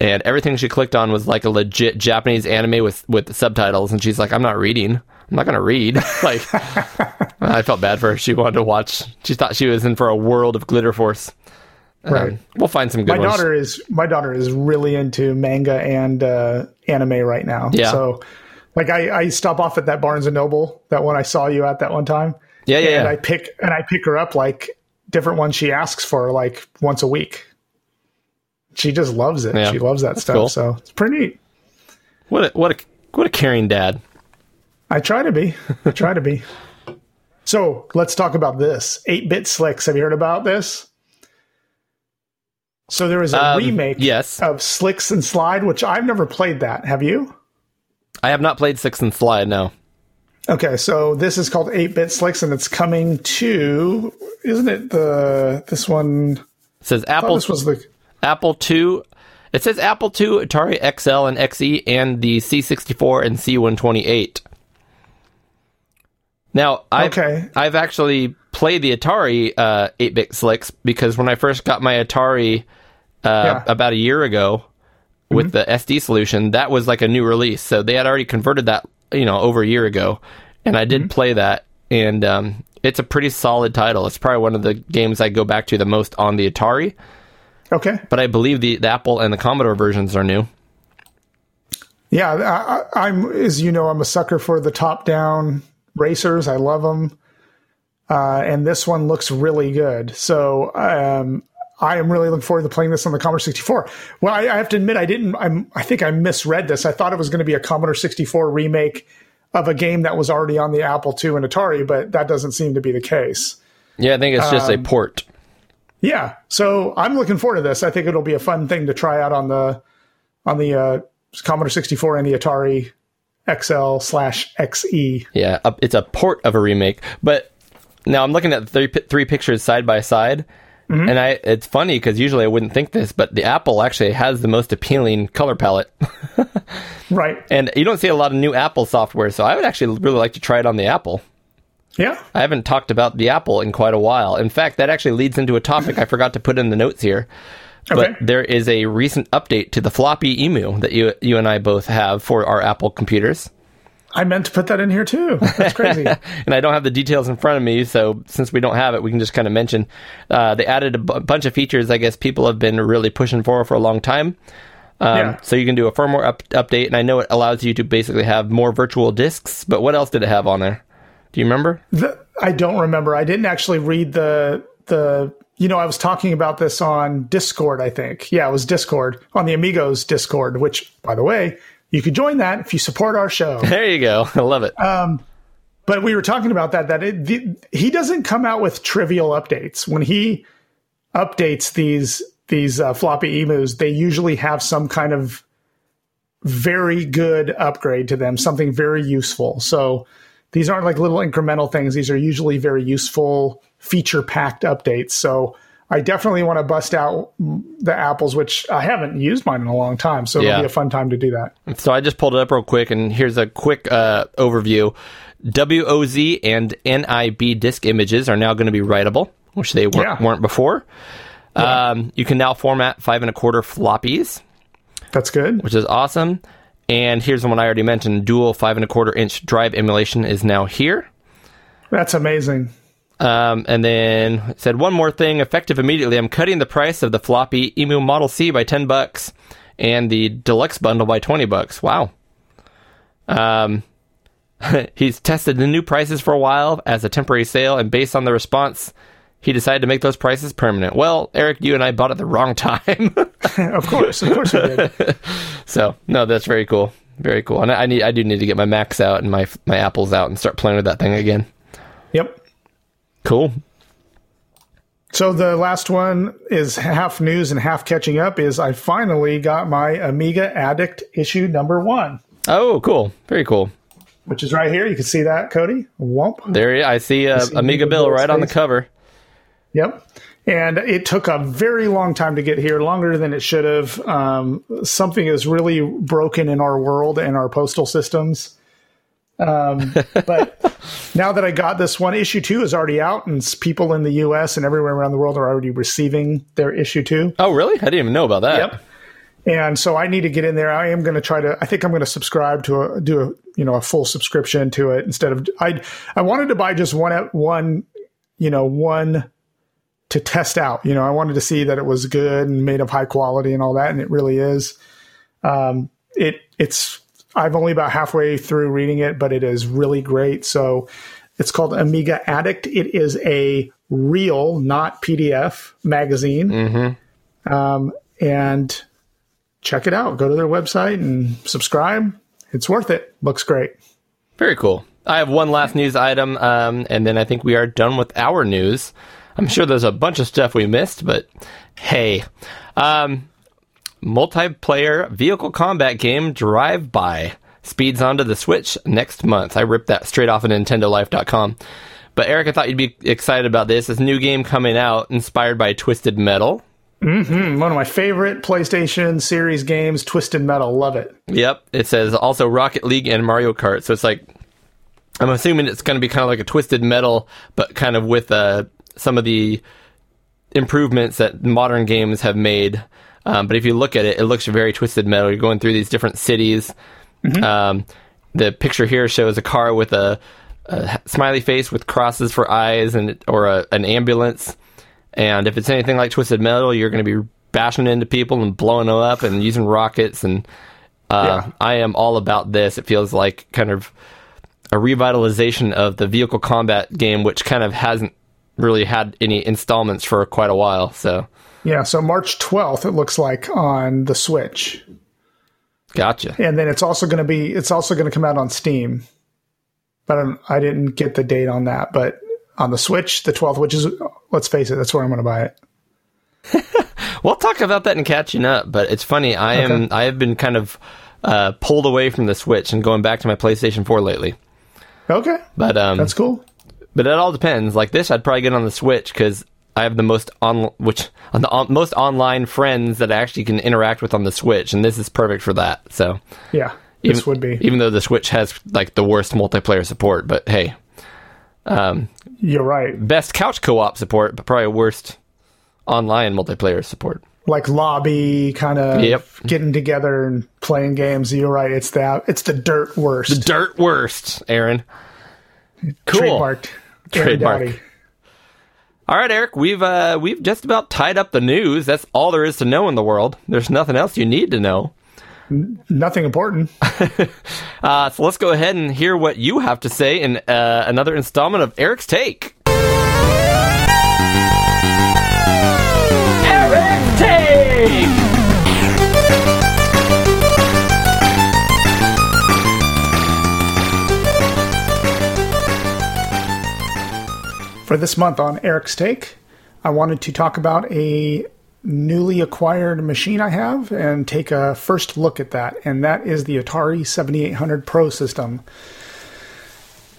and everything she clicked on was like a legit Japanese anime with with subtitles, and she's like, "I'm not reading. I'm not gonna read." like, I felt bad for her. She wanted to watch. She thought she was in for a world of Glitter Force. Um, Right. we'll find some good my ones. daughter is my daughter is really into manga and uh, anime right now. Yeah. So, like, I, I stop off at that Barnes and Noble, that one I saw you at that one time. yeah, yeah, and yeah. I pick and I pick her up like different ones she asks for like once a week. She just loves it. Yeah. She loves that stuff. cool. So it's pretty neat. what a, what a what a caring dad. I try to be. I try to be. So let's talk about this. 8 bit slicks. Have you heard about this? So there is a Um, remake yes. of Slicks and Slide, which I've never played that. Have you? I have not played Slicks and Slide. No. Okay, so this is called 8 bit slicks and it's coming to isn't it the this one It says Apple this was the Apple II. It says Apple II, Atari XL and XE, and the C64 and C128. Now, I've, Okay. I've actually played the Atari uh, 8-bit slicks because when I first got my Atari uh, Yeah. about a year ago with the SD solution, that was like a new release. So they had already converted that, you know, over a year ago, and I did play that, and um, it's a pretty solid title. It's probably one of the games I go back to the most on the Atari Okay. but I believe the, the Apple and the Commodore versions are new. Yeah, I, I'm as you know, I'm a sucker for the top down racers. I love them, uh, and this one looks really good. So um, I am really looking forward to playing this on the Commodore 64. Well, I, I have to admit, I didn't. I'm, I think I misread this. I thought it was going to be a Commodore 64 remake of a game that was already on the Apple II and Atari, but that doesn't seem to be the case. Yeah, I think it's just a Um, port. Yeah, so I'm looking forward to this. I think it'll be a fun thing to try out on the on the uh, Commodore 64 and the Atari XL slash. XE. Yeah, it's a port of a remake. But now I'm looking at three, three pictures side by side, Mm-hmm. and I it's funny because usually I wouldn't think this, but the Apple actually has the most appealing color palette, Right. and you don't see a lot of new Apple software. So I would actually really like to try it on the Apple. Yeah. I haven't talked about the Apple in quite a while. In fact, that actually leads into a topic I forgot to put in the notes here. Okay. But there is a recent update to the floppy emu that you you and I both have for our Apple computers. I meant to put that in here too. That's crazy. and I don't have the details in front of me, so since we don't have it, we can just kind of mention uh, they added a bunch of features. I guess people have been really pushing for for a long time. Um, Yeah. So you can do a firmware up- update, and I know it allows you to basically have more virtual disks. But what else did it have on there? Do you remember? The- I don't remember. I didn't actually read the the. You know, I was talking about this on Discord. I think, yeah, it was Discord on the Amigos Discord. Which, by the way, you could join that if you support our show. There you go. I love it. but we were talking about that that it, the, he doesn't come out with trivial updates when he updates these these uh, floppy emus they usually have some kind of very good upgrade to them something very useful so these aren't like little incremental things. These are usually very useful, feature packed updates. So I definitely want to bust out the apples, which I haven't used mine in a long time. So Yeah. it'll be a fun time to do that. So I just pulled it up real quick, and here's a quick uh, overview. WOZ and NIB disk images are now going to be writable, which they weren't, Yeah. weren't before. Um, you can now format five and a quarter floppies, That's good. which is awesome. And here's the one I already mentioned: dual five and a quarter inch drive emulation is now here. That's amazing. Um, and then said one more thing, effective immediately. I'm cutting the price of the floppy Emu Model C by ten bucks, and the deluxe bundle by twenty bucks. Wow. Um, he's tested the new prices for a while as a temporary sale, and based on the response, he decided to make those prices permanent. Well, Eric, you and I bought at the wrong time, of course, of course we did. so no, that's very cool, very cool. And I I need, I do need to get my Macs out and my my Apples out and start playing with that thing again. Yep. Cool. So the last one is half news and half catching up. Is I finally got my Amiga Addict issue number one, Oh, cool. Very cool. which is right here. You can see that, Cody. Womp. There, I see, uh, see Amiga Bill right on the cover. Yep. And it took a very long time to get here, longer than it should have. Um, something is really broken in our world and our postal systems. Um, but now that I got this one, issue two is already out, and people in the US and everywhere around the world are already receiving their issue two. Oh, really? I didn't even know about that. Yep. And so I need to get in there. I am going to try to. I think I'm going to subscribe to a do a you know a full subscription to it instead of I. I wanted to buy just one at one, you know one to test out. You know I wanted to see that it was good and made of high quality and all that, and it really is. Um, it it's I've only about halfway through reading it, but it is really great. So it's called Amiga Addict. It is a real, not PDF magazine. Um, and check it out. Go to their website and subscribe. It's worth it. Looks great. Very cool. I have one last news item, um, and then I think we are done with our news. I'm sure there's a bunch of stuff we missed, but hey. Um, multiplayer vehicle combat game Drive Buy speeds onto the Switch next month. I ripped that straight off of NintendoLife.com. But Eric, I thought you'd be excited about this. This new game coming out, inspired by Twisted Metal. One of my favorite PlayStation series games, Twisted Metal. Love it. Yep. It says also Rocket League and Mario Kart. So it's like, I'm assuming it's going to be kind of like a Twisted Metal, but kind of with uh, some of the improvements that modern games have made. Um, but if you look at it, it looks very Twisted Metal. You're going through these different cities. Um, the picture here shows a car with a, a smiley face with crosses for eyes and or a, an ambulance. And if it's anything like Twisted Metal, you're going to be bashing into people and blowing them up and using rockets. And uh, Yeah. I am all about this. It feels like kind of a revitalization of the vehicle combat game, which kind of hasn't really had any installments for quite a while. So, Yeah. So March 12th, it looks like on the Switch, gotcha. and then it's also going to be. It's also going to come out on Steam. But I, don't, I didn't get the date on that. But on the Switch, the 12th, which is let's face it, that's where I'm going to buy it. We'll talk about that in catching up, but it's funny. I am I have been kind of uh, pulled away from the Switch and going back to my PlayStation 4 lately. Okay, But um, that's cool. But it all depends. Like this, I'd probably get on the Switch because I have the most on which on the on, most online friends that I actually can interact with on the Switch, and this is perfect for that. So Yeah, even, this would be. even though the Switch has like the worst multiplayer support, but hey, um, You're right. best couch co-op support, but probably worst online multiplayer support. like lobby kind of Yep. getting together and playing games. You're right. It's that. It's the dirt worst. The dirt worst, Aaron. Cool. Trademarked. Aaron Trademark. Dowdy. All right, Eric, we've uh, we've just about tied up the news. That's all there is to know in the world. There's nothing else you need to know. Nothing important. Uh, so let's go ahead and hear what you have to say in uh, another installment of Eric's Take. Eric Take! For this month on Eric's Take, I wanted to talk about a newly acquired machine I have and take a first look at that. And that is the Atari 7800 Pro system.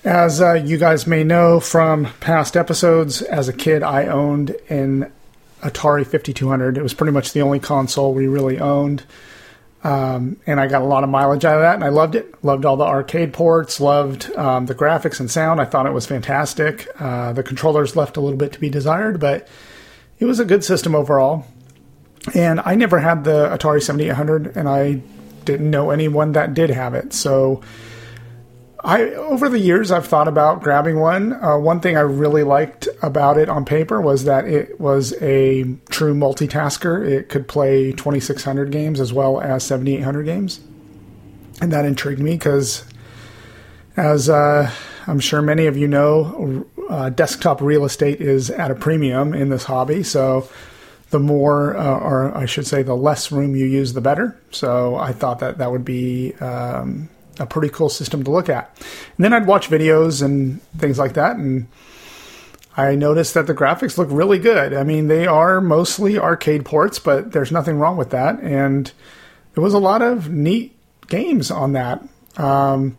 As uh, you guys may know from past episodes, as a kid, I owned an Atari 5200. It was pretty much the only console we really owned. Um, and I got a lot of mileage out of that, and I loved it. Loved all the arcade ports, loved um, the graphics and sound. I thought it was fantastic. Uh, the controllers left a little bit to be desired, but it was a good system overall. And I never had the Atari 7800, and I didn't know anyone that did have it. So I over the years I've thought about grabbing one. Uh, one thing I really liked about it on paper was that it was a true multitasker. It could play 2600 games as well as 7800 games, and that intrigued me because, as uh, I'm sure many of you know, uh, desktop real estate is at a premium in this hobby. So the more, uh, or I should say, the less room you use, the better. So I thought that that would be um, a pretty cool system to look at. And then I'd watch videos and things like that, and I noticed that the graphics look really good. I mean, they are mostly arcade ports, but there's nothing wrong with that. And there was a lot of neat games on that. Um,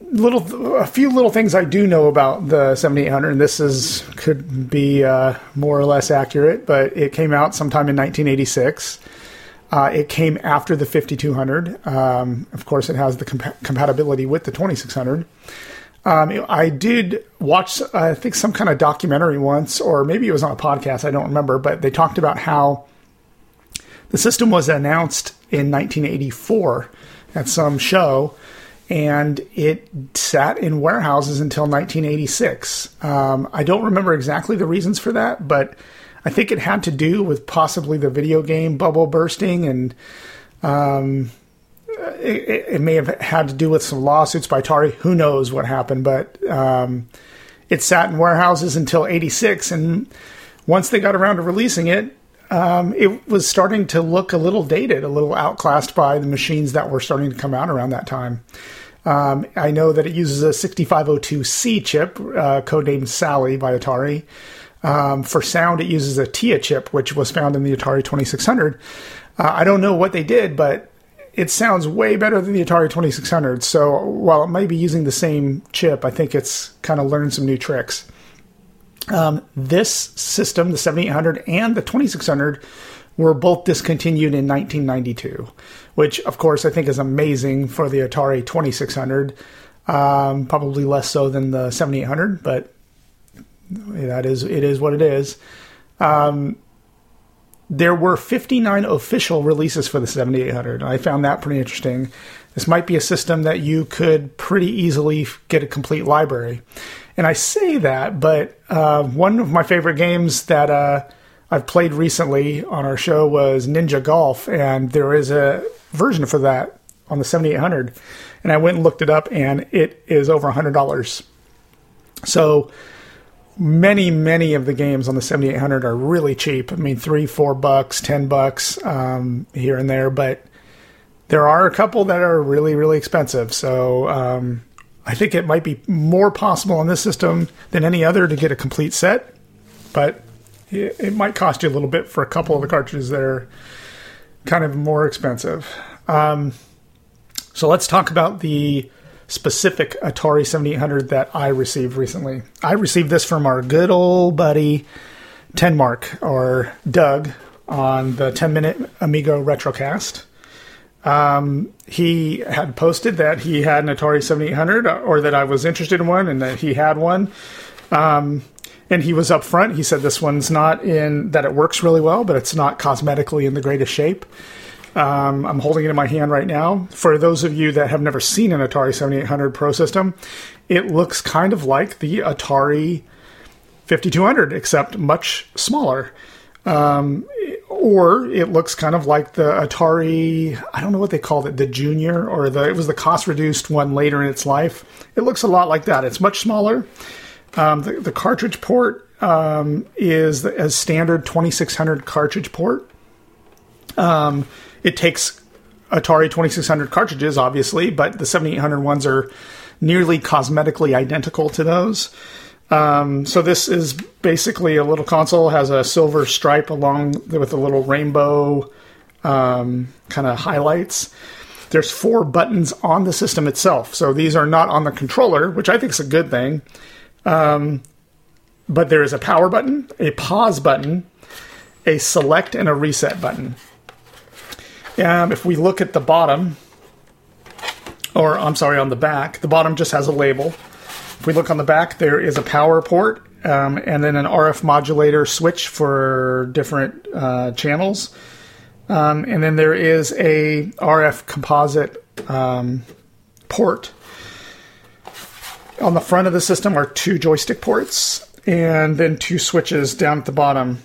little a few little things I do know about the 7800 and this is could be uh, more or less accurate but it came out sometime in 1986 uh, it came after the 5200 um, of course it has the compa- compatibility with the 2600 um, I did watch I think some kind of documentary once or maybe it was on a podcast I don't remember but they talked about how the system was announced in 1984 at some show and it sat in warehouses until 1986. Um, I don't remember exactly the reasons for that, but I think it had to do with possibly the video game bubble bursting, and um, it, it, may have had to do with some lawsuits by Atari. Who knows what happened, but um, it sat in warehouses until 86, and once they got around to releasing it, um, it was starting to look a little dated, a little outclassed by the machines that were starting to come out around that time. Um, I know that it uses a 6502C chip, uh, codenamed Sally by Atari. Um, for sound, it uses a TIA chip, which was found in the Atari 2600. Uh, I don't know what they did, but it sounds way better than the Atari 2600. So while it might be using the same chip, I think it's kind of learned some new tricks. Um, this system, the 7800 and the 2600, were both discontinued in 1992, which, of course, I think is amazing for the Atari 2600. Um, probably less so than the 7800, but that is it is what it is. Um, there were 59 official releases for the 7800. I found that pretty interesting. This might be a system that you could pretty easily get a complete library. And I say that, but uh, one of my favorite games that uh, I've played recently on our show was Ninja Golf, and there is a version for that on the 7800. And I went and looked it up, and it is over $100. So many, many of the games on the 7800 are really cheap. I mean, three, four bucks, 10 bucks um, here and there, but there are a couple that are really, really expensive. So um, I think it might be more possible on this system than any other to get a complete set, but it, it might cost you a little bit for a couple of the cartridges that are kind of more expensive. Um, so let's talk about the specific Atari 7800 that I received recently. I received this from our good old buddy Tenmark or Doug on the 10 minute Amiga Retrocast. Um, he had posted that he had an Atari 7800 or that I was interested in one and that he had one. Um, and he was upfront. He said this one's not in that it works really well, but it's not cosmetically in the greatest shape. Um, I'm holding it in my hand right now. For those of you that have never seen an Atari 7800 Pro system, it looks kind of like the Atari 5200, except much smaller. Um, or it looks kind of like the Atari, I don't know what they called it, the Junior, or the it was the cost reduced one later in its life. It looks a lot like that. It's much smaller. Um, the, the, cartridge port um, is a standard 2600 cartridge port. Um, it takes Atari 2600 cartridges, obviously, but the 7800 ones are nearly cosmetically identical to those. Um, so this is basically a little console has a silver stripe along with a little rainbow um, kind of highlights. There's four buttons on the system itself. So these are not on the controller, which I think is a good thing. Um, but there is a power button, a pause button, a select, and a reset button. Um, if we look at the bottom, or I'm sorry, on the back, the bottom just has a label. If we look on the back, there is a power port um, and then an RF modulator switch for different uh, channels. Um, and then there is a RF composite um, port. On the front of the system are two joystick ports and then two switches down at the bottom.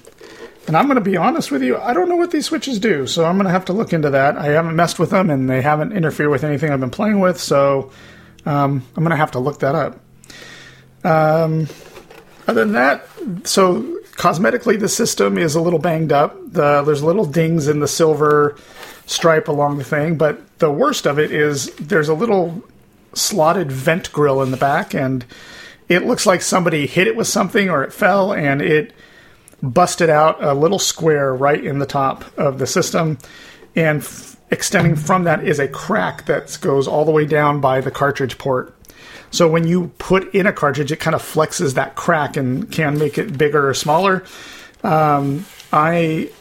And I'm going to be honest with you, I don't know what these switches do, so I'm going to have to look into that. I haven't messed with them, and they haven't interfered with anything I've been playing with, so um, I'm going to have to look that up. Um, other than that, so cosmetically, the system is a little banged up. The, there's little dings in the silver stripe along the thing, but the worst of it is there's a little slotted vent grill in the back, and it looks like somebody hit it with something or it fell, and it busted out a little square right in the top of the system, and f- extending from that is a crack that goes all the way down by the cartridge port. So when you put in a cartridge, it kind of flexes that crack and can make it bigger or smaller. Um, I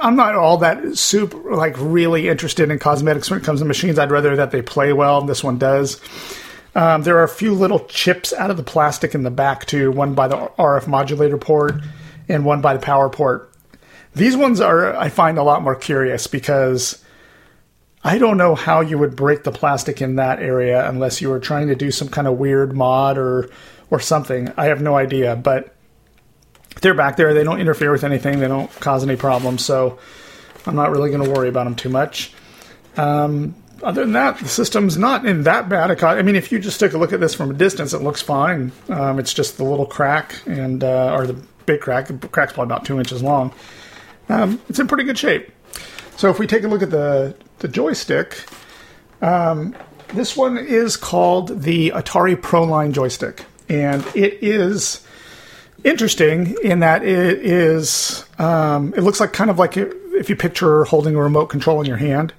I'm not all that super like really interested in cosmetics when it comes to machines. I'd rather that they play well. And this one does. Um, there are a few little chips out of the plastic in the back too. One by the RF modulator port and one by the power port. These ones are I find a lot more curious because I don't know how you would break the plastic in that area unless you were trying to do some kind of weird mod or or something. I have no idea, but they're back there. They don't interfere with anything. They don't cause any problems, so I'm not really going to worry about them too much. Um, other than that, the system's not in that bad I mean, if you just take a look at this from a distance, it looks fine. Um, it's just the little crack and uh, or the big crack. The crack's probably about two inches long. Um, it's in pretty good shape. So if we take a look at the the joystick, um, this one is called the Atari ProLine joystick, and it is interesting in that it is um, it looks like kind of like if you picture holding a remote control in your hand,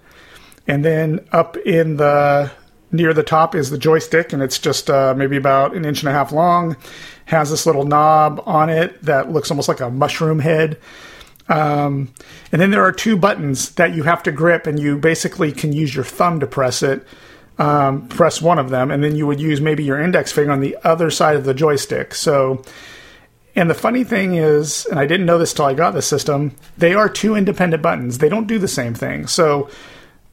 and then up in the near the top is the joystick, and it's just uh, maybe about an inch and a half long. Has this little knob on it that looks almost like a mushroom head. Um, and then there are two buttons that you have to grip, and you basically can use your thumb to press it. Um, press one of them, and then you would use maybe your index finger on the other side of the joystick. So, and the funny thing is, and I didn't know this till I got the system, they are two independent buttons. They don't do the same thing. So,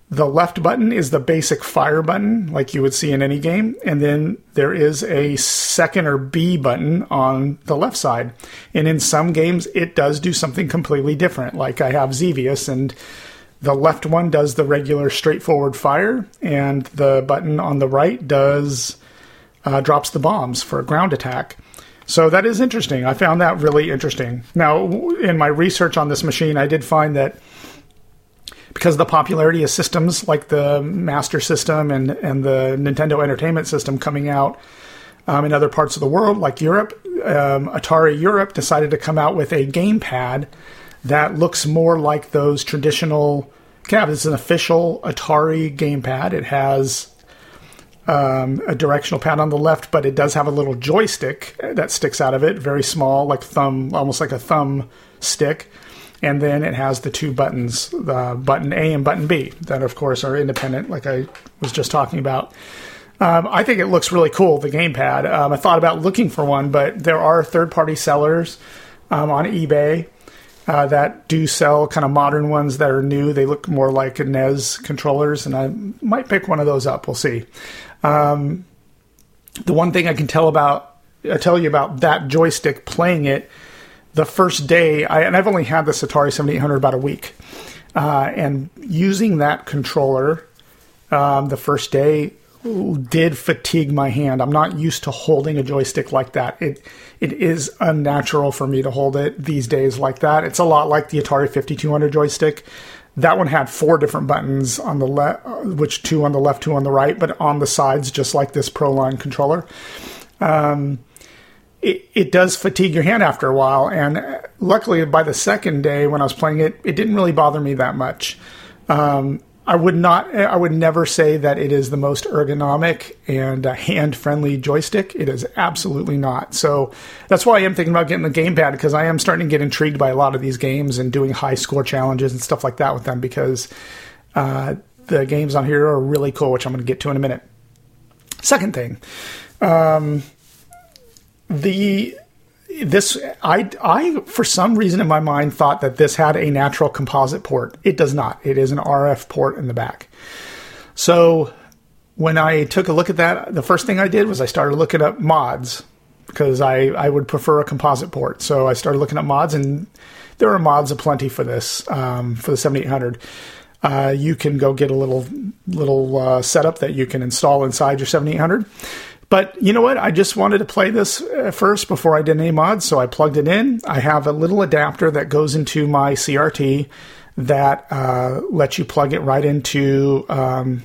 the left button is the basic fire button, like you would see in any game, and then there is a second or B button on the left side. And in some games, it does do something completely different. Like I have Xevious, and the left one does the regular straightforward fire, and the button on the right does uh, drops the bombs for a ground attack. So that is interesting. I found that really interesting. Now, in my research on this machine, I did find that because of the popularity of systems like the Master System and, and the Nintendo Entertainment System coming out um, in other parts of the world, like Europe, um, Atari Europe decided to come out with a gamepad that looks more like those traditional cabs. It's an official Atari gamepad. It has um, a directional pad on the left, but it does have a little joystick that sticks out of it, very small, like thumb, almost like a thumb stick and then it has the two buttons, button A and button B, that of course are independent, like I was just talking about. Um, I think it looks really cool, the gamepad. Um, I thought about looking for one, but there are third party sellers um, on eBay uh, that do sell kind of modern ones that are new. They look more like NES controllers, and I might pick one of those up. We'll see. Um, the one thing I can tell about, I tell you about that joystick playing it the first day, I, and I've only had this Atari 7800 about a week, uh, and using that controller um, the first day did fatigue my hand. I'm not used to holding a joystick like that. It it is unnatural for me to hold it these days like that. It's a lot like the Atari 5200 joystick. That one had four different buttons on the left, which two on the left, two on the right, but on the sides, just like this ProLine controller. Um, it, it does fatigue your hand after a while. And luckily, by the second day when I was playing it, it didn't really bother me that much. Um, I would not. I would never say that it is the most ergonomic and uh, hand-friendly joystick. It is absolutely not. So that's why I am thinking about getting the gamepad because I am starting to get intrigued by a lot of these games and doing high score challenges and stuff like that with them because uh, the games on here are really cool, which I'm going to get to in a minute. Second thing, um, the this I I for some reason in my mind thought that this had a natural composite port. It does not. It is an RF port in the back. So when I took a look at that, the first thing I did was I started looking up mods because I I would prefer a composite port. So I started looking up mods and there are mods aplenty for this um, for the 7800. Uh, you can go get a little little uh, setup that you can install inside your 7800 but you know what? I just wanted to play this uh, first before I did any mods, so I plugged it in. I have a little adapter that goes into my CRT that uh, lets you plug it right into um,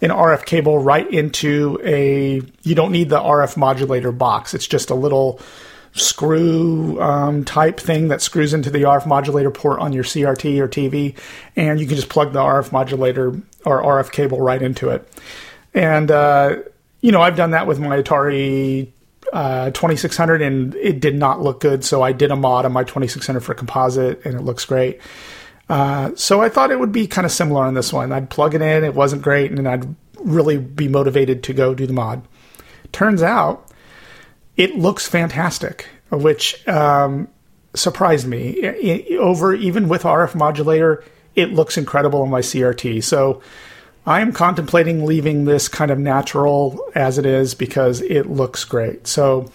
an RF cable, right into a. You don't need the RF modulator box. It's just a little screw um, type thing that screws into the RF modulator port on your CRT or TV, and you can just plug the RF modulator or RF cable right into it. And uh, you know, I've done that with my Atari uh, 2600 and it did not look good. So I did a mod on my 2600 for composite and it looks great. Uh, so I thought it would be kind of similar on this one. I'd plug it in, it wasn't great, and then I'd really be motivated to go do the mod. Turns out it looks fantastic, which um, surprised me. It, it, over even with RF modulator, it looks incredible on my CRT. So I am contemplating leaving this kind of natural as it is because it looks great. So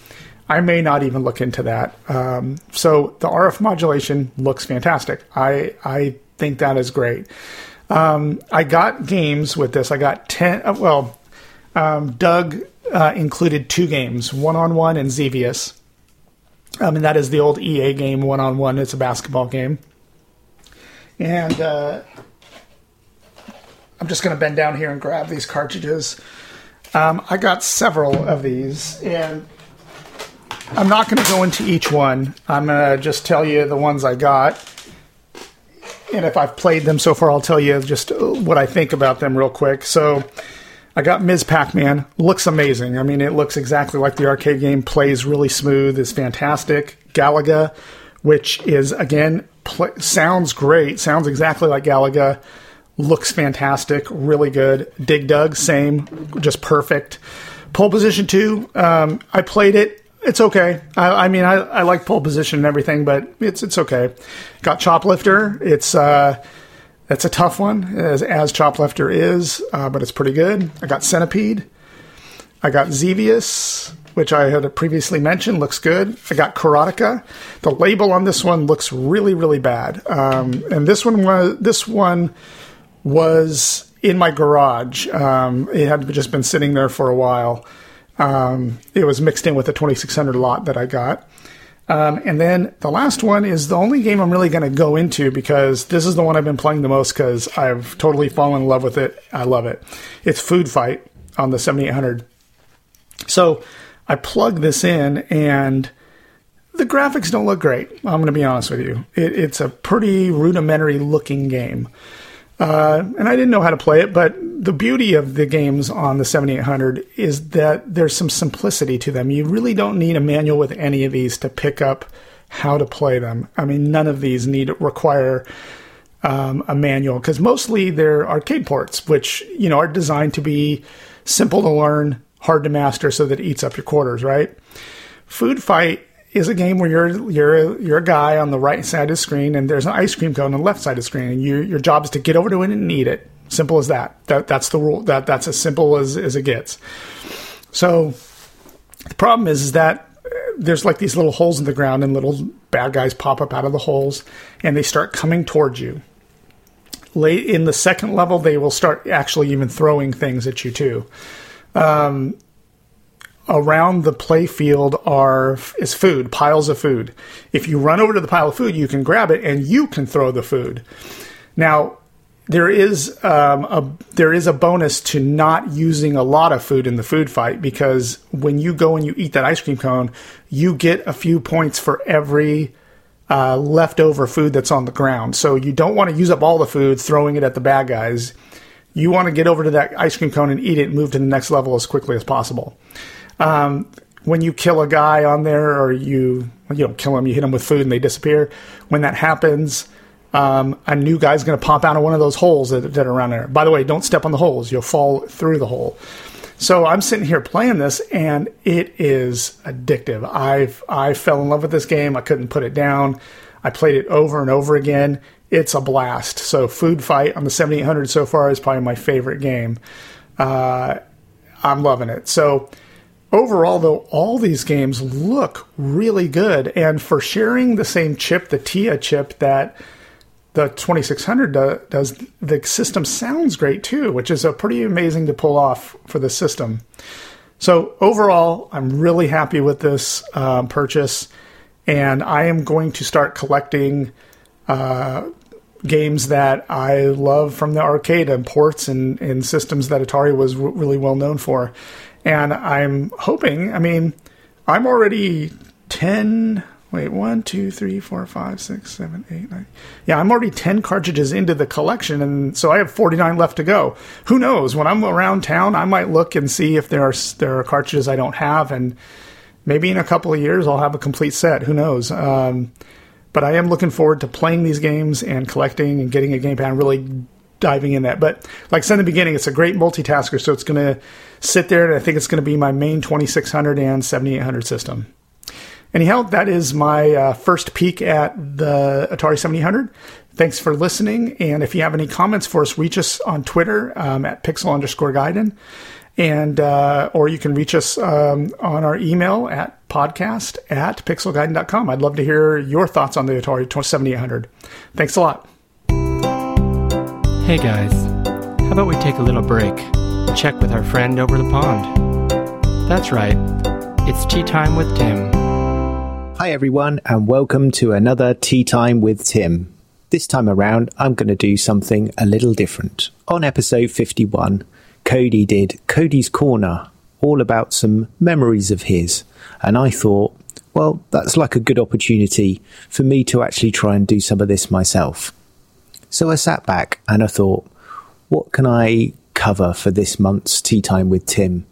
I may not even look into that. Um, so the RF modulation looks fantastic. I I think that is great. Um, I got games with this. I got ten. Uh, well, um, Doug uh, included two games, one on one and Xevious. I mean that is the old EA game, one on one. It's a basketball game, and uh, I'm just going to bend down here and grab these cartridges. Um, I got several of these, and I'm not going to go into each one. I'm going to just tell you the ones I got. And if I've played them so far, I'll tell you just what I think about them real quick. So I got Ms. Pac Man. Looks amazing. I mean, it looks exactly like the arcade game, plays really smooth, is fantastic. Galaga, which is, again, sounds great, sounds exactly like Galaga looks fantastic, really good. Dig Dug, same, just perfect. Pole Position 2, um, I played it. It's okay. I, I mean, I, I, like pole position and everything, but it's it's okay. Got Choplifter. It's uh, it's a tough one, as, as Choplifter is, uh, but it's pretty good. I got Centipede. I got Xevious, which I had previously mentioned, looks good. I got Karateka. The label on this one looks really, really bad. Um, and this one was this one was in my garage. Um, it had just been sitting there for a while. Um, it was mixed in with the 2600 lot that I got. Um, and then the last one is the only game I'm really going to go into because this is the one I've been playing the most because I've totally fallen in love with it. I love it. It's Food Fight on the 7800. So I plug this in and the graphics don't look great. I'm going to be honest with you. It, it's a pretty rudimentary looking game. Uh, and I didn't know how to play it, but the beauty of the games on the 7800 is that there's some simplicity to them. You really don't need a manual with any of these to pick up how to play them. I mean, none of these need require um, a manual because mostly they're arcade ports, which you know are designed to be simple to learn, hard to master, so that it eats up your quarters. Right? Food Fight is a game where you're you're you're a guy on the right side of the screen, and there's an ice cream cone on the left side of the screen, and you, your job is to get over to it and eat it. Simple as that. That that's the rule. That that's as simple as as it gets. So the problem is, is that uh, there's like these little holes in the ground, and little bad guys pop up out of the holes, and they start coming towards you. Late in the second level, they will start actually even throwing things at you too. Um, around the play field are is food, piles of food. If you run over to the pile of food, you can grab it and you can throw the food. Now, there is um, a there is a bonus to not using a lot of food in the food fight because when you go and you eat that ice cream cone, you get a few points for every uh, leftover food that's on the ground. So you don't want to use up all the food throwing it at the bad guys you want to get over to that ice cream cone and eat it and move to the next level as quickly as possible. Um, when you kill a guy on there or you you don't kill him, you hit him with food and they disappear. When that happens, um, a new guy's going to pop out of one of those holes that, that are around there. By the way, don't step on the holes; you'll fall through the hole. So I'm sitting here playing this, and it is addictive. I've I fell in love with this game. I couldn't put it down. I played it over and over again. It's a blast. So Food Fight on the 7800 so far is probably my favorite game. Uh, I'm loving it. So overall, though, all these games look really good. And for sharing the same chip, the TIA chip that the 2600 do, does, the system sounds great too, which is a pretty amazing to pull off for the system. So overall, I'm really happy with this um, purchase, and I am going to start collecting uh, games that I love from the arcade and ports and, and systems that Atari was w- really well known for. And I'm hoping, I mean, I'm already 10, wait, 1, 2, 3, 4, 5, 6, 7, 8, 9. Yeah, I'm already 10 cartridges into the collection, and so I have 49 left to go. Who knows? When I'm around town, I might look and see if there are, there are cartridges I don't have, and maybe in a couple of years I'll have a complete set. Who knows? Um, but I am looking forward to playing these games and collecting and getting a gamepad and really diving in that. But like I said in the beginning, it's a great multitasker, so it's going to sit there, and I think it's going to be my main 2600 and 7800 system. Anyhow, that is my uh, first peek at the Atari 7800. Thanks for listening, and if you have any comments for us, reach us on Twitter um, at pixel underscore gaiden, and uh, or you can reach us um, on our email at podcast at pixelgaiden.com. I'd love to hear your thoughts on the Atari 7800. Thanks a lot. Hey guys, how about we take a little break? Check with our friend over the pond. That's right, it's tea time with Tim. Hi, everyone, and welcome to another Tea Time with Tim. This time around, I'm going to do something a little different. On episode 51, Cody did Cody's Corner, all about some memories of his, and I thought, well, that's like a good opportunity for me to actually try and do some of this myself. So I sat back and I thought, what can I cover for this month's Tea Time with Tim?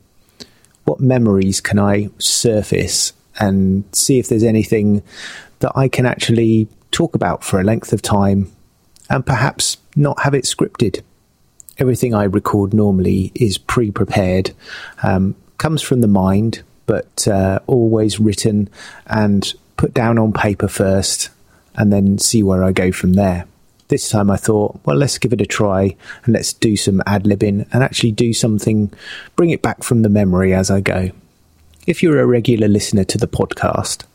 What memories can I surface and see if there's anything that I can actually talk about for a length of time and perhaps not have it scripted? Everything I record normally is pre prepared, um, comes from the mind, but uh, always written and put down on paper first and then see where I go from there. This time I thought, well, let's give it a try and let's do some ad libbing and actually do something, bring it back from the memory as I go. If you're a regular listener to the podcast,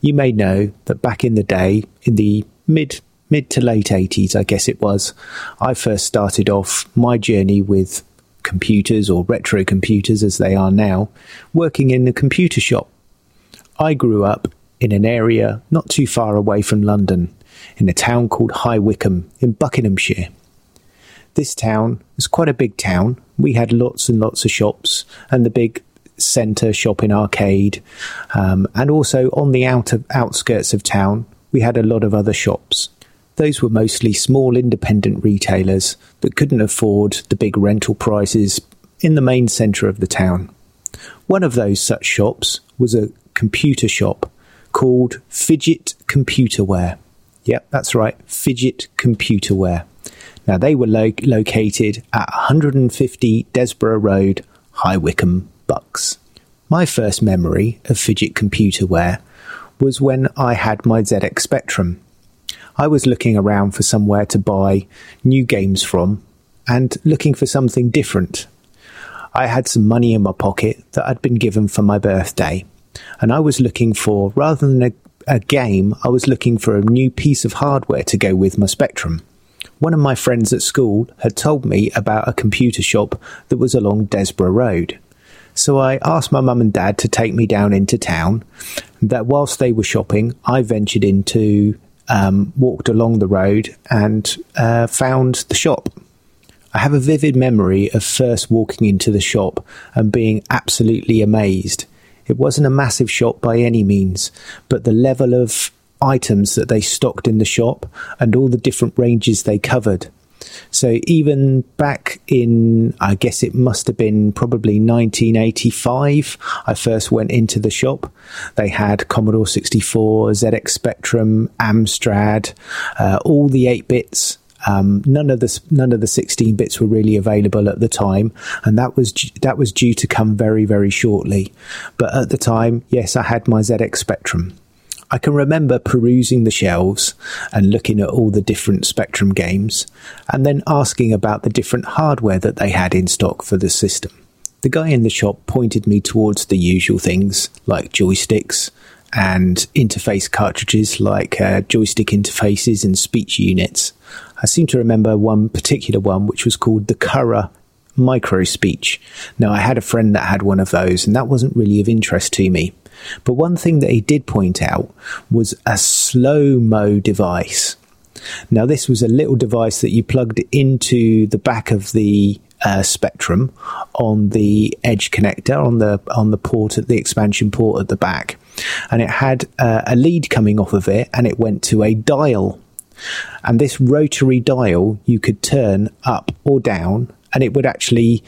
you may know that back in the day, in the mid mid to late 80s, I guess it was, I first started off my journey with computers or retro computers as they are now, working in a computer shop. I grew up in an area not too far away from London, in a town called High Wycombe in Buckinghamshire. This town was quite a big town. We had lots and lots of shops and the big centre shopping arcade, um, and also on the outer outskirts of town, we had a lot of other shops. Those were mostly small independent retailers that couldn't afford the big rental prices in the main centre of the town. One of those such shops was a computer shop called Fidget Computerware. Yep, that's right, Fidget Computerware. Now, they were lo- located at 150 Desborough Road, High Wycombe, Bucks. My first memory of Fidget Computerware was when I had my ZX Spectrum. I was looking around for somewhere to buy new games from and looking for something different. I had some money in my pocket that I'd been given for my birthday, and I was looking for, rather than a, a game, I was looking for a new piece of hardware to go with my Spectrum. One of my friends at school had told me about a computer shop that was along Desborough Road. So I asked my mum and dad to take me down into town. That whilst they were shopping, I ventured into, um, walked along the road and uh, found the shop. I have a vivid memory of first walking into the shop and being absolutely amazed. It wasn't a massive shop by any means, but the level of items that they stocked in the shop and all the different ranges they covered. So even back in, I guess it must have been probably 1985, I first went into the shop. They had Commodore 64, ZX Spectrum, Amstrad, uh, all the 8 bits. Um, none of the none of the 16 bits were really available at the time, and that was that was due to come very very shortly. But at the time, yes, I had my ZX Spectrum. I can remember perusing the shelves and looking at all the different Spectrum games, and then asking about the different hardware that they had in stock for the system. The guy in the shop pointed me towards the usual things like joysticks and interface cartridges like uh, joystick interfaces and speech units. I seem to remember one particular one which was called the Currah micro speech. Now, I had a friend that had one of those, and that wasn't really of interest to me. But one thing that he did point out was a slow mo device. Now, this was a little device that you plugged into the back of the uh, Spectrum on the edge connector on the on the port at the expansion port at the back, and it had uh, a lead coming off of it, and it went to a dial. And this rotary dial you could turn up or down, and it would actually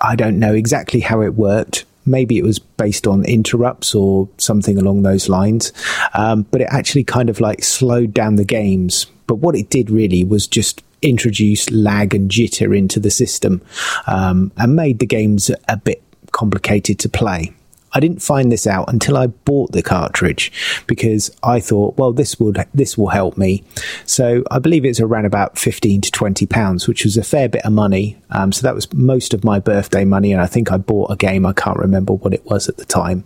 I don't know exactly how it worked. Maybe it was based on interrupts or something along those lines. Um, but it actually kind of like slowed down the games. But what it did really was just introduce lag and jitter into the system um, and made the games a bit complicated to play. I didn't find this out until I bought the cartridge because I thought, well, this would this will help me. So I believe it's around about fifteen to twenty pounds, which was a fair bit of money. Um, so that was most of my birthday money, and I think I bought a game. I can't remember what it was at the time,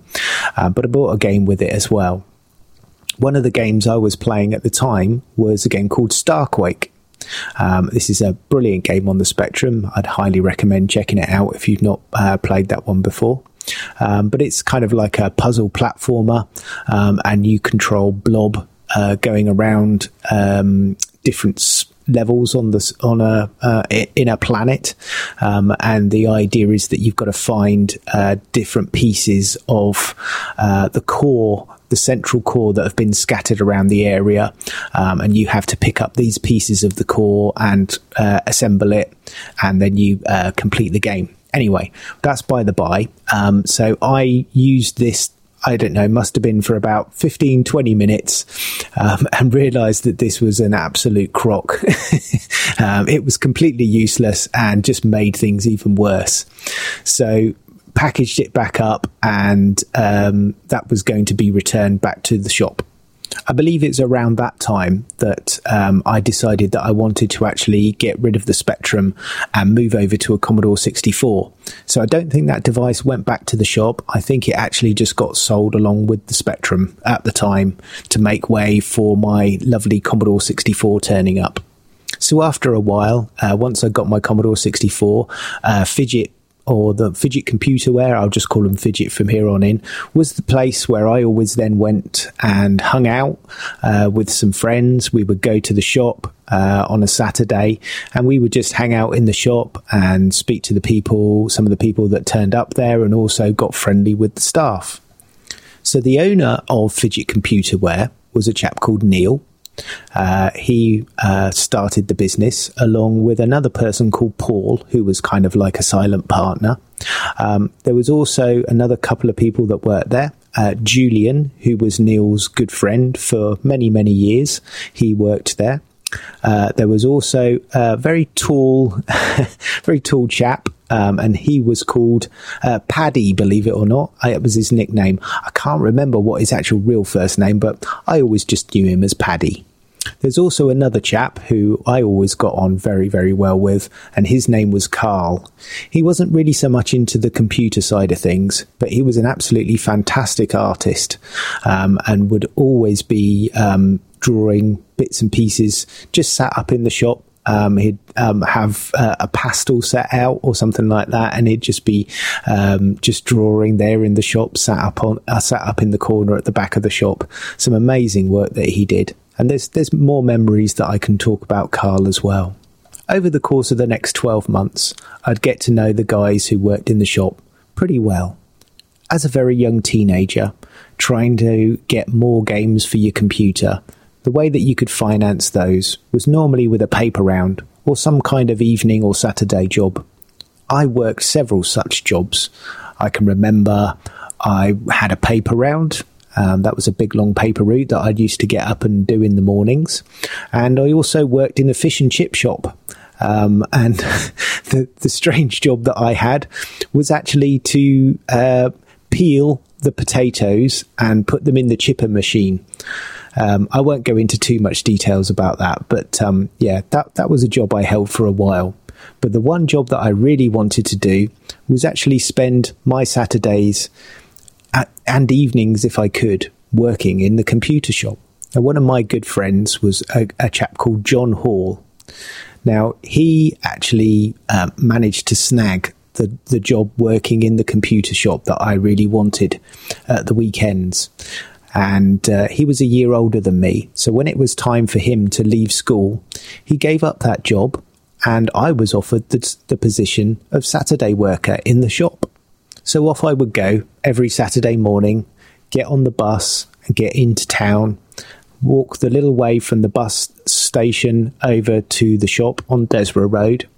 uh, but I bought a game with it as well. One of the games I was playing at the time was a game called Starquake. Um, this is a brilliant game on the Spectrum. I'd highly recommend checking it out if you've not uh, played that one before. Um, but it's kind of like a puzzle platformer, um, and you control Blob uh, going around um, different levels on this on a uh, in a planet, um, and the idea is that you've got to find uh, different pieces of uh, the core the central core that have been scattered around the area, um, and you have to pick up these pieces of the core and uh, assemble it, and then you uh, complete the game. Anyway, that's by the by. Um, so I used this. I don't know, must have been for about 15, 20 minutes, um, and realized that this was an absolute crock. um, it was completely useless and just made things even worse. So packaged it back up, and um, that was going to be returned back to the shop. I believe it's around that time that um, I decided that I wanted to actually get rid of the Spectrum and move over to a Commodore 64. So I don't think that device went back to the shop. I think it actually just got sold along with the Spectrum at the time to make way for my lovely Commodore 64 turning up. So after a while, uh, once I got my Commodore 64, uh, Fidget or the Fidget Computerware, I'll just call them Fidget from here on in, was the place where I always then went and hung out uh, with some friends. We would go to the shop uh, on a Saturday and we would just hang out in the shop and speak to the people, some of the people that turned up there, and also got friendly with the staff. So the owner of Fidget Computerware was a chap called Neil. Uh, he uh, started the business along with another person called Paul, who was kind of like a silent partner. Um, there was also another couple of people that worked there. Uh, Julian, who was Neil's good friend for many, many years, he worked there. Uh, there was also a very tall, very tall chap, um, and he was called uh, Paddy, believe it or not. I, it was his nickname. I can't remember what his actual real first name, but I always just knew him as Paddy. There's also another chap who I always got on very, very well with, and his name was Carl. He wasn't really so much into the computer side of things, but he was an absolutely fantastic artist um, and would always be um, drawing bits and pieces just sat up in the shop. Um, he'd um, have uh, a pastel set out or something like that, and he'd just be um, just drawing there in the shop, sat up on, uh, sat up in the corner at the back of the shop. Some amazing work that he did, and there's there's more memories that I can talk about Carl as well. Over the course of the next twelve months, I'd get to know the guys who worked in the shop pretty well. As a very young teenager, trying to get more games for your computer, the way that you could finance those was normally with a paper round or some kind of evening or Saturday job. I worked several such jobs. I can remember I had a paper round. Um, that was a big long paper route that I used to get up and do in the mornings. And I also worked in a fish and chip shop. Um, and the, the strange job that I had was actually to uh, peel the potatoes and put them in the chipper machine. Um, I won't go into too much details about that, but um, yeah, that that was a job I held for a while. But the one job that I really wanted to do was actually spend my Saturdays at, and evenings, if I could, working in the computer shop. And one of my good friends was a, a chap called John Hall. Now, he actually um, managed to snag the, the job working in the computer shop that I really wanted at the weekends. And uh, he was a year older than me. So when it was time for him to leave school, he gave up that job and I was offered the, the position of Saturday worker in the shop. So off I would go every Saturday morning, get on the bus and get into town, walk the little way from the bus station over to the shop on Desborough Road,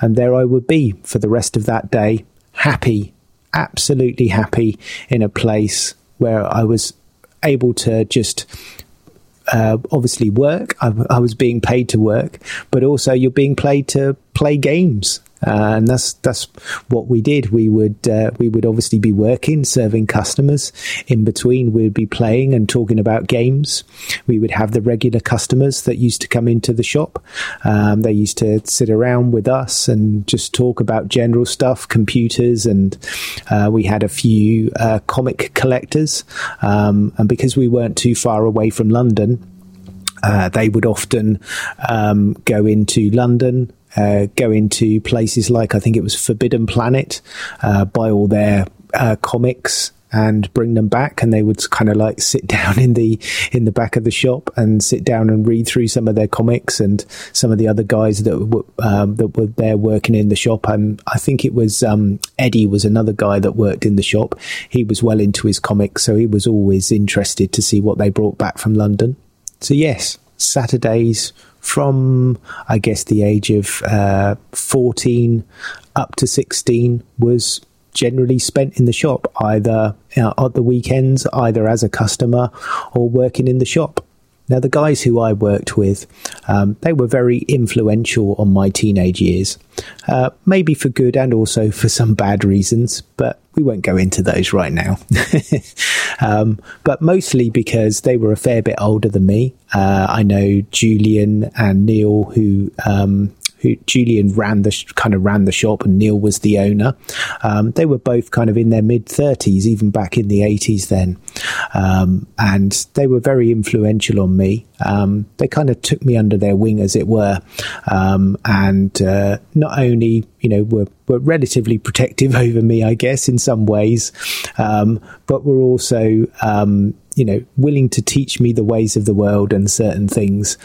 and there I would be for the rest of that day, happy, absolutely happy in a place where I was able to just uh, obviously work. I, I, was being paid to work, but also you're being paid to play games. Uh, and that's that's what we did. We would uh, we would obviously be working, serving customers. In between, we'd be playing and talking about games. We would have the regular customers that used to come into the shop. Um, they used to sit around with us and just talk about general stuff, computers, and uh, we had a few uh, comic collectors. Um, and because we weren't too far away from London. Uh, they would often um, go into London, uh, go into places like I think it was Forbidden Planet, uh, buy all their uh, comics and bring them back. And they would kind of like sit down in the in the back of the shop and sit down and read through some of their comics and some of the other guys that were um, that were there working in the shop. And I think it was um, Eddie was another guy that worked in the shop. He was well into his comics so he was always interested to see what they brought back from London. So yes Saturdays from I guess the age of uh, 14 up to 16 was generally spent in the shop either uh, at the weekends either as a customer or working in the shop now, the guys who I worked with, um, they were very influential on my teenage years, uh, maybe for good and also for some bad reasons, but we won't go into those right now. um, but mostly because they were a fair bit older than me. Uh, I know Julian and Neil, who um, who Julian ran the kind of ran the shop, and Neil was the owner. Um, they were both kind of in their mid thirties, even back in the eighties then, um, and they were very influential on me. Um, they kind of took me under their wing, as it were, um, and uh, not only you know were were relatively protective over me, I guess, in some ways, um, but were also um, you know willing to teach me the ways of the world and certain things.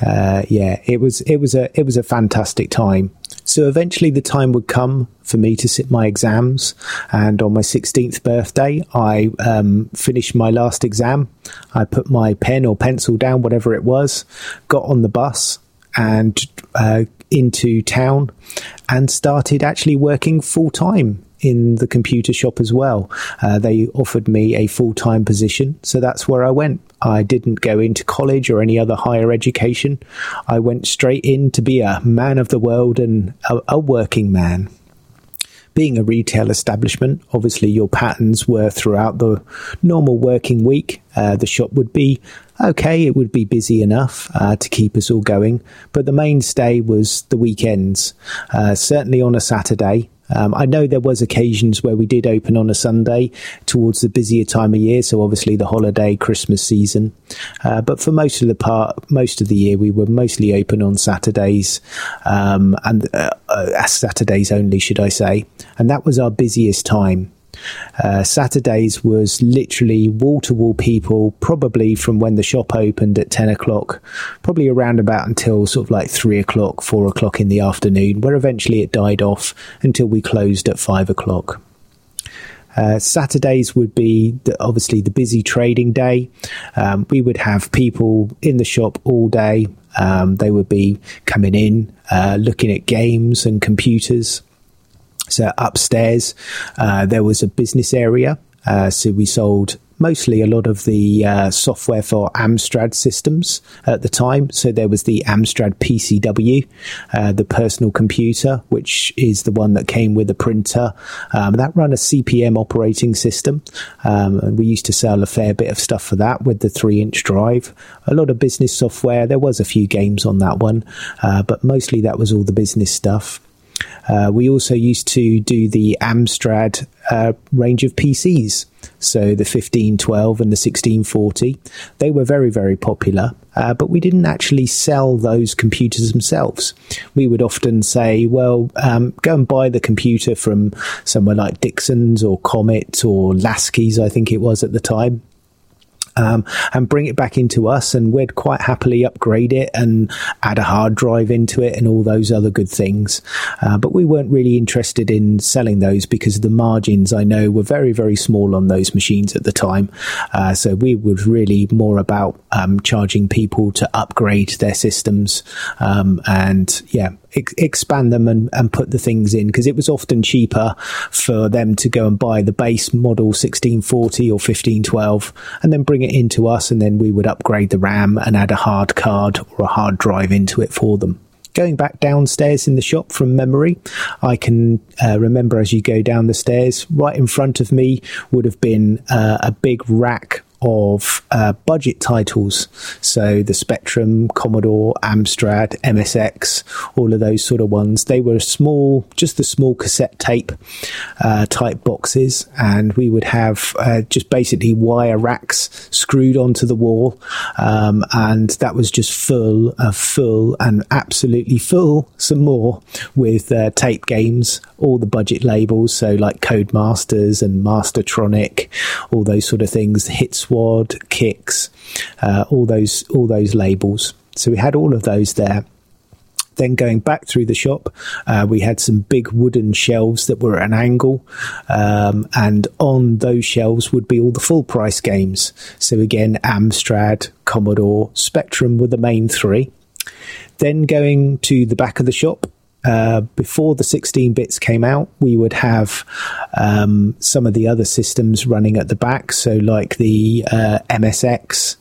Uh, yeah, it was it was a it was a fantastic time. So eventually, the time would come for me to sit my exams, and on my 16th birthday, I um, finished my last exam. I put my pen or pencil down, whatever it was, got on the bus, and uh, into town and started actually working full time in the computer shop as well. Uh, they offered me a full time position, so that's where I went. I didn't go into college or any other higher education. I went straight in to be a man of the world and a, a working man being a retail establishment, obviously your patterns were throughout the normal working week. Uh, the shop would be okay, it would be busy enough uh, to keep us all going, but the mainstay was the weekends. Uh, certainly on a Saturday, um, I know there was occasions where we did open on a Sunday towards the busier time of year, so obviously the holiday Christmas season. Uh, but for most of the part, most of the year, we were mostly open on Saturdays, um, and uh, uh, Saturdays only, should I say? And that was our busiest time. Uh, Saturdays was literally wall to wall people, probably from when the shop opened at 10 o'clock, probably around about until sort of like 3 o'clock, 4 o'clock in the afternoon, where eventually it died off until we closed at 5 o'clock. Uh, Saturdays would be the, obviously the busy trading day. Um, we would have people in the shop all day. Um, they would be coming in, uh, looking at games and computers. So upstairs, uh, there was a business area. Uh, so we sold mostly a lot of the uh, software for Amstrad systems at the time. So there was the Amstrad PCW, uh, the personal computer, which is the one that came with a printer. Um, that ran a CPM operating system. Um, and we used to sell a fair bit of stuff for that with the three inch drive. A lot of business software. There was a few games on that one, uh, but mostly that was all the business stuff. Uh, we also used to do the Amstrad uh, range of PCs. So the 1512 and the 1640, they were very, very popular, uh, but we didn't actually sell those computers themselves. We would often say, well, um, go and buy the computer from somewhere like Dixon's or Comet or Lasky's, I think it was at the time um, and bring it back into us, and we'd quite happily upgrade it and add a hard drive into it and all those other good things. Uh, but we weren't really interested in selling those because the margins I know were very very small on those machines at the time. Uh, so we were really more about um, charging people to upgrade their systems um, and yeah ex- expand them and, and put the things in because it was often cheaper for them to go and buy the base model 1640 or 1512 and then bring it into us and then we would upgrade the RAM and add a hard card or a hard drive into it for them. Going back downstairs in the shop from memory, I can uh, remember as you go down the stairs, right in front of me would have been uh, a big rack of uh, budget titles. So the Spectrum, Commodore, Amstrad, MSX, all of those sort of ones. They were small, just the small cassette tape uh, type boxes, and we would have uh, just basically wire racks screwed onto the wall, um, and that was just full full and absolutely full some more with uh, tape games, all the budget labels, so like Codemasters and Mastertronic, all those sort of things, Hits Squad, Kixx, uh, all those all those labels. So we had all of those there. Then going back through the shop, uh, we had some big wooden shelves that were at an angle, um, and on those shelves would be all the full price games. So again, Amstrad, Commodore, Spectrum were the main three. Then going to the back of the shop, uh, before the 16 bits came out, we would have um, some of the other systems running at the back. So, like the uh, MSX,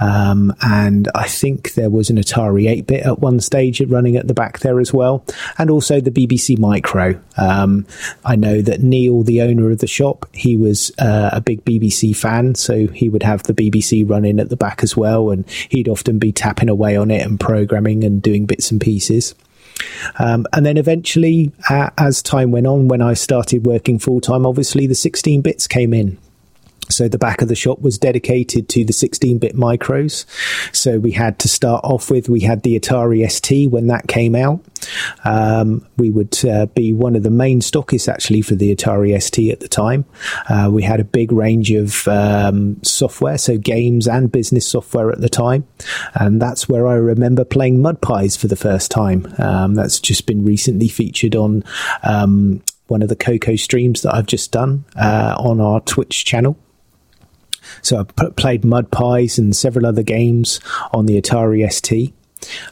um, and I think there was an Atari 8 bit at one stage running at the back there as well, and also the BBC Micro. Um, I know that Neil, the owner of the shop, he was uh, a big BBC fan, so he would have the BBC running at the back as well, and he'd often be tapping away on it and programming and doing bits and pieces. Um, and then eventually, uh, as time went on, when I started working full time, obviously the 16 bits came in. So the back of the shop was dedicated to the 16-bit micros. So we had to start off with we had the Atari ST when that came out. Um, we would uh, be one of the main stockists actually for the Atari ST at the time. Uh, we had a big range of um, software, so games and business software at the time, and that's where I remember playing Mud Pies for the first time. Um, that's just been recently featured on um, one of the Coco streams that I've just done uh, on our Twitch channel. So I p- played Mud Pies and several other games on the Atari ST.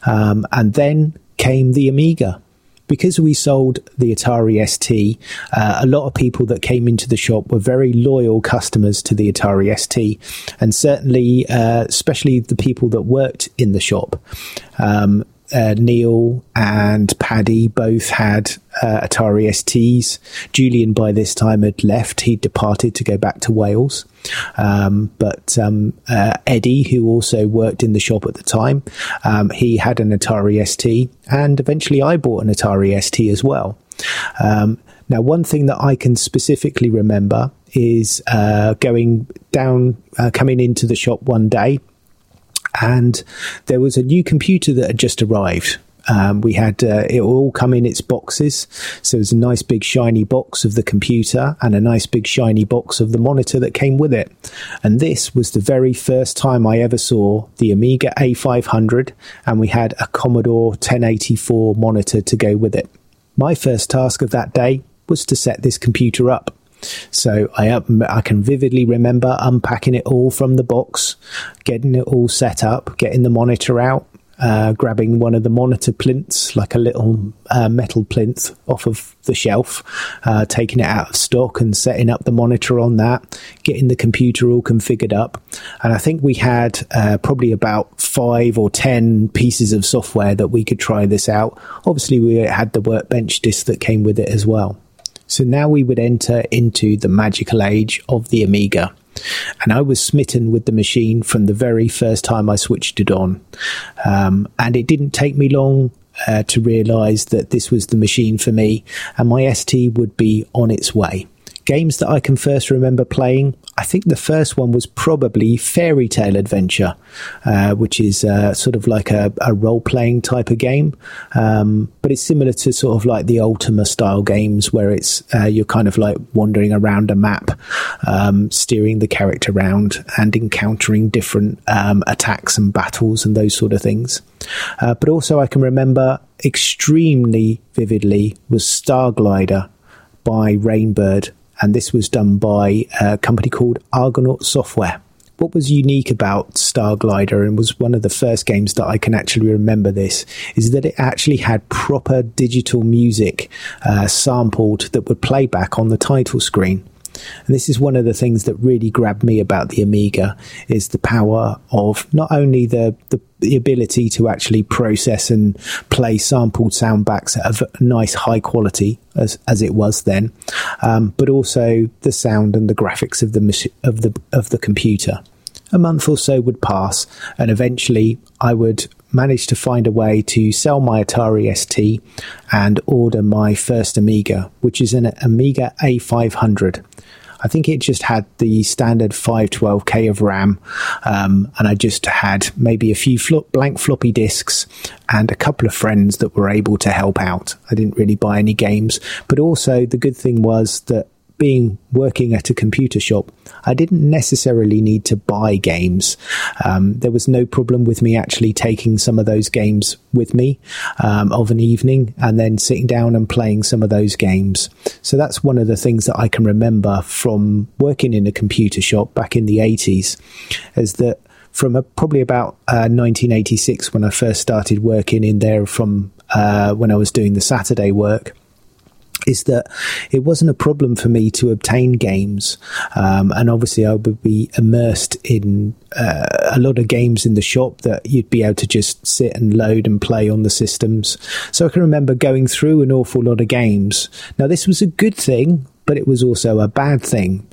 Um, and then came the Amiga. Because we sold the Atari ST, uh, a lot of people that came into the shop were very loyal customers to the Atari ST, and certainly, uh, especially the people that worked in the shop. Um, uh, Neil and Paddy both had uh, Atari STs. Julian, by this time, had left. He'd departed to go back to Wales. Um, but um, uh, Eddie, who also worked in the shop at the time, um, he had an Atari ST, and eventually I bought an Atari ST as well. Um, now, one thing that I can specifically remember is uh, going down, uh, coming into the shop one day and there was a new computer that had just arrived. Um, we had uh, it all come in its boxes, so it was a nice big shiny box of the computer and a nice big shiny box of the monitor that came with it. And this was the very first time I ever saw the Amiga A500, and we had a Commodore 1084 monitor to go with it. My first task of that day was to set this computer up. So I I can vividly remember unpacking it all from the box, getting it all set up, getting the monitor out, uh, grabbing one of the monitor plinths, like a little uh, metal plinth off of the shelf, uh, taking it out of stock and setting up the monitor on that, getting the computer all configured up. And I think we had uh, probably about five or ten pieces of software that we could try this out. Obviously, we had the workbench disk that came with it as well. So now we would enter into the magical age of the Amiga. And I was smitten with the machine from the very first time I switched it on. Um, and it didn't take me long uh, to realize that this was the machine for me, and my ST would be on its way. Games that I can first remember playing, I think the first one was probably Faery Tale Adventure, uh, which is uh, sort of like a, a role playing type of game. Um, but it's similar to sort of like the Ultima style games where it's uh, you're kind of like wandering around a map, um, steering the character around and encountering different um, attacks and battles and those sort of things. Uh, but also, I can remember extremely vividly was Star Glider by Rainbird and this was done by a company called Argonaut Software. What was unique about Star Glider and was one of the first games that I can actually remember this is that it actually had proper digital music uh, sampled that would play back on the title screen. And this is one of the things that really grabbed me about the Amiga is the power of not only the, the, the ability to actually process and play sampled soundbacks at a nice high quality as as it was then, um, but also the sound and the graphics of the of the of the computer. A month or so would pass, and eventually I would manage to find a way to sell my Atari ST and order my first Amiga, which is an Amiga A500. I think it just had the standard 512k of RAM, um, and I just had maybe a few blank floppy disks and a couple of friends that were able to help out. I didn't really buy any games, but also the good thing was that being working at a computer shop, I didn't necessarily need to buy games. Um, there was no problem with me actually taking some of those games with me um, of an evening and then sitting down and playing some of those games. So that's one of the things that I can remember from working in a computer shop back in the 80s, is that from a, probably about uh, 1986 when I first started working in there from uh, when I was doing the Saturday work is that it wasn't a problem for me to obtain games. Um, and obviously, I would be immersed in uh, a lot of games in the shop that you'd be able to just sit and load and play on the systems. So I can remember going through an awful lot of games. Now, this was a good thing. But it was also a bad thing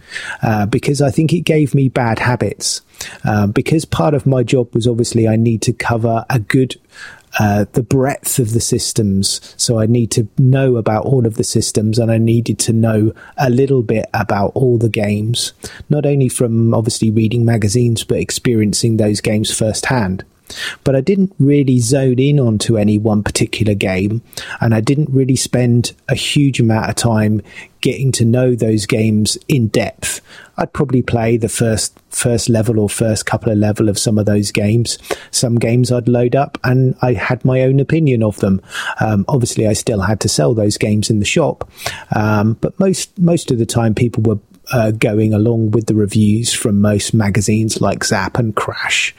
uh, because I think it gave me bad habits. Uh, because part of my job was obviously I need to cover a good uh, the breadth of the systems. So I need to know about all of the systems and I needed to know a little bit about all the games, not only from obviously reading magazines, but experiencing those games firsthand. But I didn't really zone in onto any one particular game, and I didn't really spend a huge amount of time getting to know those games in depth. I'd probably play the first first level or first couple of level of some of those games. Some games I'd load up and I had my own opinion of them. Um, obviously, I still had to sell those games in the shop, um, but most most of the time people were uh, going along with the reviews from most magazines like Zap and Crash.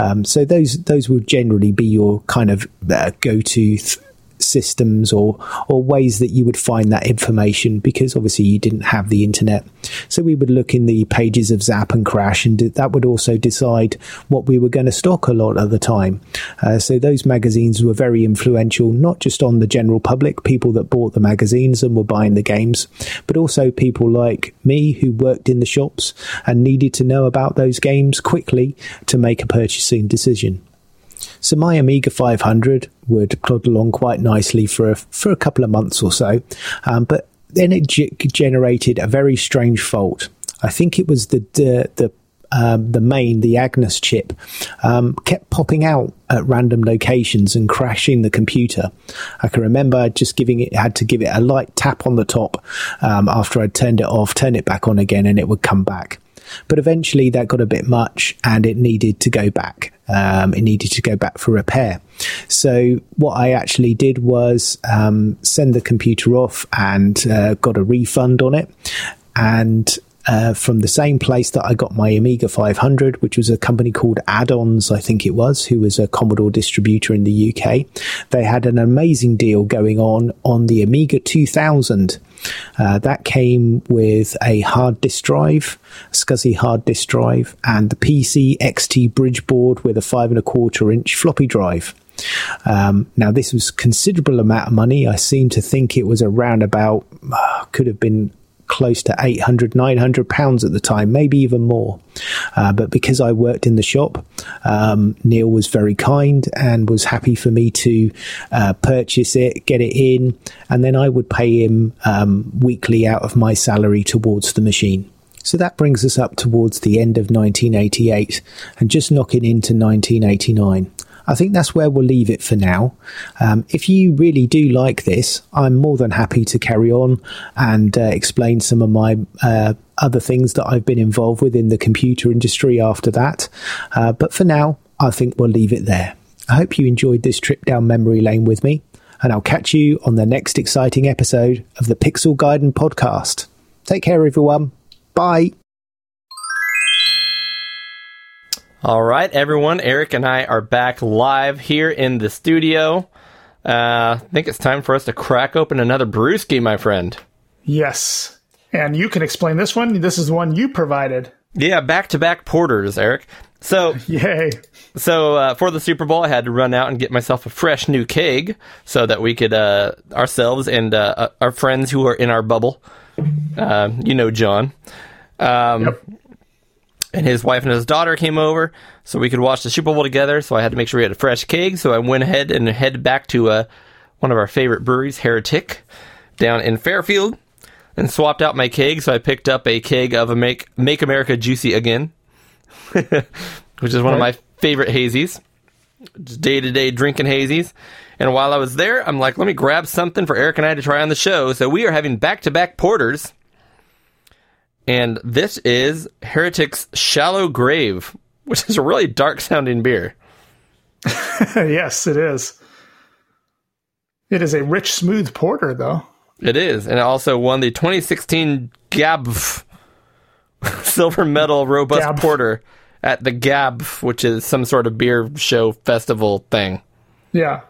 Um, so those those would generally be your kind of uh, go to. Th- systems or or ways that you would find that information because obviously you didn't have the internet. So we would look in the pages of Zap and Crash, and that would also decide what we were going to stock a lot of the time. Uh, so those magazines were very influential, not just on the general public, people that bought the magazines and were buying the games, but also people like me who worked in the shops and needed to know about those games quickly to make a purchasing decision. So my Amiga 500 would plod along quite nicely for a, for a couple of months or so, um, but then it g- generated a very strange fault. I think it was the the, the um, the main, the Agnus chip, um, kept popping out at random locations and crashing the computer. I can remember just giving it, had to give it a light tap on the top um, after I'd turned it off, turn it back on again, and it would come back. But eventually that got a bit much and it needed to go back. Um, it needed to go back for repair. So what I actually did was um, send the computer off and uh, got a refund on it. And uh, from the same place that I got my Amiga 500, which was a company called Add-ons, I think it was, who was a Commodore distributor in the UK. They had an amazing deal going on on the Amiga 2000. Uh, that came with a hard disk drive, SCSI hard disk drive, and the PC XT bridge board with a five and a quarter inch floppy drive. Um, now, this was considerable amount of money. I seem to think it was around about, uh, could have been close to 800, 900 pounds at the time, maybe even more. Uh, but because I worked in the shop, um, Neil was very kind and was happy for me to uh, purchase it, get it in, and then I would pay him um, weekly out of my salary towards the machine. So that brings us up towards the end of 1988 and just knocking into 1989. I think that's where we'll leave it for now. Um, if you really do like this, I'm more than happy to carry on and uh, explain some of my uh, other things that I've been involved with in the computer industry after that. Uh, but for now, I think we'll leave it there. I hope you enjoyed this trip down memory lane with me, and I'll catch you on the next exciting episode of the Pixel Gaiden podcast. Take care, everyone. Bye. All right, everyone. Eric and I are back live here in the studio. Uh, I think it's time for us to crack open another brewski, my friend. Yes. And you can explain this one. This is the one you provided. Yeah, back to back porters, Eric. So, Yay. so uh, for the Super Bowl, I had to run out and get myself a fresh new keg so that we could uh, ourselves and uh, our friends who are in our bubble, uh, you know, John. Um, Yep. And his wife and his daughter came over so we could watch the Super Bowl together. So I had to make sure we had a fresh keg. So I went ahead and headed back to uh, one of our favorite breweries, Heretic, down in Fairfield, and swapped out my keg. So I picked up a keg of a Make Make America Juicy Again, which is one of my favorite hazies, day to day drinking hazies. And while I was there, I'm like, let me grab something for Eric and I to try on the show. So we are having back to back porters. And this is Heretic's Shallow Grave, which is a really dark sounding beer. yes, it is. It is a rich, smooth porter, though. It is. And it also won the 2016 GABF Silver Medal Robust Gab. Porter at the GABF, which is some sort of beer show festival thing. Yeah.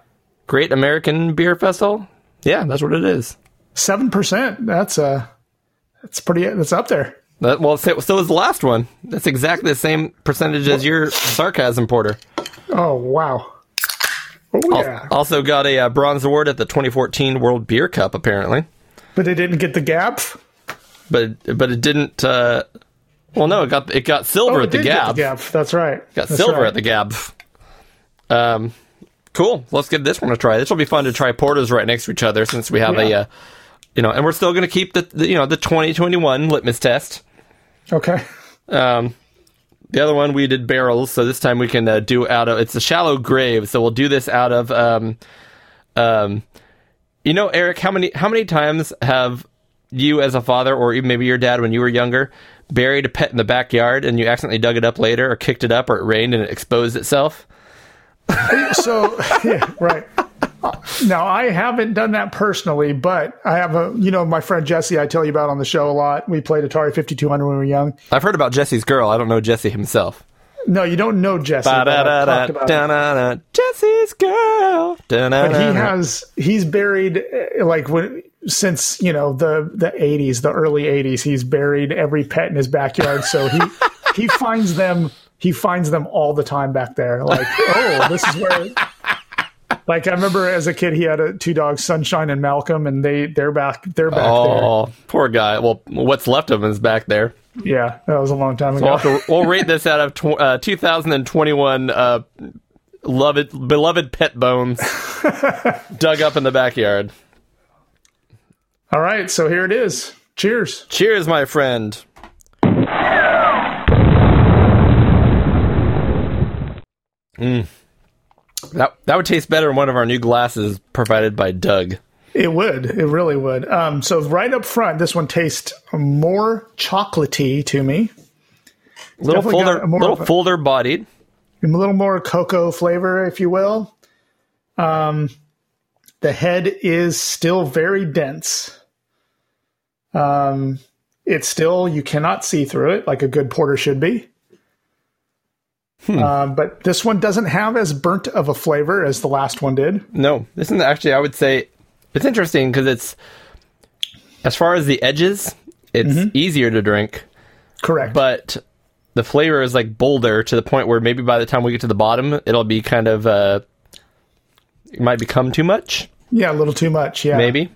Great American Beer Festival? Yeah, that's what it is. Seven percent. That's uh that's pretty that's up there. That, well, so, so is the last one. That's exactly the same percentage as your sarcasm porter. Oh wow. Oh yeah. Also got a uh, bronze award at the 2014 World Beer Cup, apparently. But it didn't get the gap. But but it didn't. Uh, well, no, it got it got silver Oh, at the get the gap. That's right. Got That's silver right. at the gap. Um, cool. Let's give this one a try. This will be fun to try porters right next to each other since we have a, uh, you know, and we're still going to keep the, the you know the 2021 litmus test. Okay. Um, the other one we did barrels, so this time we can uh, do out of it's a shallow grave. So we'll do this out of um, um, you know, Eric, how many how many times have you as a father or even maybe your dad when you were younger buried a pet in the backyard and you accidentally dug it up later or kicked it up or it rained and it exposed itself? So yeah, right. Now I haven't done that personally, but I have a you know my friend Jesse I tell you about on the show a lot. We played Atari 5200 when we were young. I've heard about Jesse's girl. I don't know Jesse himself. No, you don't know Jesse. but I've talked about Jesse's girl. But he has he's buried uh, like when since you know the the 80s, the early 80s. He's buried every pet in his backyard, so he he finds them he finds them all the time back there. Like oh, this is where. Like I remember as a kid, he had a, two dogs, Sunshine and Malcolm, and they they're back they're back there. Oh, poor guy. Well, what's left of him is back there. there. Yeah, that was a long time ago. We'll, to, we'll rate this out of tw- uh, 2021 uh, beloved, beloved pet bones dug up in the backyard. all right, so here it is. Cheers. Cheers, my friend. Mm. That that would taste better in one of our new glasses provided by Doug. It would. It really would. Um, so right up front, this one tastes more chocolatey to me. Little fuller, a little fuller bodied. a little more cocoa flavor, if you will. Um, the head is still very dense. Um, It's still you cannot see through it like a good porter should be. Uh, but this one doesn't have as burnt of a flavor as the last one did. No, this is actually, I would say, it's interesting because it's, as far as the edges, it's easier to drink, Correct. but the flavor is like bolder to the point where maybe by the time we get to the bottom, it'll be kind of, uh, it might become too much, yeah, a little too much. Yeah, maybe.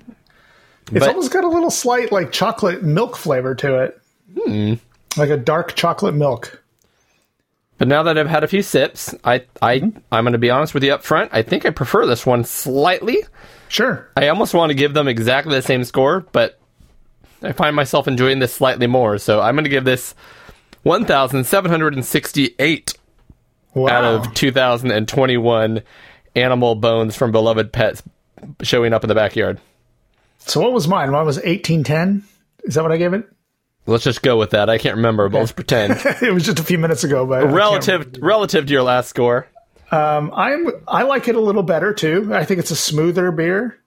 It's but- almost got a little slight like chocolate milk flavor to it, Hmm. like a dark chocolate milk. But now that I've had a few sips, I, I, mm-hmm. I'm going to be honest with you up front. I think I prefer this one slightly. Sure. I almost want to give them exactly the same score, but I find myself enjoying this slightly more. So I'm going to give this 1,768 Wow. out of 2021 animal bones from beloved pets showing up in the backyard. so what was mine? Mine was eighteen ten. Is that what I gave it? Let's just go with that. I can't remember, but let's pretend. it was just a few minutes ago, but relative relative to your last score. I'm I like it a little better too. I think it's a smoother beer.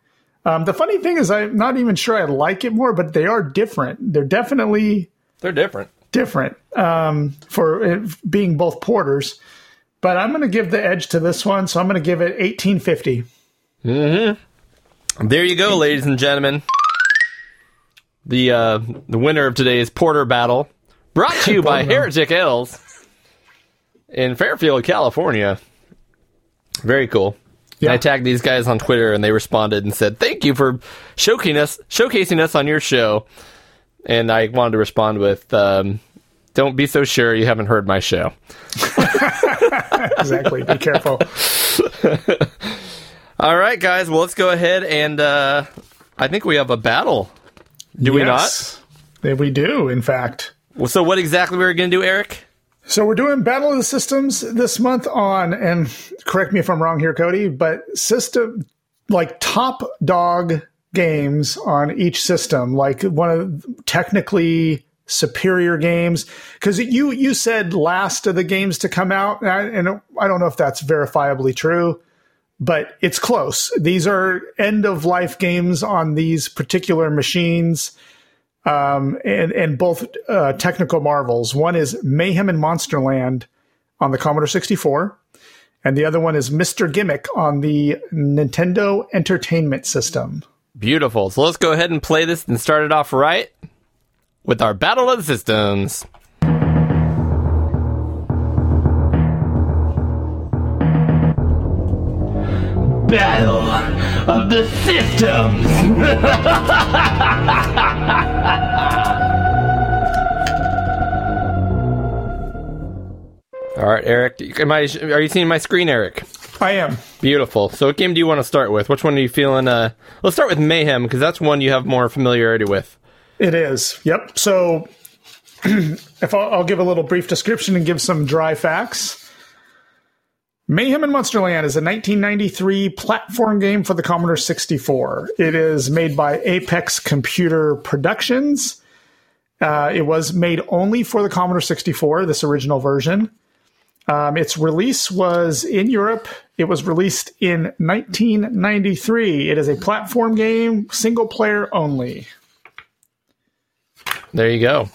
Um, the funny thing is, I'm not even sure I like it more, but they are different. They're definitely They're different. different um, for it being both porters. But I'm going to give the edge to this one, so I'm going to give it 1850. There you go, ladies and gentlemen. The uh, the winner of today's Porter Battle, brought to you by Heretic Ales in Fairfield, California. Very cool. Yeah. I tagged these guys on Twitter, and they responded and said, "Thank you for showcasing us, showcasing us on your show." And I wanted to respond with, um, "Don't be so sure you haven't heard my show." Exactly. Be careful. All right, guys. Well, let's go ahead and uh, I think we have a battle. Do we not? Yes. We do, in fact. Well, so what exactly we were going to do, Eric? So we're doing Battle of the Systems this month on, and correct me if I'm wrong here, Cody, but system like top dog games on each system, like one of technically superior games. Because you you said last of the games to come out, and I, and I don't know if that's verifiably true, but it's close. These are end of life games on these particular machines and and both uh, technical marvels. One is Mayhem in Monsterland on the Commodore 64, and the other one is Mr. Gimmick on the Nintendo Entertainment System. Beautiful. So let's go ahead and play this and start it off right with our Battle of the Systems. Battle of the Systems. All right, Eric. Am I? Are you seeing my screen, Eric? I am. Beautiful. So, what game do you want to start with? Which one are you feeling? Uh, let's start with Mayhem because that's one you have more familiarity with. It is. Yep. So, if I'll, I'll give a little brief description and give some dry facts. Mayhem in Monsterland is a 1993 platform game for the Commodore 64. It is made by Apex Computer Productions. Uh, it was made only for the Commodore 64, this original version. Um, its release was in Europe. It was released in 1993. It is a platform game, single player only. There you go.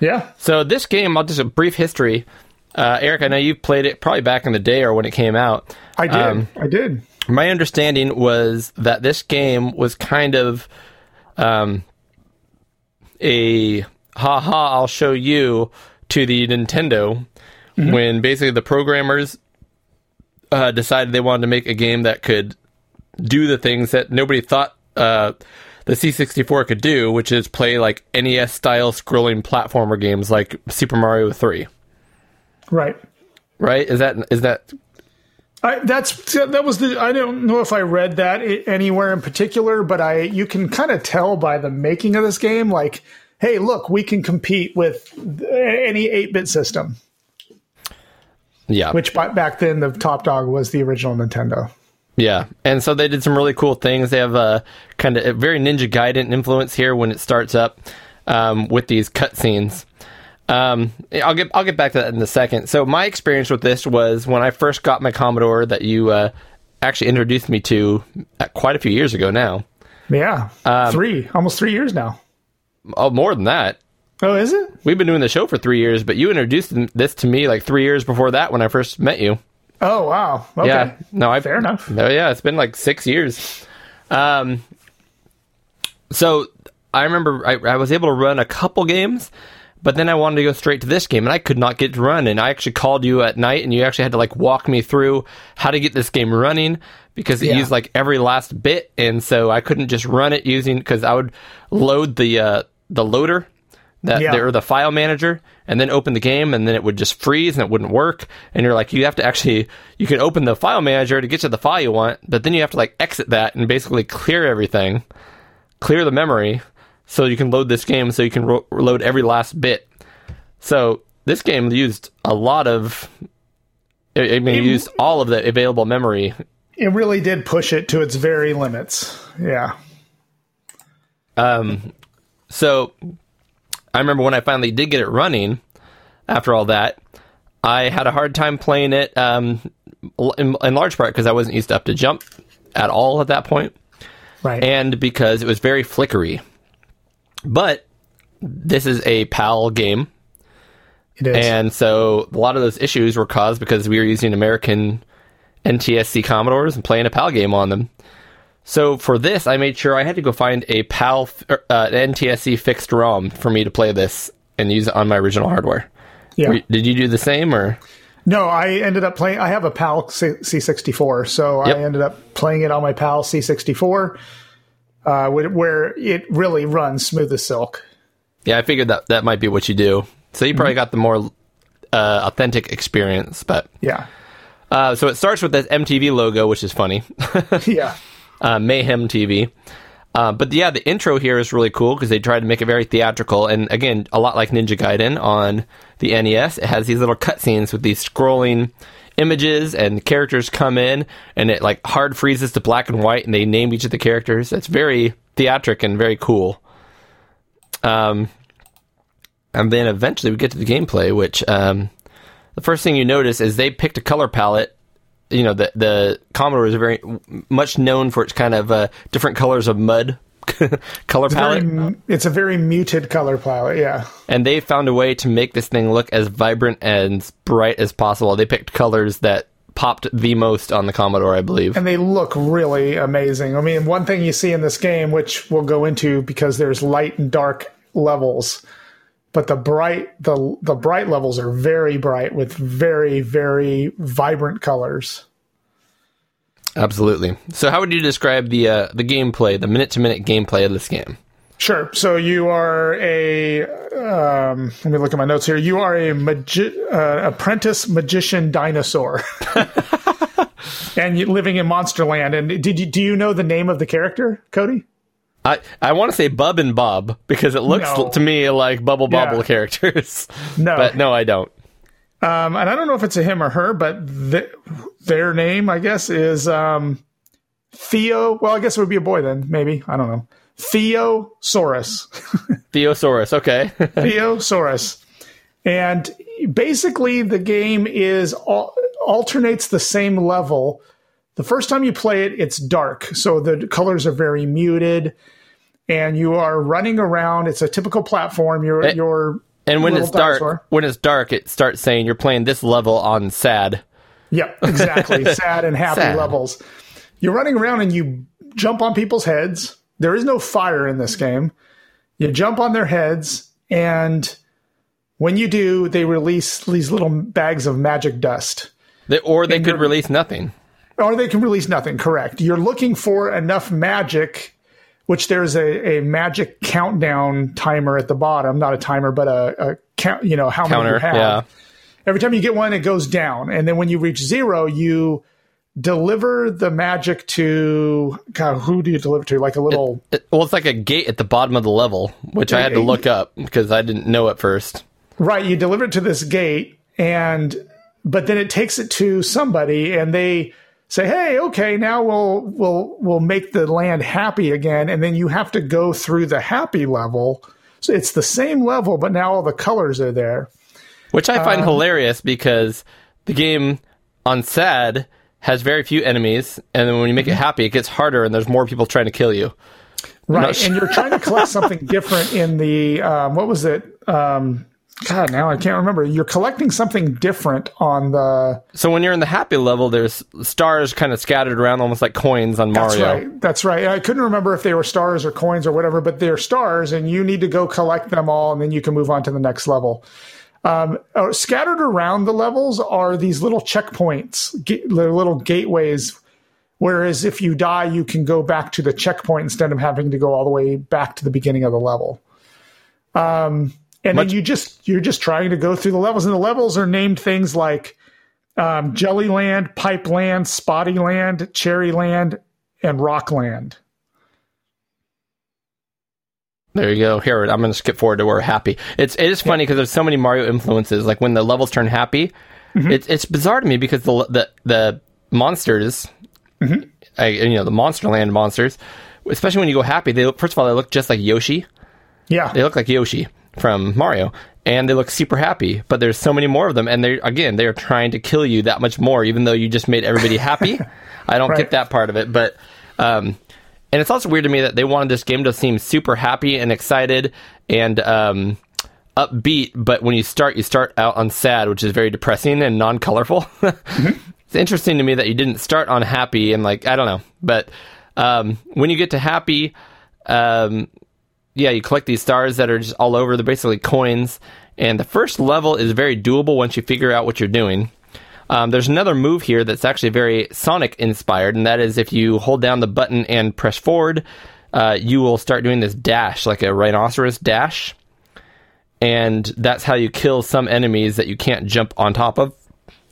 Yeah. So this game, I'll just a brief history. Uh, Eric, I know you played it probably back in the day or when it came out. I did. Um, I did. my understanding was that this game was kind of um, a ha ha I'll show you to the Nintendo when basically the programmers uh, decided they wanted to make a game that could do the things that nobody thought uh, the C64 could do, which is play like NES style scrolling platformer games like Super Mario 3. Right. Right? Is that is that I, that's that was the. I don't know if I read that anywhere in particular, but I you can kind of tell by the making of this game, like, hey, look, we can compete with any eight bit system. yeah. Which back then the top dog was the original Nintendo. Yeah, and so they did some really cool things. They have a kind of a very Ninja Gaiden influence here when it starts up um, with these cutscenes. Um, I'll get I'll get back to that in a second. So my experience with this was when I first got my Commodore that you uh, actually introduced me to uh, quite a few years ago now. Yeah, Um, three almost three years now. Oh, more than that. Oh, is it? We've been doing the show for three years, but you introduced this to me like three years before that when I first met you. Oh, wow. Okay. Yeah, no, I Fair enough. No, yeah, it's been like six years. Um, so I remember I, I was able to run a couple games, but then I wanted to go straight to this game, and I could not get to run. And I actually called you at night, and you actually had to like walk me through how to get this game running because it Yeah. used like every last bit, and so I couldn't just run it using because I would load the uh, the loader that Yeah. or the file manager and then open the game and then it would just freeze and it wouldn't work and you're like you have to actually you can open the file manager to get to the file you want but then you have to like exit that and basically clear everything clear the memory so you can load this game so you can ro- load every last bit so this game used a lot of I mean, it used all of the available memory. It really did push it to its very limits. Yeah. Um, So I remember when I finally did get it running after all that, I had a hard time playing it um, in, in large part because I wasn't used up to jump at all at that point, Right. and because it was very flickery. But this is a PAL game, it is. and so a lot of those issues were caused because we were using American NTSC Commodores and playing a PAL game on them. So for this, I made sure I had to go find a PAL uh, NTSC fixed ROM for me to play this and use it on my original hardware. yeah. Were- Did you do the same or? No, I ended up playing. I have a PAL C- C64, so Yep. I ended up playing it on my PAL C64, uh, wh- where it really runs smooth as silk. Yeah, I figured that that might be what you do. So you probably got the more uh, authentic experience, but Yeah, uh, so it starts with this MTV logo, which is funny. yeah, uh, Mayhem TV. Uh, but yeah, the intro here is really cool because they tried to make it very theatrical, and again, a lot like Ninja Gaiden on the NES. It has these little cutscenes with these scrolling images, and characters come in, and it like hard freezes to black and white, and they name each of the characters. It's very theatric and very cool. Um, and then eventually we get to the gameplay, which um, the first thing you notice is they picked a color palette you know the the Commodore is very much known for its kind of uh, different colors of mud color very, palette, m- it's a very muted color palette. Yeah, and they found a way to make this thing look as vibrant and bright as possible. They picked colors that popped the most on the Commodore, I believe. and they look really amazing. I mean, one thing you see in this game, which we'll go into because there's light and dark levels, but the bright the the bright levels are very bright with very very vibrant colors. Absolutely. So, how would you describe the uh, the gameplay, the minute to minute gameplay of this game? Sure. So you are a. Um, let me look at my notes here. You are a magi- uh, apprentice magician dinosaur, and living in Monsterland. And did you do you know the name of the character, Cody? I, I want to say Bub and Bob because it looks No. to me like Bubble Yeah. Bobble characters. No. but no, I don't. Um, and I don't know if it's a him or her, but th- their name, I guess, is um, Theo. Well, I guess it would be a boy then, maybe. I don't know. Theosaurus. Theosaurus. Okay. Theosaurus. And basically, the game is al- alternates the same level. The first time you play it, it's dark, so the colors are very muted, and you are running around. It's a typical platform. You're Eh, you're And when it's dark, dinosaur. when it's dark, it starts saying you're playing this level on sad. Yep, exactly. Sad and happy Sad. levels. You're running around and you jump on people's heads. There is no fire in this game. You jump on their heads, and when you do, they release these little bags of magic dust. They, or they could release nothing. Or they can release nothing, correct. You're looking for enough magic, which there's a, a magic countdown timer at the bottom. Not a timer, but a, a count, you know, how many you have. yeah. Every time you get one, it goes down. And then when you reach zero, you deliver the magic to God, who do you deliver to? Like a little It- well, it's like a gate at the bottom of the level, which I had to look up because I didn't know at first. right, you deliver it to this gate and but then it takes it to somebody and they say, "Hey, okay, now we'll we'll we'll make the land happy again." And then you have to go through the happy level. So it's the same level, but now all the colors are there. Which I Um, find hilarious because the game on sad has very few enemies, and then when you make it happy, it gets harder, and there's more people trying to kill you. right, sure. and you're trying to collect something different in the um, what was it? Um, God, now I can't remember. You're collecting something different on the. So when you're in the happy level, there's stars kind of scattered around, almost like coins on Mario. That's right. That's right. I couldn't remember if they were stars or coins or whatever, but they're stars, and you need to go collect them all, and then you can move on to the next level. Um, uh, scattered around the levels are these little checkpoints, ga- little gateways. Whereas if you die, you can go back to the checkpoint instead of having to go all the way back to the beginning of the level. Um, and Much- then you just you're just trying to go through the levels, and the levels are named things like um, Jellyland, Pipeland, Spottyland, Cherryland, and Rockland. There you go. Here, I'm going to skip forward to where happy. It's it is funny because there's so many Mario influences. Like when the levels turn happy, Mm-hmm. it's it's bizarre to me because the the the monsters, Mm-hmm. I, you know, the Monsterland monsters, especially when you go happy, they look, first of all they look just like Yoshi. Yeah, They look like Yoshi from Mario, and they look super happy. But there's so many more of them, and they again they are trying to kill you that much more, even though you just made everybody happy. I don't Right. get that part of it, but um, and it's also weird to me that they wanted this game to seem super happy and excited and um, upbeat, but when you start, you start out on sad, which is very depressing and non-colorful. It's interesting to me that you didn't start on happy and like I don't know, but um, when you get to happy, um, yeah, you collect these stars that are just all over. They're basically coins, and the first level is very doable once you figure out what you're doing. Um, there's another move here that's actually very Sonic inspired, and that is if you hold down the button and press forward, uh, you will start doing this dash, like a rhinoceros dash. And that's how you kill some enemies that you can't jump on top of.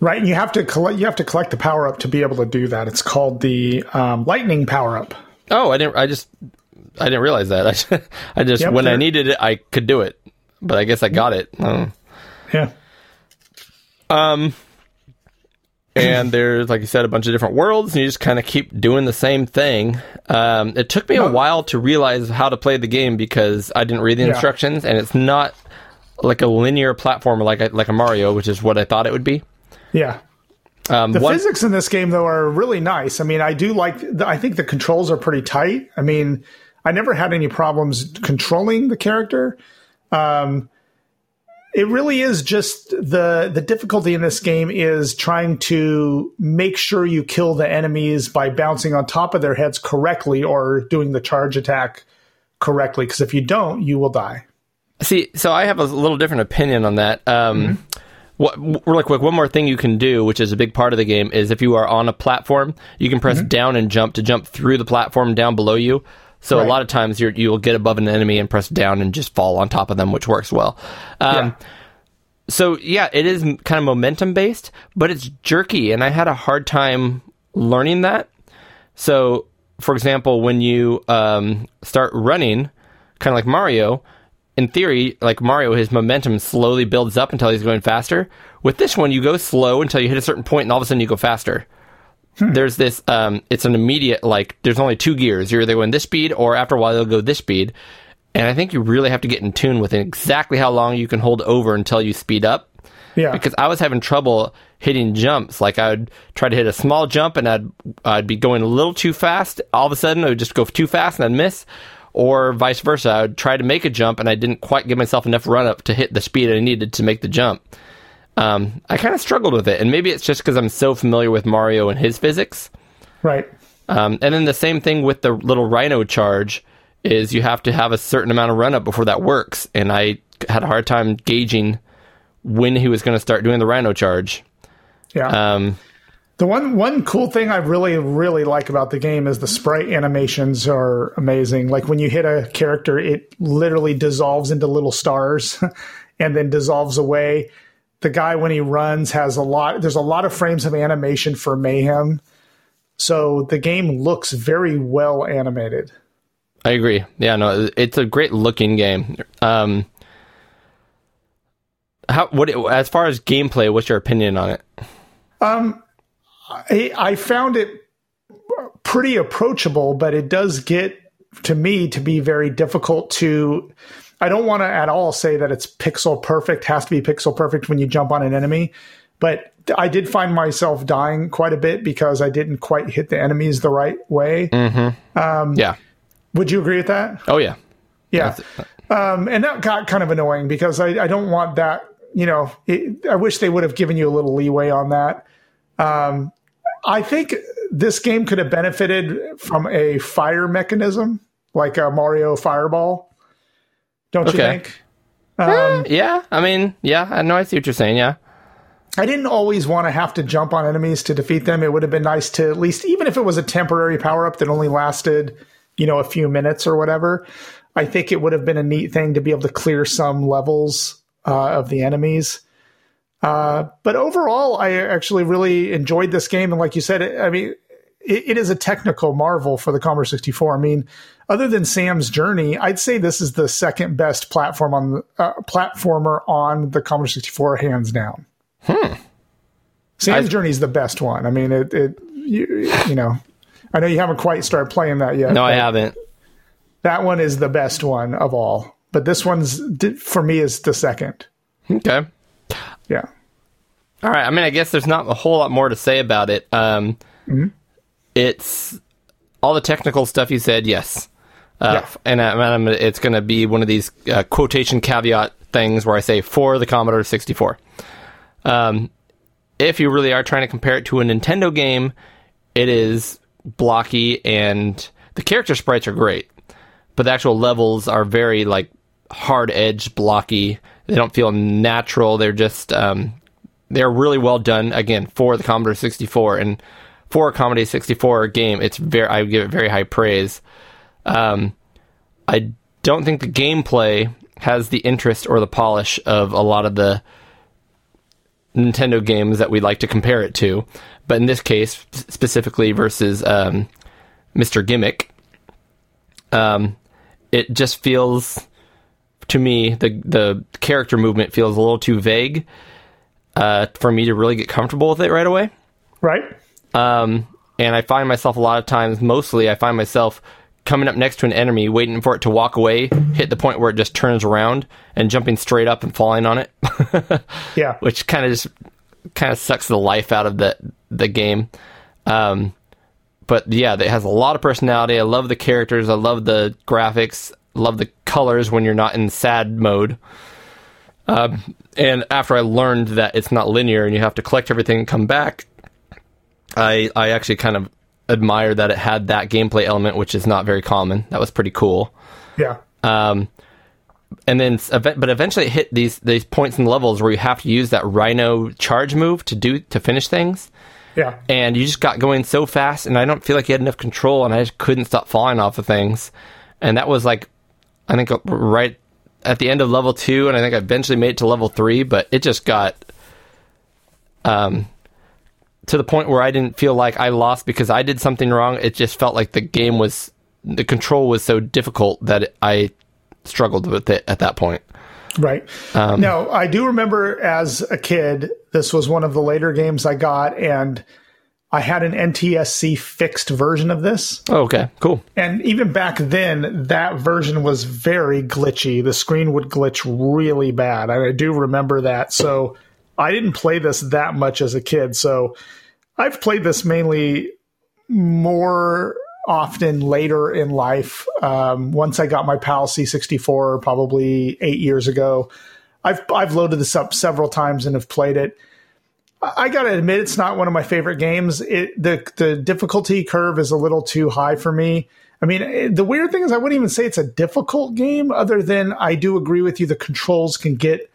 right. And you have to collect. You have to collect the power up to be able to do that. It's called the um, lightning power up. Oh, I didn't. I just. I didn't realize that. I just, I just Yep, when I needed it, I could do it. But I guess I got it. Oh. Yeah. and there's like you said a bunch of different worlds and you just kind of keep doing the same thing um, it took me a while to realize how to play the game because i didn't read the Yeah. instructions and it's not like a linear platformer like a, like a mario which is what i thought it would be Yeah. um, The one- physics in this game, though, are really nice. I mean, I do like. The, I think the controls are pretty tight. I mean, I never had any problems controlling the character. Um, it really is just the the difficulty in this game is trying to make sure you kill the enemies by bouncing on top of their heads correctly or doing the charge attack correctly. Because if you don't, you will die. See, so I have a little different opinion on that. Um, what, really quick, one more thing you can do, which is a big part of the game, is if you are on a platform, you can press down and jump to jump through the platform down below you. So a lot of times you're, you'll get above an enemy and press down and just fall on top of them, which works well. Um, Yeah. So yeah, it is kind of momentum based, but it's jerky, and I had a hard time learning that. So, for example, when you um, start running, kind of like Mario, in theory, like Mario, his momentum slowly builds up until he's going faster. With this one, you go slow until you hit a certain point, and all of a sudden you go faster. There's this, um, it's an immediate, like, there's only two gears. You're either going this speed, or after a while, they'll go this speed. And I think you really have to get in tune with exactly how long you can hold over until you speed up Yeah. because I was having trouble hitting jumps. Like I would try to hit a small jump and I'd I'd be going a little too fast. All of a sudden, I would just go too fast and I'd miss, or vice versa. I would try to make a jump and I didn't quite give myself enough run up to hit the speed I needed to make the jump. Um, I kind of struggled with it, and maybe it's just because I'm so familiar with Mario and his physics. right. Um, and then the same thing with the little Rhino charge is you have to have a certain amount of run up before that works, and I had a hard time gauging when he was going to start doing the Rhino charge. Yeah. Um, The one one cool thing I really really like about the game is the sprite animations are amazing. Like when you hit a character, it literally dissolves into little stars and then dissolves away. The guy when he runs has a lot. There's a lot of frames of animation for mayhem, so the game looks very well animated. I agree. Yeah, no, it's a great looking game. Um, how what as far as gameplay, what's your opinion on it? I, I found it pretty approachable, but it does get to me to be very difficult to. I don't want to at all say that it's pixel perfect, has to be pixel perfect when you jump on an enemy, but I did find myself dying quite a bit because I didn't quite hit the enemies the right way. Yeah, Would you agree with that? Oh yeah. Yeah. Um, and that got kind of annoying because I, I don't want that. You know, it, I wish they would have given you a little leeway on that. Um, I think this game could have benefited from a fire mechanism, like a Mario Fireball. Don't you Okay. think? Um, Yeah. I mean, yeah. I know. I see what you're saying. Yeah. I didn't always want to have to jump on enemies to defeat them. It would have been nice to at least, even if it was a temporary power up that only lasted, you know, a few minutes or whatever. I think it would have been a neat thing to be able to clear some levels uh, of the enemies. Uh, but overall, I actually really enjoyed this game. And like you said, I mean, it, it is a technical marvel for the Commodore 64. I mean, other than Sam's Journey, I'd say this is the second best platform on uh, platformer on the Commodore 64, hands down. Sam's Journey is the best one. I mean, it, it you, you know, I know you haven't quite started playing that yet. No, I haven't. That one is the best one of all. But this one's for me is the second. Okay. Yeah. All right. I mean, I guess there's not a whole lot more to say about it. Um, It's all the technical stuff you said. Yes. Uh, Yeah. And I, I'm- it's going to be one of these uh, quotation caveat things where I say for the Commodore 64. Um, if you really are trying to compare it to a Nintendo game, it is blocky and the character sprites are great, but the actual levels are very like hard edged, blocky. They don't feel natural. They're just um, they're really well done again for the Commodore 64 and for a Commodore 64 game. It's very I give it very high praise. Um, I don't think the gameplay has the interest or the polish of a lot of the Nintendo games that we like to compare it to, but in this case specifically versus um, Mr. Gimmick, um, it just feels to me the the character movement feels a little too vague uh, for me to really get comfortable with it right away. Right. Um, and I find myself a lot of times, mostly, I find myself coming up next to an enemy, waiting for it to walk away, hit the point where it just turns around, and jumping straight up and falling on it, Yeah. which kind of just kind of sucks the life out of the the game. Um, but yeah, it has a lot of personality. I love the characters. I love the graphics. Love the colors when you're not in sad mode. Um, and after I learned that it's not linear and you have to collect everything and come back, I I actually kind of admire that it had that gameplay element, which is not very common. That was pretty cool. Yeah. Um, and then, but eventually, it hit these these points and levels where you have to use that Rhino charge move to do to finish things, Yeah. and you just got going so fast, and I don't feel like you had enough control, and I just couldn't stop falling off of things, and that was like, I think uh, right at the end of level two, and I think I eventually made it to level three, but it just got, um, to the point where I didn't feel like I lost because I did something wrong. It just felt like the game was the control was so difficult that I struggled with it at that point. Right. Um, now, I do remember as a kid, this was one of the later games I got, and I had an NTSC fixed version of this. Oh, okay, cool. And even back then, that version was very glitchy. The screen would glitch really bad. And I do remember that. So I didn't play this that much as a kid. So I've played this mainly more often later in life. Um, once I got my PAL C64, probably eight years ago, I've I've loaded this up several times and have played it. I gotta admit, it's not one of my favorite games. It the the difficulty curve is a little too high for me. I mean, it- the weird thing is, I wouldn't even say it's a difficult game. Other than I do agree with you, the controls can get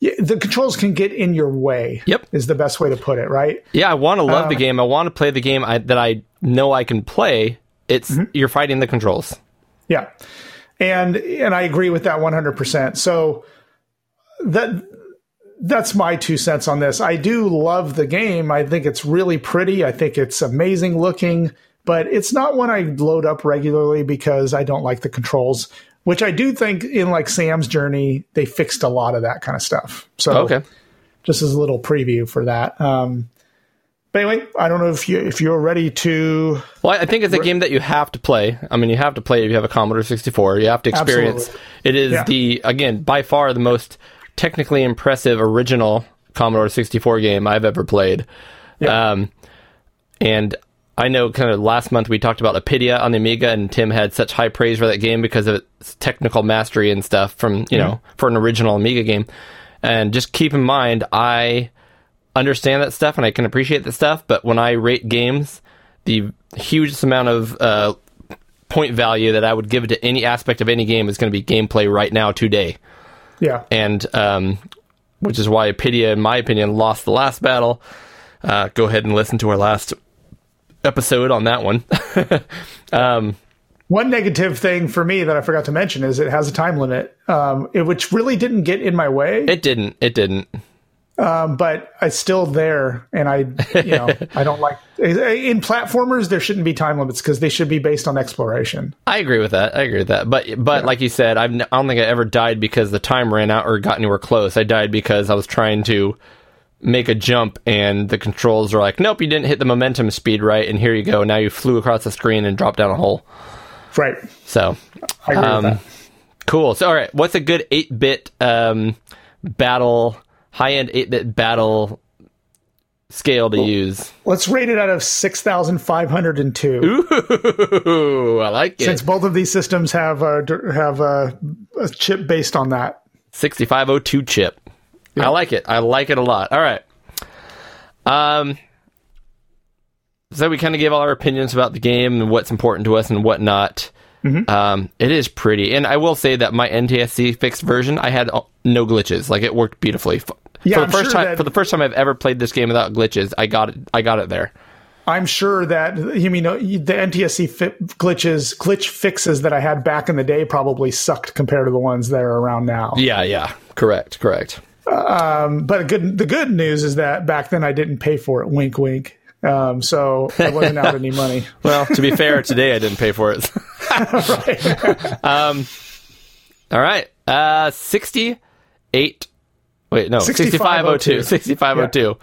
the controls can get in your way. Yep. is the best way to put it. Right. Yeah, I want to love the uh, game. I want to play the game I, that I know I can play. It's mm-hmm. you're fighting the controls. Yeah. And and I agree with that 100%. So that that's my two cents on this. I do love the game. I think it's really pretty. I think it's amazing looking, but it's not one I load up regularly because I don't like the controls, which I do think in like Sam's journey they fixed a lot of that kind of stuff. So Okay. just as a little preview for that. Um but anyway, I don't know if you if you're ready to Well, I think it's a game that you have to play. I mean, you have to play if you have a Commodore 64. You have to experience. Absolutely. It is Yeah. the again by far the most technically impressive original Commodore 64 game I've ever played. Yeah. Um, and I know kind of last month we talked about Apidya on the Amiga, and Tim had such high praise for that game because of its technical mastery and stuff from, you know, for an original Amiga game. And just keep in mind, I understand that stuff and I can appreciate that stuff, but when I rate games, the hugest amount of uh, point value that I would give to any aspect of any game is going to be gameplay right now, today Yeah. and um, which is why Apidya, in my opinion, lost the last battle. Uh, go ahead and listen to our last episode on that one. um, One negative thing for me that I forgot to mention is it has a time limit, um, it, which really didn't get in my way. it didn't. It didn't. um, but it's still there, and I, you know, I don't like in platformers there shouldn't be time limits because they should be based on exploration. I agree with that. I agree with that. But but like you said, I've, I don't think I ever died because the time ran out or got anywhere close. I died because I was trying to make a jump and the controls are like, nope, you didn't hit the momentum speed right, and here you go. Now you flew across the screen and dropped down a hole. Right. So I agree Um, with that. Cool. So, all right, what's a good eight bit um, battle, high end eight bit battle scale to use? Let's rate it out of six thousand five hundred and two. Ooh, I like it. Since both of these systems have a have a, a chip based on that. 6502 chip. I like it. I like it a lot. All right. Um. So we kind of gave all our opinions about the game and what's important to us and whatnot. Mm-hmm. Um, it is pretty, and I will say that my NTSC fixed version, I had uh, no glitches. Like it worked beautifully. Yeah, for the I'm first sure time, that- for the first time I've ever played this game without glitches, I got it. I got it there. I'm sure that you mean uh, the NTSC fi- glitches, glitch fixes that I had back in the day probably sucked compared to the ones that are around now. Yeah, yeah, correct, correct. But good, the good news is that back then I didn't pay for it. Wink, wink. Um, so I wasn't out any money. Well, to be fair, today I didn't pay for it. Um, all right, uh, sixty-eight. Wait, no, sixty-five oh two. 6502. Sixty-five oh two.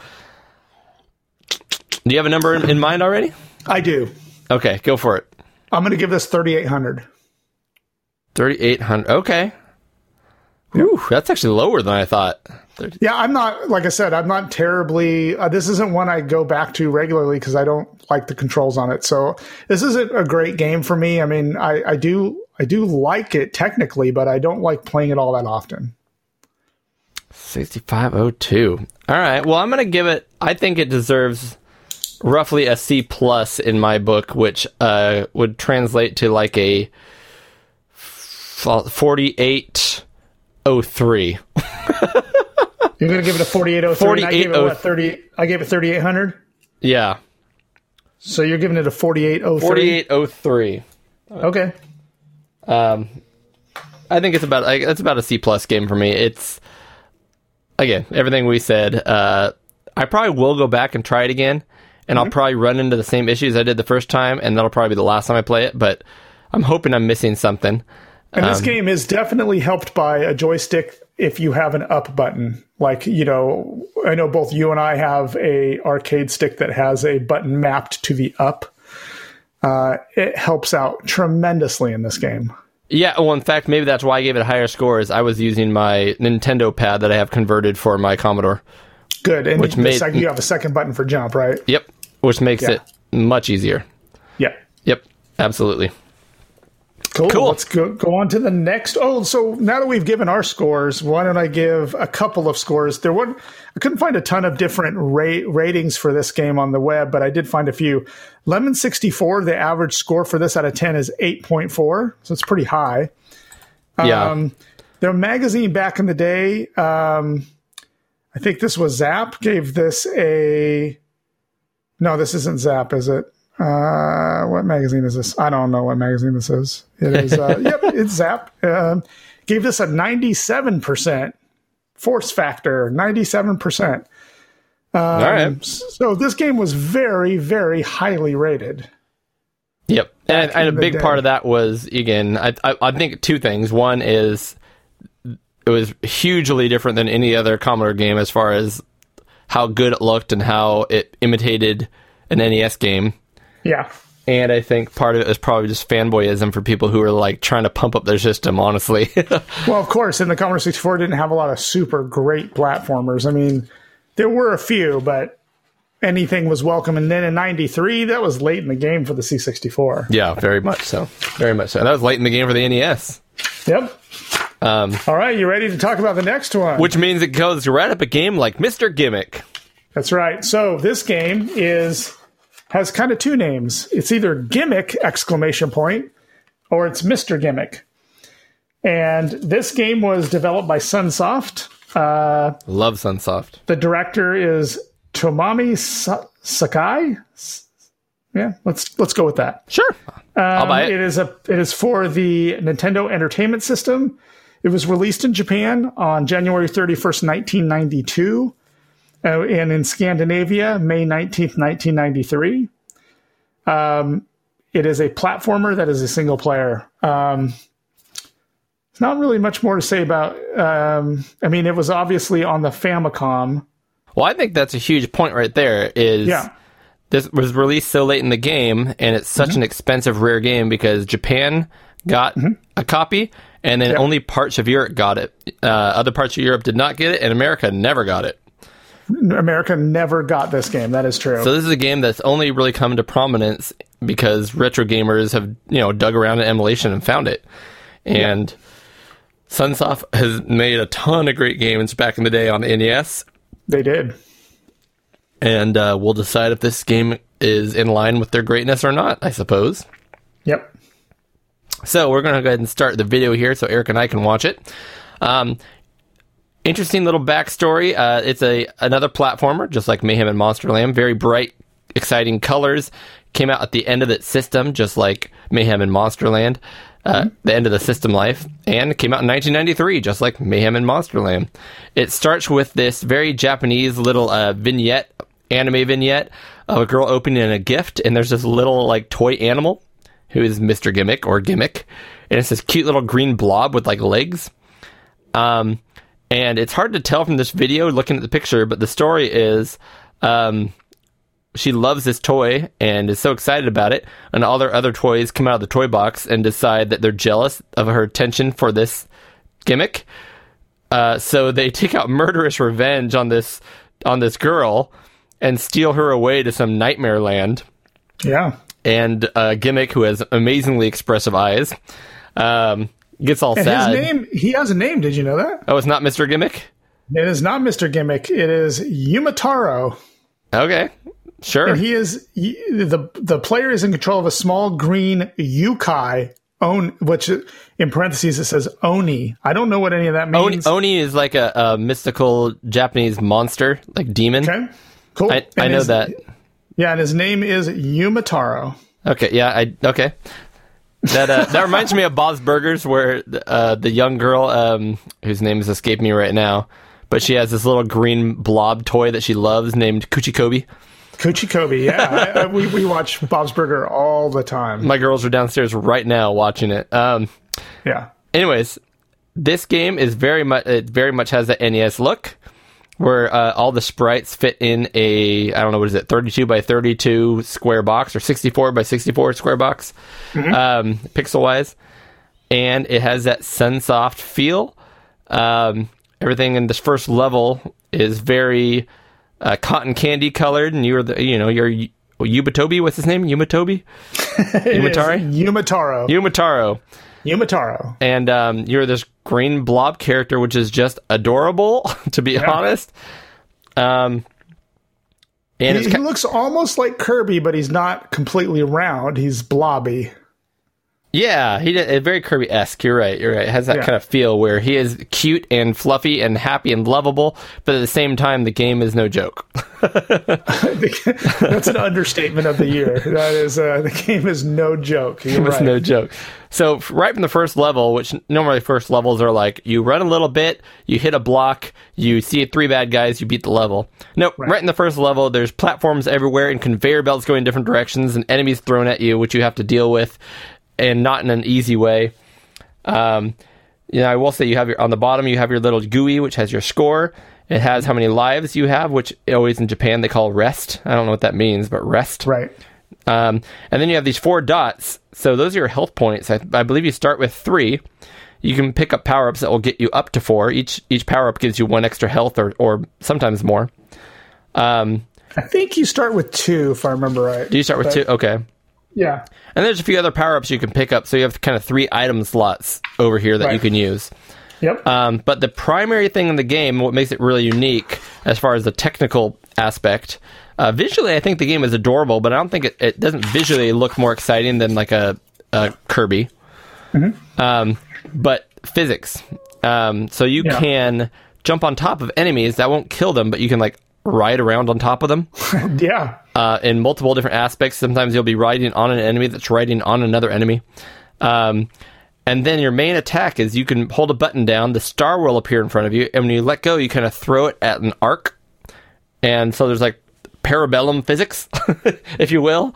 Do you have a number in, in mind already? I do. Okay, go for it. I'm going to give this 3,800. Thirty-eight hundred. Okay. Ooh, that's actually lower than I thought. 30 Yeah, I'm not, like I said, I'm not terribly, uh, this isn't one I go back to regularly because I don't like the controls on it. So this isn't a great game for me. I mean, I, I do, I do like it technically, but I don't like playing it all that often. 6502. All right. Well, I'm going to give it I think it deserves roughly a C plus in my book, which uh would translate to like a f- 4803. You're going to give it a 4803. and I gave it 4803. what, 30, I gave it 3,800. Yeah. So you're giving it a 4803. 4803. Okay. Um I think it's about I, it's about a C plus game for me. It's again, everything we said. Uh I probably will go back and try it again and I'll probably run into the same issues I did the first time and that'll probably be the last time I play it, but I'm hoping I'm missing something. And Um, this game is definitely helped by a joystick if you have an up button. Like, you know, I know both you and I have a arcade stick that has a button mapped to the up. Uh, it helps out tremendously in this game. Yeah, well, in fact, maybe that's why I gave it a higher score. Is I was using my Nintendo pad that I have converted for my Commodore. Good. And Which made- sec- you have a second button for jump, right? Yep, which makes Yeah. it much easier. Yeah. Yep, absolutely. Cool. Cool. Let's go, go on to the next. Oh, so now that we've given our scores, why don't I give a couple of scores? There were I couldn't find a ton of different ra- ratings for this game on the web, but I did find a few. Lemon sixty four, the average score for this out of ten is eight point four, so it's pretty high. Yeah, Um, their magazine back in the day, um, I think this was Zap, gave this a. No, this isn't Zap, is it? Uh, what magazine is this? I don't know what magazine this is. It is. Uh, yep, it's Zap. Um, gave this a ninety-seven percent force factor. Ninety-seven percent. all right. So this game was very, very highly rated. Yep, and, and a big day. part of that was again, I, I I think two things. One is it was hugely different than any other Commodore game as far as how good it looked and how it imitated an NES game. Yeah. And I think part of it is probably just fanboyism for people who are like trying to pump up their system, honestly. Well, of course, and the Commodore 64 didn't have a lot of super great platformers. I mean, there were a few, but anything was welcome. And then in '93, that was late in the game for the C64. Yeah, very much so. Very much so. And that was late in the game for the NES, Yep. um, All right, you ready to talk about the next one? which means it goes right up a game like Mr. Gimmick. That's right. So this game is has kind of two names. It's either gimmick exclamation point or it's Mr. Gimmick. And this game was developed by Sunsoft. Uh, Love Sunsoft. The director is Tomomi Sa- Sakai. Yeah, let's let's go with that. Sure. I'll um, buy It it. is a it is for the Nintendo Entertainment System. It was released in Japan on January 31st, 1992, uh, and in Scandinavia, May 19th, 1993. Um, it is a platformer that is a single player. Um, there's not really much more to say about. Um, I mean, it was obviously on the Famicom. Well, I think that's a huge point right there. Is Yeah, this was released so late in the game, and it's such an expensive rare game because Japan got a copy, and then only parts of Europe got it. Uh, other parts of Europe did not get it, and America never got it. America never got this game. That is true. So this is a game that's only really come to prominence because retro gamers have you know dug around in emulation and found it, and Sunsoft has made a ton of great games back in the day on the NES, they did. and uh, we'll decide if this game is in line with their greatness or not. I suppose. Yep. So we're going to go ahead and start the video here so Eric and I can watch it. Um, interesting little backstory. Uh, it's a another platformer, just like Mayhem in Monsterland. Very bright, exciting colors. Came out at the end of its system, just like Mayhem in Monsterland. Uh, The end of the system life, and came out in 1993, just like Mayhem in Monsterland. It starts with this very Japanese little uh, vignette, anime vignette of a girl opening a gift, and there's this little like toy animal who is Mr. Gimmick or Gimmick, and it's this cute little green blob with like legs. Um, and it's hard to tell from this video looking at the picture, but the story is, um, she loves this toy and is so excited about it, and all their other toys come out of the toy box and decide that they're jealous of her attention for this gimmick. Uh, so they take out murderous revenge on this on this girl and steal her away to some nightmare land Yeah. and uh, Gimmick, who has amazingly expressive eyes, um, gets all And sad. his name, he has a name. Did you know that? oh, it's not Mr. Gimmick? It is not Mr. Gimmick. It is Yumataro. Okay, sure. And he is the the player is in control of a small green yukai own which in parentheses it says oni. I don't know what any of that means. Oni is like a, a mystical Japanese monster, like demon. okay. Cool. I, I know his- that. Yeah, and his name is Yumataro. Okay, yeah, I okay. That uh, that reminds me of Bob's Burgers, where uh, the young girl, um, whose name is escaping me right now, but she has this little green blob toy that she loves named Kuchi Kopi. Kuchikobi. Yeah, I, I, we we watch Bob's Burger all the time. My girls are downstairs right now watching it. Um, Yeah. anyways, this game is very much it very much has that NES look, where uh, all the sprites fit in a I don't know what is it, thirty two by thirty two square box or sixty four by sixty four square box, um, pixel wise, and it has that Sunsoft feel. Um, everything in this first level is very uh, cotton candy colored, and you're the you know you're Yubatobi. What's his name? Yumatobi. Yumatari? Yumataro. Yumataro. Yumataro. and um, you're this green blob character, which is just adorable, to be honest. Um, and He, ki- looks almost like Kirby, but he's not completely round. He's blobby. Yeah, he did, uh, very Kirby esque. You're right. You're right. It has that Yeah. kind of feel where he is cute and fluffy and happy and lovable, but at the same time, the game is no joke. That's an understatement of the year. That is, uh, the game is no joke. You're It's right. no joke. So right from the first level, which normally first levels are like you run a little bit, you hit a block, you see three bad guys, you beat the level. No, right. in the first level, there's platforms everywhere and conveyor belts going different directions and enemies thrown at you, which you have to deal with, and not in an easy way. Um, you know, I will say you have your on the bottom you have your little GUI, which has your score. It has how many lives you have, which always in Japan they call rest. I don't know what that means, but rest. Right. Um, and then you have these four dots. So those are your health points. I, I believe you start with three. You can pick up power ups that will get you up to four. Each each power up gives you one extra health or, or sometimes more. Um, I think you start with two, if I remember right. Do you start with two? Okay. Yeah. And there's a few other power ups you can pick up. So you have kind of three item slots over here that you can use. Yep. Um, but the primary thing in the game, what makes it really unique as far as the technical aspect, uh, visually, I think the game is adorable, but I don't think it, it doesn't visually look more exciting than like a, a Kirby. Um, but physics. Um, so you Yeah. can jump on top of enemies that won't kill them, but you can like ride around on top of them yeah. uh, in multiple different aspects. Sometimes you'll be riding on an enemy that's riding on another enemy. Um, and then your main attack is you can hold a button down, the star will appear in front of you, and when you let go, you kind of throw it at an arc. And so there's like parabellum physics, if you will.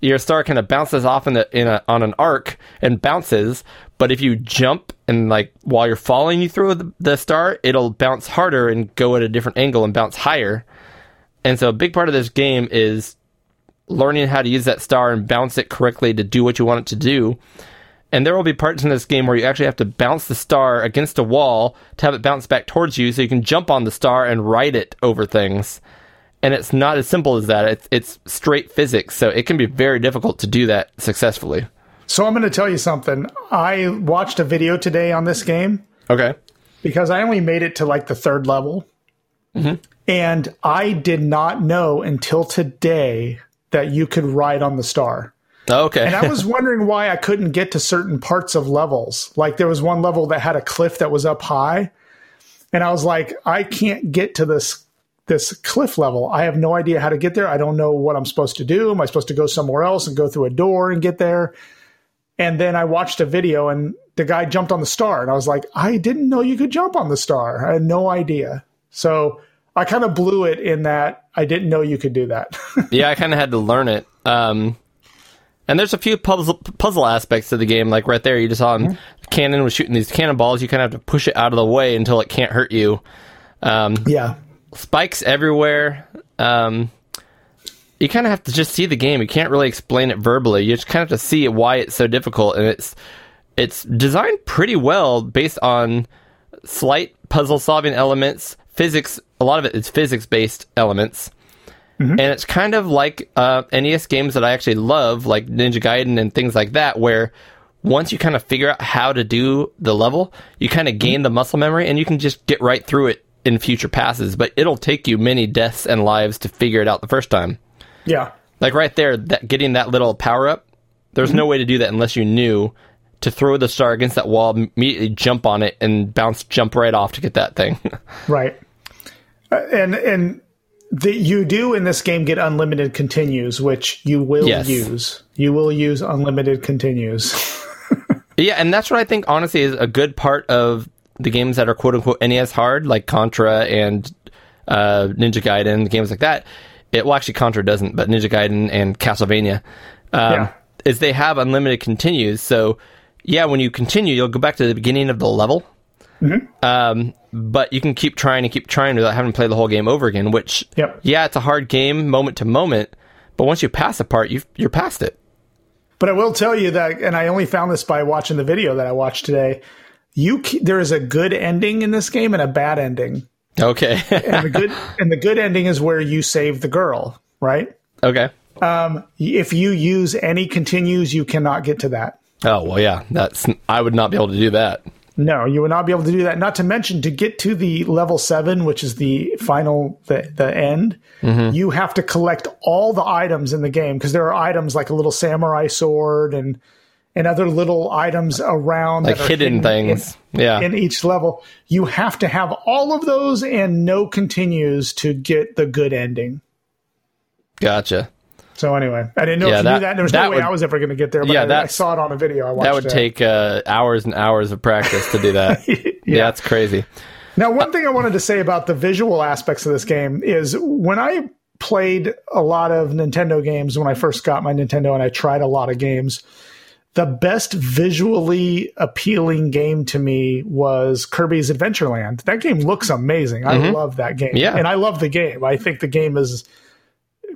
Your star kind of bounces off in, the, in a, on an arc and bounces, but if you jump and like while you're falling, you throw the, the star, it'll bounce harder and go at a different angle and bounce higher. And so a big part of this game is learning how to use that star and bounce it correctly to do what you want it to do. And there will be parts in this game where you actually have to bounce the star against a wall to have it bounce back towards you so you can jump on the star and ride it over things. And it's not as simple as that. It's, it's straight physics, so it can be very difficult to do that successfully. So I'm going to tell you something. I watched a video today on this game Okay. because I only made it to like the third level. Mm-hmm. And I did not know until today that you could ride on the star. Oh, okay. And I was wondering why I couldn't get to certain parts of levels. Like there was one level that had a cliff that was up high. And I was like, I can't get to this this cliff level. I have no idea how to get there. I don't know what I'm supposed to do. Am I supposed to go somewhere else and go through a door and get there? And then I watched a video and the guy jumped on the star and I was like, I didn't know you could jump on the star. I had no idea. So I kind of blew it in that I didn't know you could do that. yeah, I kind of had to learn it. Um, and there's a few puzzle puzzle aspects to the game. Like right there, you just saw him, the cannon was shooting these cannonballs. You kind of have to push it out of the way until it can't hurt you. Um, yeah. spikes everywhere. Um, you kind of have to just see the game. You can't really explain it verbally. You just kind of have to see why it's so difficult, and it's it's designed pretty well based on slight puzzle solving elements, physics. A lot of it is physics based elements, and it's kind of like uh, NES games that I actually love, like Ninja Gaiden and things like that, where once you kind of figure out how to do the level, you kind of gain the muscle memory, and you can just get right through it in future passes. But it'll take you many deaths and lives to figure it out the first time. Yeah. Like right there, that getting that little power up, there's no way to do that unless you knew to throw the star against that wall, immediately jump on it, and bounce, jump right off to get that thing. Right. Uh, and and the, you do in this game get unlimited continues, which you will Yes. use. You will use unlimited continues. yeah, and that's what I think honestly is a good part of the games that are quote unquote NES hard, like Contra and uh, Ninja Gaiden, games like that. It well, actually Contra doesn't, but Ninja Gaiden and Castlevania. Um, Yeah. Is they have unlimited continues. So yeah, when you continue, you'll go back to the beginning of the level. Um, but you can keep trying and keep trying without having to play the whole game over again. Which, Yep. yeah, it's a hard game moment to moment. But once you pass a part, you you're past it. But I will tell you that, and I only found this by watching the video that I watched today. You there is a good ending in this game and a bad ending. Okay. And the good and the good ending is where you save the girl, right? okay. Um, If you use any continues, you cannot get to that. Oh well, yeah. That's I would not be able to do that. No, you would not be able to do that. Not to mention to get to the level seven, which is the final, the, the end, you have to collect all the items in the game because there are items like a little samurai sword and and other little items around Like that are hidden, things. yeah. in, in each level. You have to have all of those and no continues to get the good ending. gotcha. So anyway, I didn't know Yeah, if you that- knew that. There was that no way would- I was ever going to get there, but Yeah, I, I saw it on a video. I watched That would it. take uh, hours and hours of practice to do that. yeah. that's crazy. Now, one thing I wanted to say about the visual aspects of this game is when I played a lot of Nintendo games when I first got my Nintendo and I tried a lot of games, the best visually appealing game to me was Kirby's Adventureland. That game looks amazing. I love that game. Mm-hmm. Yeah. And I love the game. I think the game is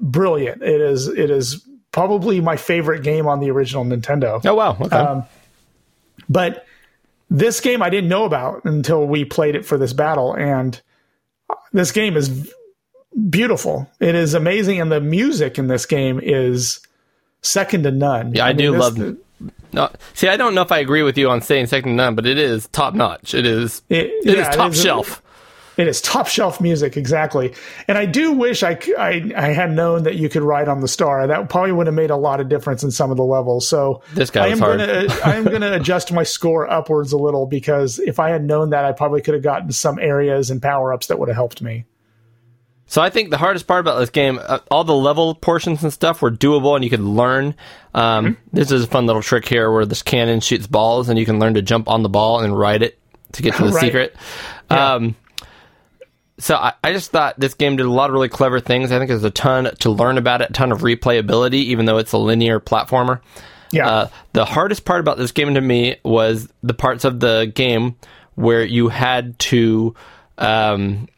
brilliant. It is it is probably my favorite game on the original Nintendo. Oh wow. Okay. Um, But this game I didn't know about until we played it for this battle, and this game is beautiful. It is amazing, and the music in this game is second to none. Yeah, I, mean, do this- love. No, see, I don't know if I agree with you on saying second to none, but it is top notch. It is. It- it yeah, is top is a- shelf. It is top shelf music, exactly. And I do wish I, I, I had known that you could ride on the star. That probably would have made a lot of difference in some of the levels. So This guy I am hard. gonna I am gonna adjust my score upwards a little because if I had known that, I probably could have gotten some areas and power ups that would have helped me. So I think the hardest part about this game, uh, all the level portions and stuff were doable, and you could learn. Um, Mm-hmm. This is a fun little trick here, where this cannon shoots balls, and you can learn to jump on the ball and ride it to get to the Right. secret. Um, so I, I just thought this game did a lot of really clever things. I think there's a ton to learn about it, a ton of replayability, even though it's a linear platformer. Yeah. Uh, the hardest part about this game to me was the parts of the game where you had to um,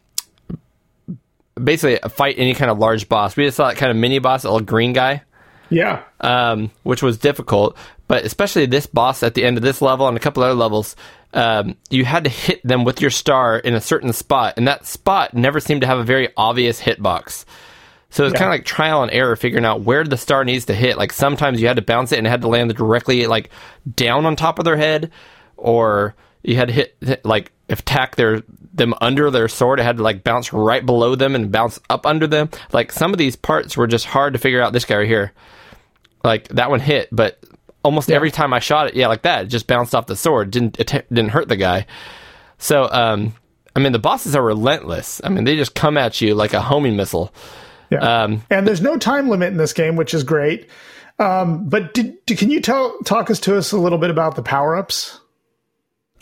basically fight any kind of large boss. We just saw that kind of mini boss, a little green guy, yeah. um, which was difficult. But especially this boss at the end of this level and a couple other levels, um, you had to hit them with your star in a certain spot, and that spot never seemed to have a very obvious hitbox. So it's Yeah. kind of like trial and error figuring out where the star needs to hit. Like sometimes you had to bounce it and it had to land directly like down on top of their head, or you had to hit, hit like attack their them under their sword. It had to like bounce right below them and bounce up under them. Like some of these parts were just hard to figure out. This guy right here, like that one hit, but almost every time I shot it, yeah, like that, it just bounced off the sword. Didn't it didn't hurt the guy. So um, I mean the bosses are relentless. I mean they just come at you like a homing missile. Yeah. Um, and there's no time limit in this game, which is great. Um, but did, did- can you tell talk us to us a little bit about the power ups?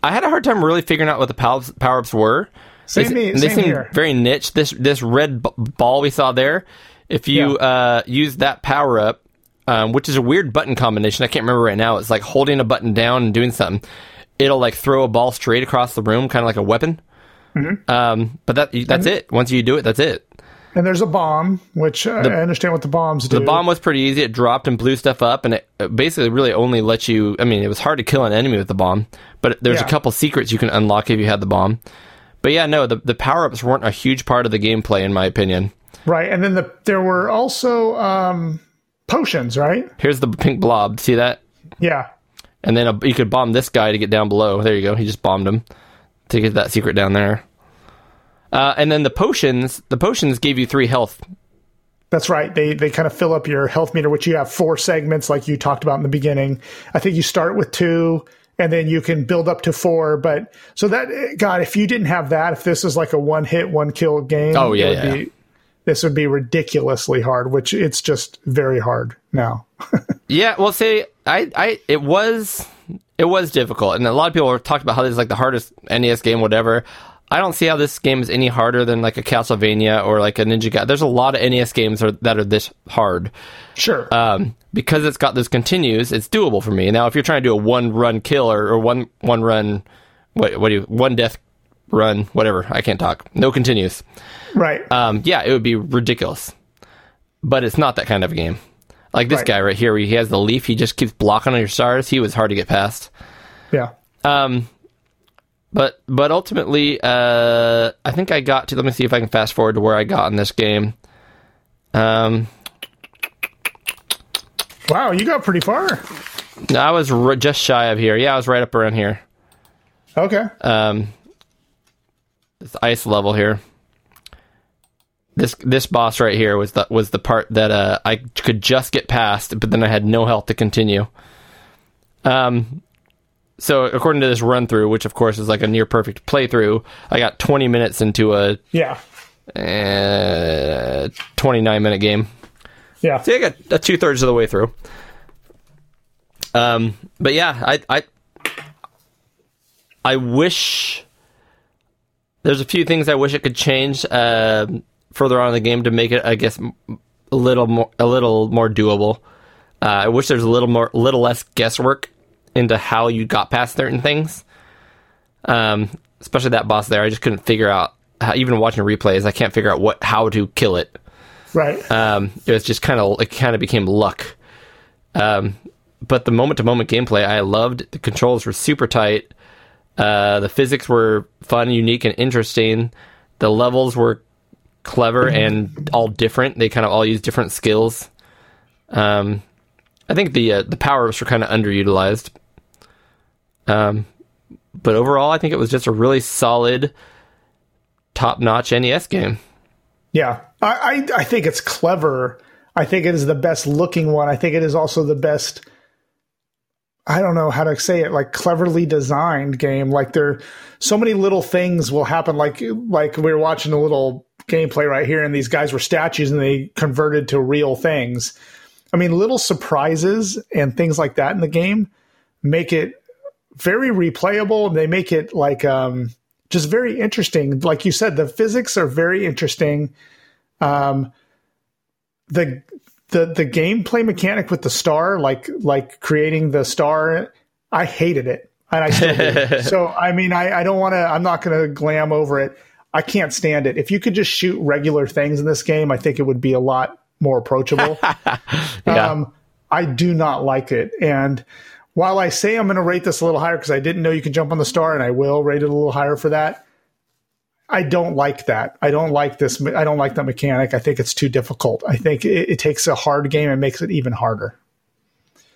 I had a hard time really figuring out what the power ups were. Same they, me- they same seem here. very niche. This this red b- ball we saw there, if you uh, use that power up, um, which is a weird button combination, I can't remember right now. It's like holding a button down and doing something. It'll like throw a ball straight across the room, kind of like a weapon. Mm-hmm. Um, but that that's it. Once you do it, that's it. And there's a bomb, which uh, I understand what the bombs do. The bomb was pretty easy. It dropped and blew stuff up, and it uh, basically really only lets you. I mean, it was hard to kill an enemy with the bomb, but there's Yeah. a couple secrets you can unlock if you had the bomb. But yeah, no, the the power ups weren't a huge part of the gameplay, in my opinion. right, and then the there were also um, potions, right? Here's the pink blob. See that? Yeah, And then a, you could bomb this guy to get down below. There you go. He just bombed him to get that secret down there. Uh, and then the potions, the potions gave you three health. that's right. They they kind of fill up your health meter, which you have four segments, like you talked about in the beginning. I think you start with two, and then you can build up to four. But so that God, if you didn't have that, if this is like a one hit, one kill game, Oh, yeah, yeah. be, this would be ridiculously hard. Which it's just very hard now. Yeah, well, see, I, I, it was, it was difficult, and a lot of people have talked about how this is like the hardest NES game, whatever. I don't see how this game is any harder than like a Castlevania or like a Ninja Gaiden. There's a lot of NES games are, that are this hard. Sure. Um, because it's got those continues, it's doable for me. Now, if you're trying to do a one run kill or, or one one run, what what do you one death run, whatever, I can't talk. No continues. right. Um, yeah, it would be ridiculous. But it's not that kind of a game. Like this Right. guy right here, where he has the leaf, he just keeps blocking on your stars. He was hard to get past. yeah. Um, but but ultimately, uh, I think I got to. Let me see if I can fast forward to where I got in this game. Um, Wow, you got pretty far. no, I was r- just shy of here. Yeah, I was right up around here. Okay. Um, this ice level here. This this boss right here was the was the part that uh, I could just get past, but then I had no health to continue. Um, so according to this run through, which of course is like a near perfect playthrough, I got 20 minutes into a Yeah. uh, 29 minute game. Yeah. See, I got uh, two thirds of the way through. Um, but yeah, I, I, I wish there's a few things I wish it could change um further on in the game to make it, I guess, m- a little more, a little more doable. Uh, I wish there's a little more, little less guesswork into how you got past certain things. Um, especially that boss there, I just couldn't figure out. How, even watching replays, I can't figure out what how to kill it Right. um, it was just kind of it kind of became luck. Um, but the moment to moment gameplay I loved. The controls were super tight. Uh, the physics were fun, unique, and interesting. The levels were clever and all different. They kind of all use different skills. Um, I think the uh, the power ups were kind of underutilized. Um, but overall, I think it was just a really solid, top notch NES game. Yeah, I, I I think it's clever. I think it is the best looking one. I think it is also the best. I don't know how to say it, like cleverly designed game. Like there, so many little things will happen. Like like we were watching a little gameplay right here, and these guys were statues, and they converted to real things. I mean, little surprises and things like that in the game make it very replayable, they make it like um, just very interesting. Like you said, the physics are very interesting. Um, the the the gameplay mechanic with the star, like like creating the star, I hated it, and I still do. so I mean, I, I don't want to. I'm not going to glam over it. I can't stand it. If you could just shoot regular things in this game, I think it would be a lot more approachable. Yeah. um, I do not like it, and while I say I'm going to rate this a little higher because I didn't know you could jump on the star, and I will rate it a little higher for that. I don't like that. I don't like this. I don't like that mechanic. I think it's too difficult. I think it, it takes a hard game and makes it even harder.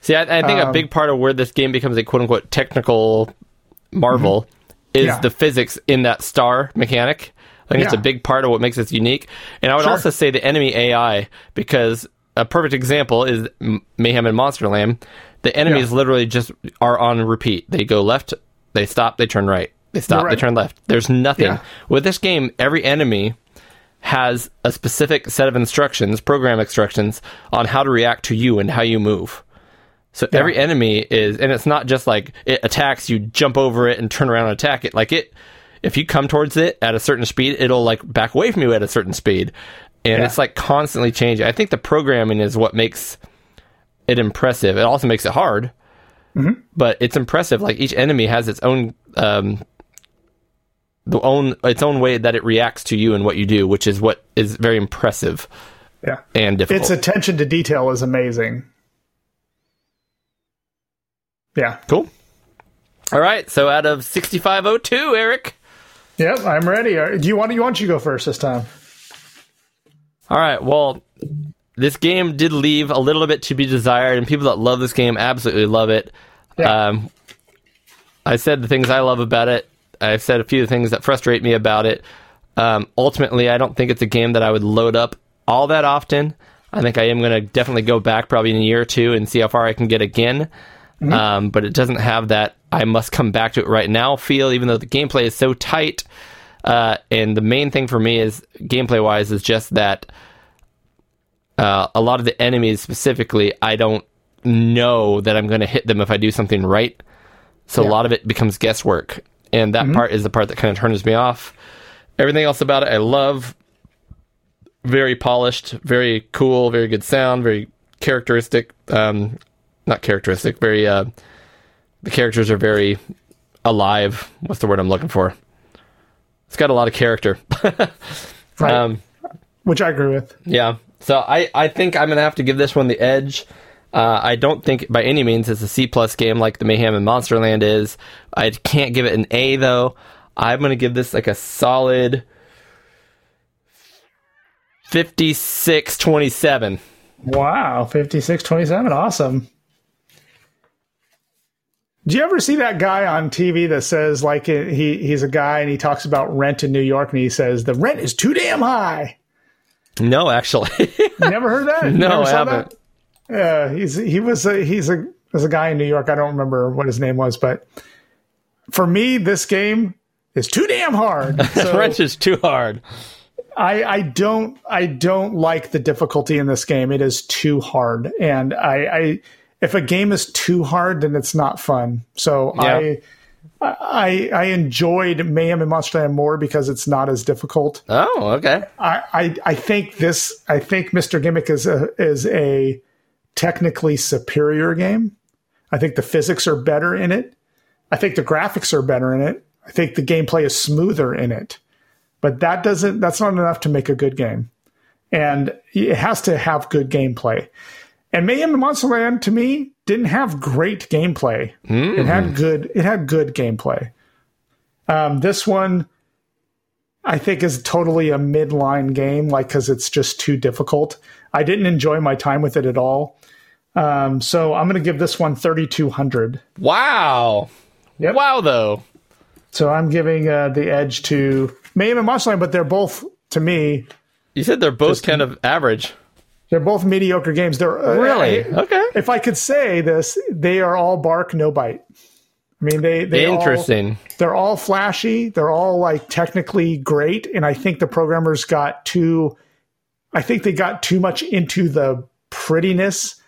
See, I, I think a Um, big part of where this game becomes a quote unquote technical marvel is Mm-hmm. Yeah. the physics in that star mechanic. I think it's a big part of what makes it unique. And I would Sure. also say the enemy AI, because a perfect example is Mayhem in Monsterland. The enemies Yeah. literally just are on repeat. They go left, they stop, they turn right. They stop, You're they turn left. There's nothing. Yeah. With this game, every enemy has a specific set of instructions, program instructions, on how to react to you and how you move. So every enemy is, and it's not just like it attacks, you jump over it and turn around and attack it. Like it, if you come towards it at a certain speed, it'll like back away from you at a certain speed. And Yeah. it's like constantly changing. I think the programming is what makes it impressive. It also makes it hard, but it's impressive. Like each enemy has its own, um, the own its own way that it reacts to you and what you do, which is what is very impressive Yeah. and difficult. Its attention to detail is amazing. Yeah. cool. All right, so out of sixty-five oh two, Eric. Yep. I'm ready. Uh, Do you want? You want you go first this time? All right. Well, this game did leave a little bit to be desired, and people that love this game absolutely love it. Yeah. Um, I said the things I love about it. I've said a few things that frustrate me about it. Um, ultimately, I don't think it's a game that I would load up all that often. I think I am going to definitely go back probably in a year or two and see how far I can get again. Um, but it doesn't have that I must come back to it right now feel, even though the gameplay is so tight. Uh, and the main thing for me is gameplay wise is just that uh, a lot of the enemies specifically, I don't know that I'm going to hit them if I do something right. So a lot of it becomes guesswork, and that part is the part that kind of turns me off. Everything else about it, I love. Very polished, very cool, very good sound, very characteristic. Um, not characteristic. Very. Uh, the characters are very alive. What's the word I'm looking for? It's got a lot of character. Right. um, Which I agree with. yeah. So I, I think I'm gonna have to give this one the edge. Uh, I don't think by any means it's a C plus game like the Mayhem in Monsterland is. I can't give it an A though. I'm gonna give this like a solid 56 27. Wow, fifty-six twenty-seven, awesome. Do you ever see that guy on TV that says like he he's a guy and he talks about rent in New York and he says the rent is too damn high? No, actually. Never heard that? You No, I haven't. that? Yeah, he's he was a, he's a was a guy in New York. I don't remember what his name was, but for me, this game is too damn hard. So Wrench is too hard. I, I don't I don't like the difficulty in this game. It is too hard, and I, I if a game is too hard, then it's not fun. So I, I I enjoyed Mayhem in Monsterland more because it's not as difficult. Oh, okay. I, I I think this I think Mr. Gimmick is a is a technically superior game. I think the physics are better in it. I think the graphics are better in it. I think the gameplay is smoother in it. But that doesn't that's not enough to make a good game. And it has to have good gameplay. And Mayhem in Monsterland to me didn't have great gameplay. It had good it had good gameplay. Um, this one I think is totally a midline game, like because it's just too difficult. I didn't enjoy my time with it at all. Um, so I'm going to give this one 3,200. Wow. Yep. Wow, though. So I'm giving uh, the edge to Mayhem in Monsterland, but they're both to me You said they're both kind of average. They're both mediocre games. They're uh, Really? I- Okay. if I could say this, they are all bark, no bite. I mean, they they all- Interesting. they're all flashy. They're all like technically great, and I think the programmers got too. I think they got too much into the prettiness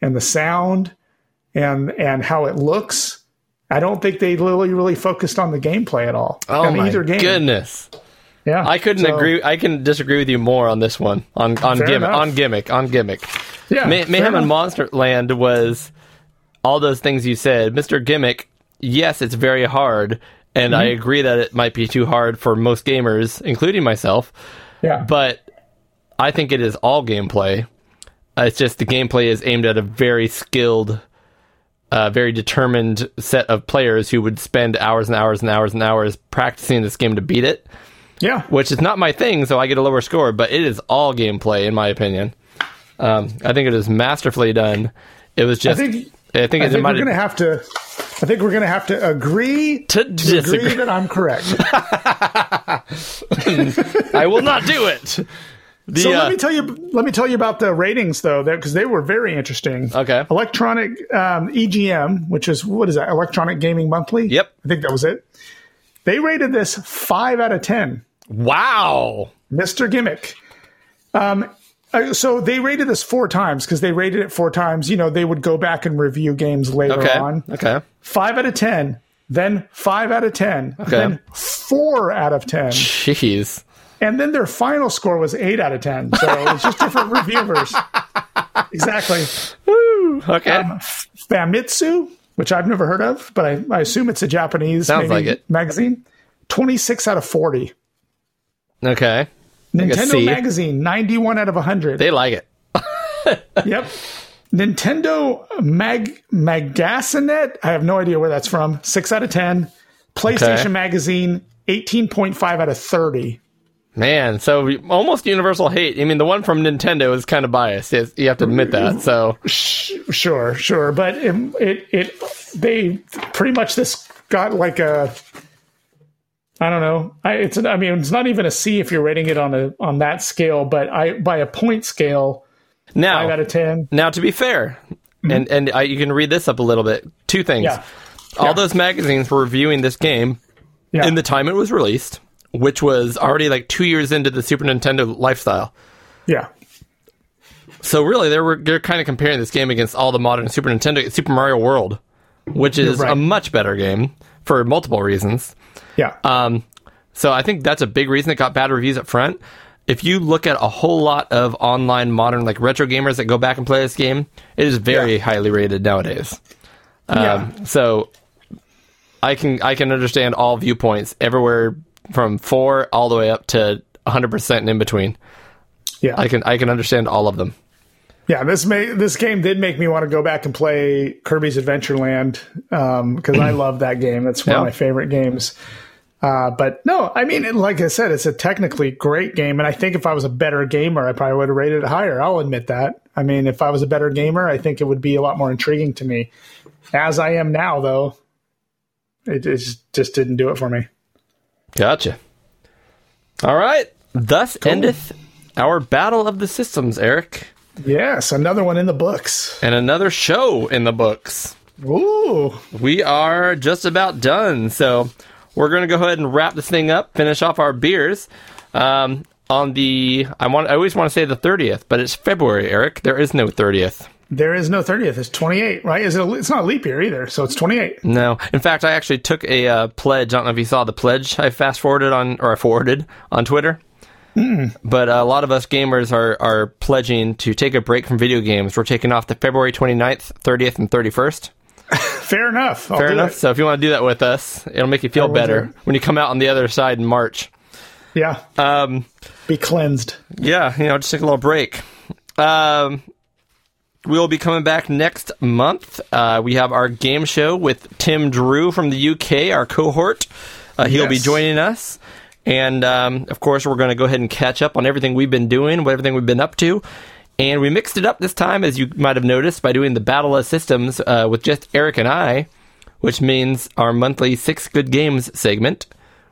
and the sound and and how it looks. I don't think they really really focused on the gameplay at all. Oh my either game. goodness. Yeah, I couldn't So, agree. I can disagree with you more on this one. On on gimmick. enough. On gimmick. On gimmick. Yeah, May- Mayhem and enough. Monsterland was all those things you said. Mr. Gimmick, yes, it's very hard, and I Mm-hmm. agree that it might be too hard for most gamers, including myself. Yeah, But I think it is all gameplay. Uh, it's just the gameplay is aimed at a very skilled, uh, very determined set of players who would spend hours and hours and hours and hours practicing this game to beat it yeah. which is not my thing, so I get a lower score, but it is all gameplay, in my opinion. Um, I think it is masterfully done. It was just. I think- think, I think we're gonna have to. I think we're gonna have to agree To agree disagree. that I'm correct. I will not do it. The, So uh, let me tell you. Let me tell you about the ratings, though, because they were very interesting. Okay. Electronic um, EGM, which is what is that? Electronic Gaming Monthly. Yep. I think that was it. They rated this five out of ten. Wow. Mr. Gimmick. Um, so they rated this four times because they rated it four times. You know, they would go back and review games later Okay. on. Okay. Five out of ten, then five out of ten, then four out of ten. Jeez. And then their final score was eight out of 10. So it's just different reviewers. Exactly. Okay. Um, Famitsu, which I've never heard of, but I, I assume it's a Japanese Sounds maybe like it. magazine. 26 out of 40. Okay. Nintendo. Magazine, 91 out of 100. They like it. yep. Nintendo Mag Magasinet, I have no idea where that's from. 6 out of 10. PlayStation Okay. Magazine, 18.5 out of 30. Man, so almost universal hate. I mean, the one from Nintendo is kind of biased. You have to admit that. So, Sure, sure, but it, it, it, they pretty much this got like a, I don't know. I, it's, an, I mean, it's not even a C if you're rating it on a on that scale, but I by a point scale, now, five out of ten. Now, to be fair, mm-hmm. and and I, you can read this up a little bit. Two things. Yeah, All those magazines were reviewing this game yeah, in the time it was released, which was already like two years into the Super Nintendo lifestyle. yeah, So really, they were they're kind of comparing this game against all the modern Super Nintendo Super Mario World, which is right. a much better game for multiple reasons. Yeah, Um, so I think that's a big reason it got bad reviews up front. If you look at a whole lot of online modern like retro gamers that go back and play this game, it is very Yeah. highly rated nowadays. yeah. Um, so I can I can understand all viewpoints everywhere from four all the way up to 100 percent and in between. yeah. I can I can understand all of them. Yeah, this may this game did make me want to go back and play Kirby's Adventure Land because I love that game. That's one Yeah. of my favorite games. Uh, but no, I mean, like I said, it's a technically great game, and I think if I was a better gamer, I probably would have rated it higher. I'll admit that. I mean, if I was a better gamer, I think it would be a lot more intriguing to me. As I am now, though, it, it just, just didn't do it for me. Gotcha. All right. Thus endeth our battle of the systems, Eric, Yes, another one in the books. and another show in the books. Ooh, we are just about done. So we're going to go ahead and wrap this thing up, finish off our beers. Um, on the, I want, I always want to say the 30th, but it's February, Eric. There is no 30th. there is no thirtieth. It's twenty eight, right? Is it? A, it's not a leap year either, so it's twenty eight. No. In fact, I actually took a uh, pledge. I don't know if you saw the pledge I fast forwarded on, or I forwarded on Twitter. But a lot of us gamers are, are pledging to take a break from video games. We're taking off the February 29th, 30th, and 31st. Fair enough. I'll Fair enough. it. So if you want to do that with us, it'll make you feel will better when you come out on the other side in March. Yeah. Um, Be cleansed. yeah, you know, just take a little break. Um, we'll be coming back next month. Uh, we have our game show with Tim Drew from the UK, our cohort. Uh, he'll be joining us. And um, of course, we're going to go ahead and catch up on everything we've been doing, what everything we've been up to. And we mixed it up this time, as you might have noticed, by doing the Battle of Systems uh, with just Eric and I, which means our monthly Six Good Games segment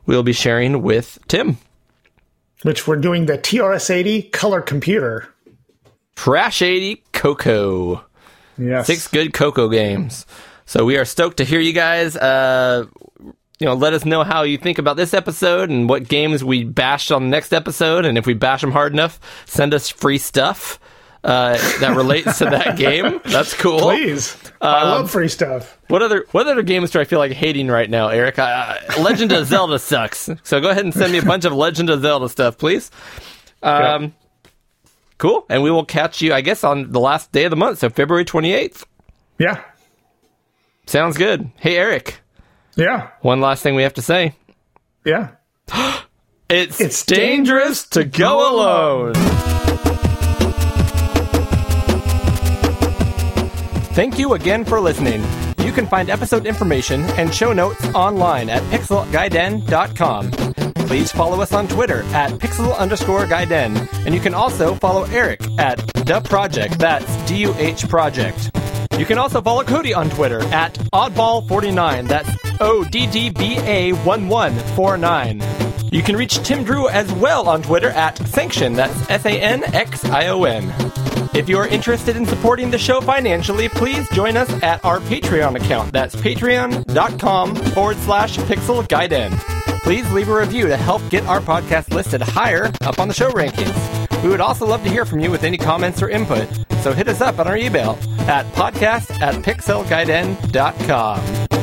we'll be sharing with Tim. Which we're doing the TRS-80 color computer. Trash 80 Coco. Yes. Six good Coco games. So we are stoked to hear you guys. Uh, you know, let us know how you think about this episode and what games we bashed on the next episode. And if we bash them hard enough, send us free stuff uh, that relates to that game. That's cool. Please. I Um, love free stuff. What other what other games do I feel like hating right now, Eric? Uh, Legend of Zelda sucks. So go ahead and send me a bunch of Legend of Zelda stuff, please. Um, Cool. And we will catch you, I guess, on the last day of the month, so February 28th. Yeah. Sounds good. Hey, Eric, Yeah. one last thing we have to say. Yeah. It's, It's dangerous to go alone. Thank you again for listening. You can find episode information and show notes online at pixelgaiden.com. Please follow us on Twitter at pixel underscore gaiden, and you can also follow Eric at the project. That's D U H project. You can also follow Cody on Twitter at oddball49. That's O D D B A 1149. You can reach Tim Drew as well on Twitter at Sanxion. That's S A N X I O N. If you are interested in supporting the show financially, please join us at our Patreon account. That's patreon.com forward slash pixel gaiden. Please leave a review to help get our podcast listed higher up on the show rankings. We would also love to hear from you with any comments or input, so hit us up on our email at podcast at pixelgaiden.com.